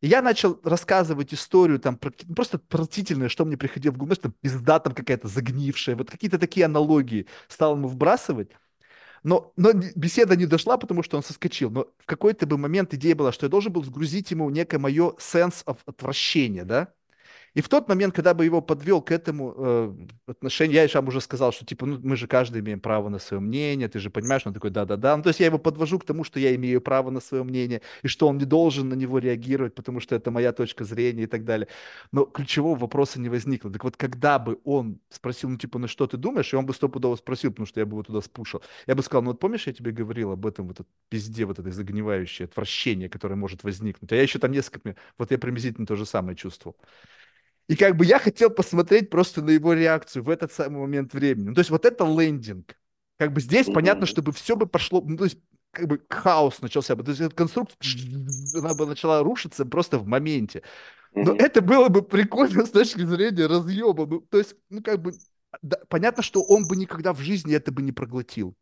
И я начал рассказывать историю там про, ну, просто отвратительное, что мне приходило в голову, знаешь, там пизда там какая-то загнившая, вот какие-то такие аналогии стал ему вбрасывать. Но, но беседа не дошла, потому что он соскочил. Но в какой-то бы момент идея была, что я должен был сгрузить ему некое мое sense of отвращения, да? И в тот момент, когда бы его подвел к этому э, отношению, я же уже сказал, что типа, ну, мы же каждый имеем право на свое мнение, ты же понимаешь, он такой, да-да-да. Ну, то есть я его подвожу к тому, что я имею право на свое мнение, и что он не должен на него реагировать, потому что это моя точка зрения и так далее. Но ключевого вопроса не возникло. Так вот, когда бы он спросил, ну, типа, ну, что ты думаешь, и он бы стопудово спросил, потому что я бы его туда спушил, я бы сказал, ну, вот помнишь, я тебе говорил об этом, вот этом пизде, вот этой загнивающее отвращение, которое может возникнуть. А я еще там несколько, вот я приблизительно то же самое чувствовал. И как бы я хотел посмотреть просто на его реакцию в этот самый момент времени. Ну, то есть вот это лендинг. Как бы здесь понятно, Мгм. чтобы все бы пошло, ну, то есть как бы хаос начался бы. То есть эта конструкция, она бы начала рушиться просто в моменте. Но Мгм. это было бы прикольно с точки зрения разъеба. Ну, то есть, ну, как бы, да, понятно, что он бы никогда в жизни это бы не проглотил.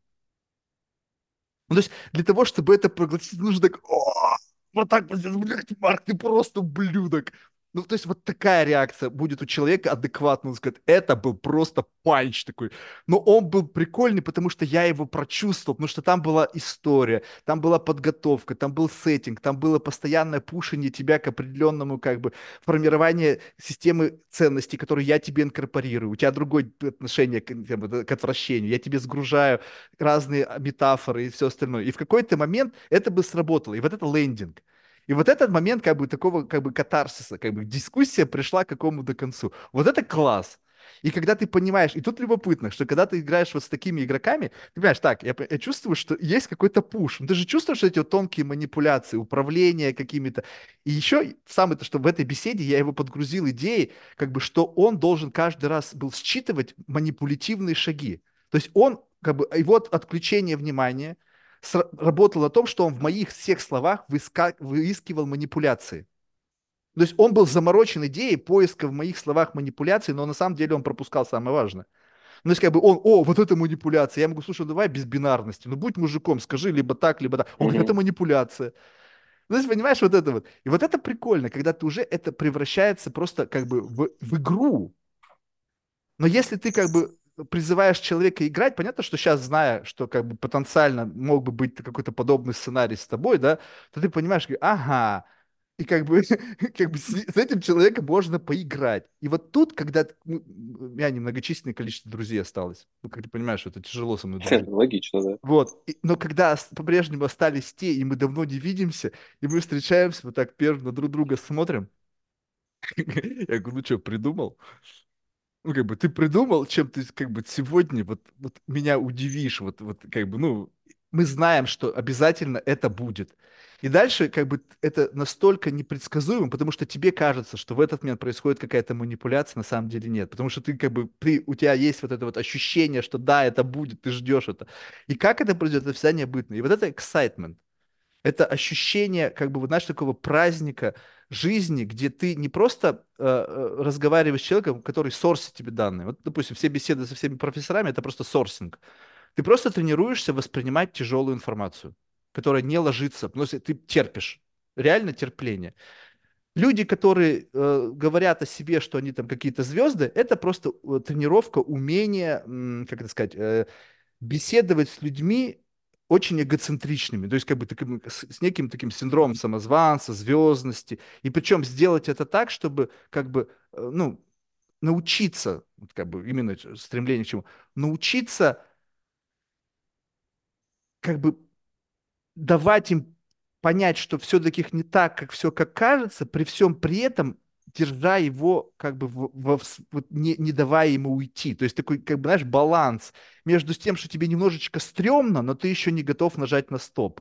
Ну, то есть для того, чтобы это проглотить, нужно так, «О, вот так, блядь, Марк, ты просто ублюдок. Ну, то есть вот такая реакция будет у человека адекватно, он скажет, это был просто панч такой. Но он был прикольный, потому что я его прочувствовал, потому что там была история, там была подготовка, там был сеттинг, там было постоянное пушение тебя к определенному как бы формирование системы ценностей, которые я тебе инкорпорирую. У тебя другое отношение к, к отвращению. Я тебе сгружаю разные метафоры и все остальное. И в какой-то момент это бы сработало. И вот это лендинг. И вот этот момент как бы такого как бы катарсиса, как бы дискуссия пришла к какому-то концу. Вот это класс. И когда ты понимаешь, и тут любопытно, что когда ты играешь вот с такими игроками, ты понимаешь, так, я, я чувствую, что есть какой-то пуш. Ну, ты же чувствуешь эти вот тонкие манипуляции, управление какими-то. И еще самое то, что в этой беседе я его подгрузил идеей, как бы, что он должен каждый раз был считывать манипулятивные шаги. То есть он, как бы, его отключение внимания, работал на том, что он в моих всех словах выиска... выискивал манипуляции. То есть он был заморочен идеей поиска в моих словах манипуляций, но на самом деле он пропускал самое важное. Ну, то есть, как бы он, о, вот это манипуляция. Я могу, слушай, ну, давай без бинарности. Ну, будь мужиком, скажи либо так, либо так. Он говорит, это манипуляция. Ну, то есть, понимаешь, вот это вот. И вот это прикольно, когда ты уже это превращается просто как бы в, в игру. Но если ты как бы призываешь человека играть, понятно, что сейчас, зная, что как бы потенциально мог бы быть какой-то подобный сценарий с тобой, да, то ты понимаешь, ага, и как бы, как бы с, с этим человеком можно поиграть. И вот тут, когда ну, у меня немногочисленное количество друзей осталось, ну, как ты понимаешь, это тяжело со мной дружить. Логично, да. Вот, и, но когда по-прежнему остались те, и мы давно не видимся, и мы встречаемся, вот так первым на друг друга смотрим, я говорю, ну что, придумал? Ну, как бы ты придумал, чем ты как бы сегодня вот, вот меня удивишь, вот, вот как бы, ну, мы знаем, что обязательно это будет. И дальше как бы это настолько непредсказуемо, потому что тебе кажется, что в этот момент происходит какая-то манипуляция, на самом деле нет. Потому что ты как бы, ты, у тебя есть вот это вот ощущение, что да, это будет, ты ждешь это. И как это произойдет, это всегда необычно. И вот это excitement, это ощущение, как бы, знаешь, такого праздника жизни, где ты не просто э, э, разговариваешь с человеком, который сорсит тебе данные. Вот, допустим, все беседы со всеми профессорами — это просто сорсинг. Ты просто тренируешься воспринимать тяжелую информацию. которая не ложится, ну, если ты терпишь, реально терпление. Люди, которые э, говорят о себе, что они там какие-то звезды, это просто э, тренировка, умение, как это сказать, э, беседовать с людьми очень эгоцентричными, то есть как бы таким, с, с неким таким синдромом самозванца, звездности, и причем сделать это так, чтобы как бы, э, ну, научиться, как бы именно стремление к чему, научиться как бы давать им понять, что все-таки не так, как все как кажется, при всем при этом держа его, как бы, в, в, вот не, не давая ему уйти. То есть такой, как бы, знаешь, баланс между тем, что тебе немножечко стрёмно, но ты еще не готов нажать на стоп.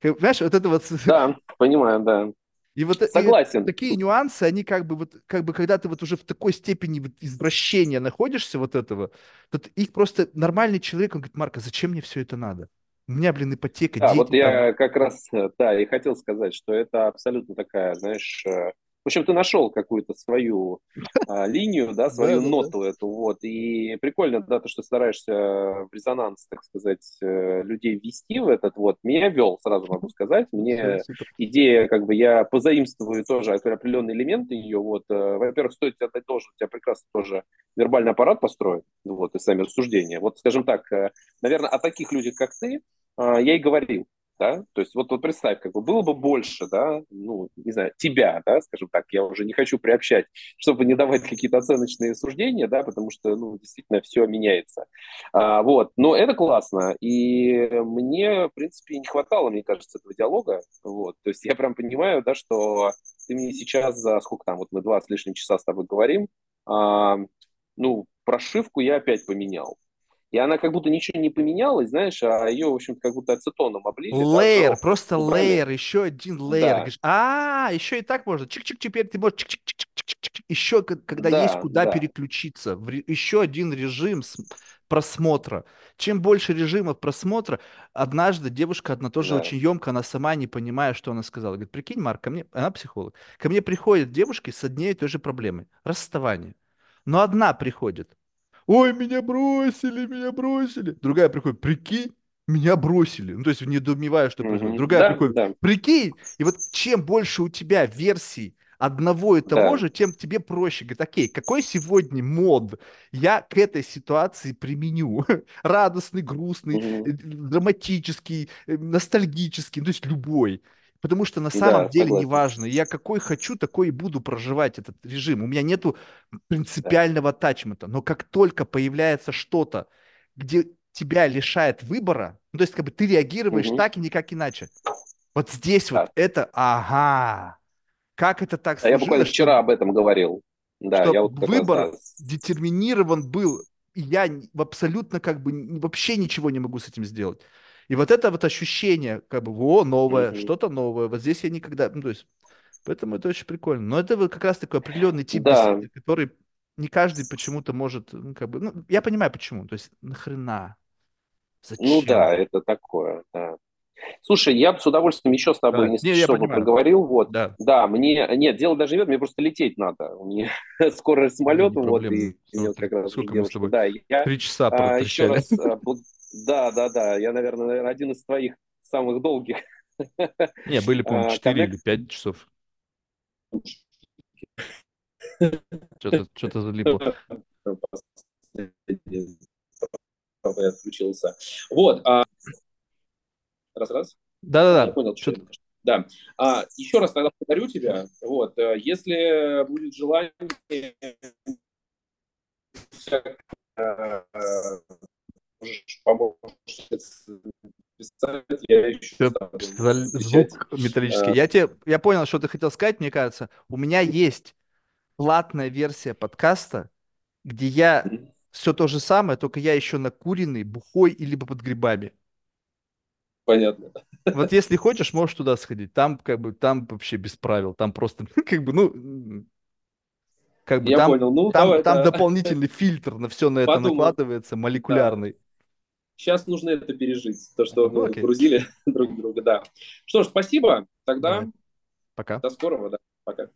Понимаешь, вот это вот... Да, понимаю, да. И вот Согласен. И такие нюансы, они как бы вот, как бы, когда ты вот уже в такой степени вот извращения находишься вот этого, то их просто нормальный человек, он говорит, Марка, зачем мне все это надо? У меня, блин, ипотека, да, дети. Вот я там... как раз, э, да, и хотел сказать, что это абсолютно такая, знаешь, э, в общем, ты нашел какую-то свою а, линию, да, свою ноту эту, вот, и прикольно, да, то, что стараешься в резонанс, так сказать, э, людей ввести в этот, вот, меня вел, сразу могу сказать, мне идея, как бы, я позаимствую тоже определенные элементы ее, вот, э, во-первых, стоит тебе отдать должен, у тебя прекрасно тоже вербальный аппарат построен, вот, и сами рассуждения, вот, скажем так, э, наверное, о таких людях, как ты, я и говорил, да, то есть вот, вот представь, как бы было бы больше, да, ну, не знаю, тебя, да, скажем так, я уже не хочу приобщать, чтобы не давать какие-то оценочные суждения, да, потому что, ну, действительно все меняется, а, вот, но это классно, и мне, в принципе, не хватало, мне кажется, этого диалога, вот, то есть я прям понимаю, да, что ты мне сейчас за сколько там, вот мы два с лишним часа с тобой говорим, а, ну, прошивку я опять поменял, и она как будто ничего не поменялась, знаешь, а ее, в общем как будто ацетоном облили. Лейер, да, просто лейер, еще один лейер. Да. а, еще и так можно. Чик-чик, теперь ты можешь чик-чик-чик-чик-чик. Еще когда да, есть куда да. переключиться. Еще один режим просмотра. Чем больше режимов просмотра, однажды девушка одна тоже да. очень емко, она сама не понимая, что она сказала. Говорит, прикинь, Марк, ко мне, она психолог, ко мне приходят девушки с одной и той же проблемой. Расставание. Но одна приходит, ой, меня бросили, меня бросили. Другая приходит, прикинь, меня бросили. Ну, то есть недоумеваю, что происходит. Другая да, приходит, да. прикинь. И вот чем больше у тебя версий одного и того да. же, тем тебе проще. Говорит, окей, какой сегодня мод я к этой ситуации применю? Радостный, грустный, угу. драматический, э, ностальгический, то есть любой. Потому что на самом да, деле согласен. неважно. Я какой хочу, такой и буду проживать этот режим. У меня нету принципиального тачмента. Но как только появляется что-то, где тебя лишает выбора, ну, то есть как бы ты реагируешь угу. так и никак иначе. Вот здесь да. вот это, ага, как это так а Я буквально что, вчера об этом говорил. Да, что я вот выбор раз, детерминирован был, и я абсолютно как бы вообще ничего не могу с этим сделать. И вот это вот ощущение, как бы, о, новое, mm-hmm. что-то новое, вот здесь я никогда, ну, то есть, поэтому это очень прикольно. Но это вот как раз такой определенный тип да. беседы, который не каждый почему-то может, ну, как бы, ну, я понимаю почему, то есть, нахрена? Зачем? Ну да, это такое, да. Слушай, я бы с удовольствием еще с тобой да. не, часов проговорил. Вот. Да. да, мне... Нет, дело даже нет, мне просто лететь надо. Меня скоро самолет, вот, и ну, как раз сколько мы с тобой? Да, я, Три часа а, еще раз, а, да, да, да. Я, наверное, один из твоих самых долгих. Не, были, по-моему, 4 а, или 5 часов. Что-то что залипло. Я отключился. Вот. А... Раз-раз. Да-да-да. понял, что да. А, еще раз тогда повторю тебя. Вот, э, если будет желание э, я Звук металлический. Я, тебе, я понял, что ты хотел сказать, мне кажется. У меня есть платная версия подкаста, где я все то же самое, только я еще накуренный, бухой или под грибами. Понятно. Вот если хочешь, можешь туда сходить. Там как бы там вообще без правил. Там просто как бы ну как бы я там, понял. Ну, там, давай, там да. дополнительный фильтр на все на это накладывается, молекулярный. Да. Сейчас нужно это пережить, то, что ну, мы окей. грузили друг друга, да. Что ж, спасибо. Тогда Давай. Пока. До скорого, да. Пока.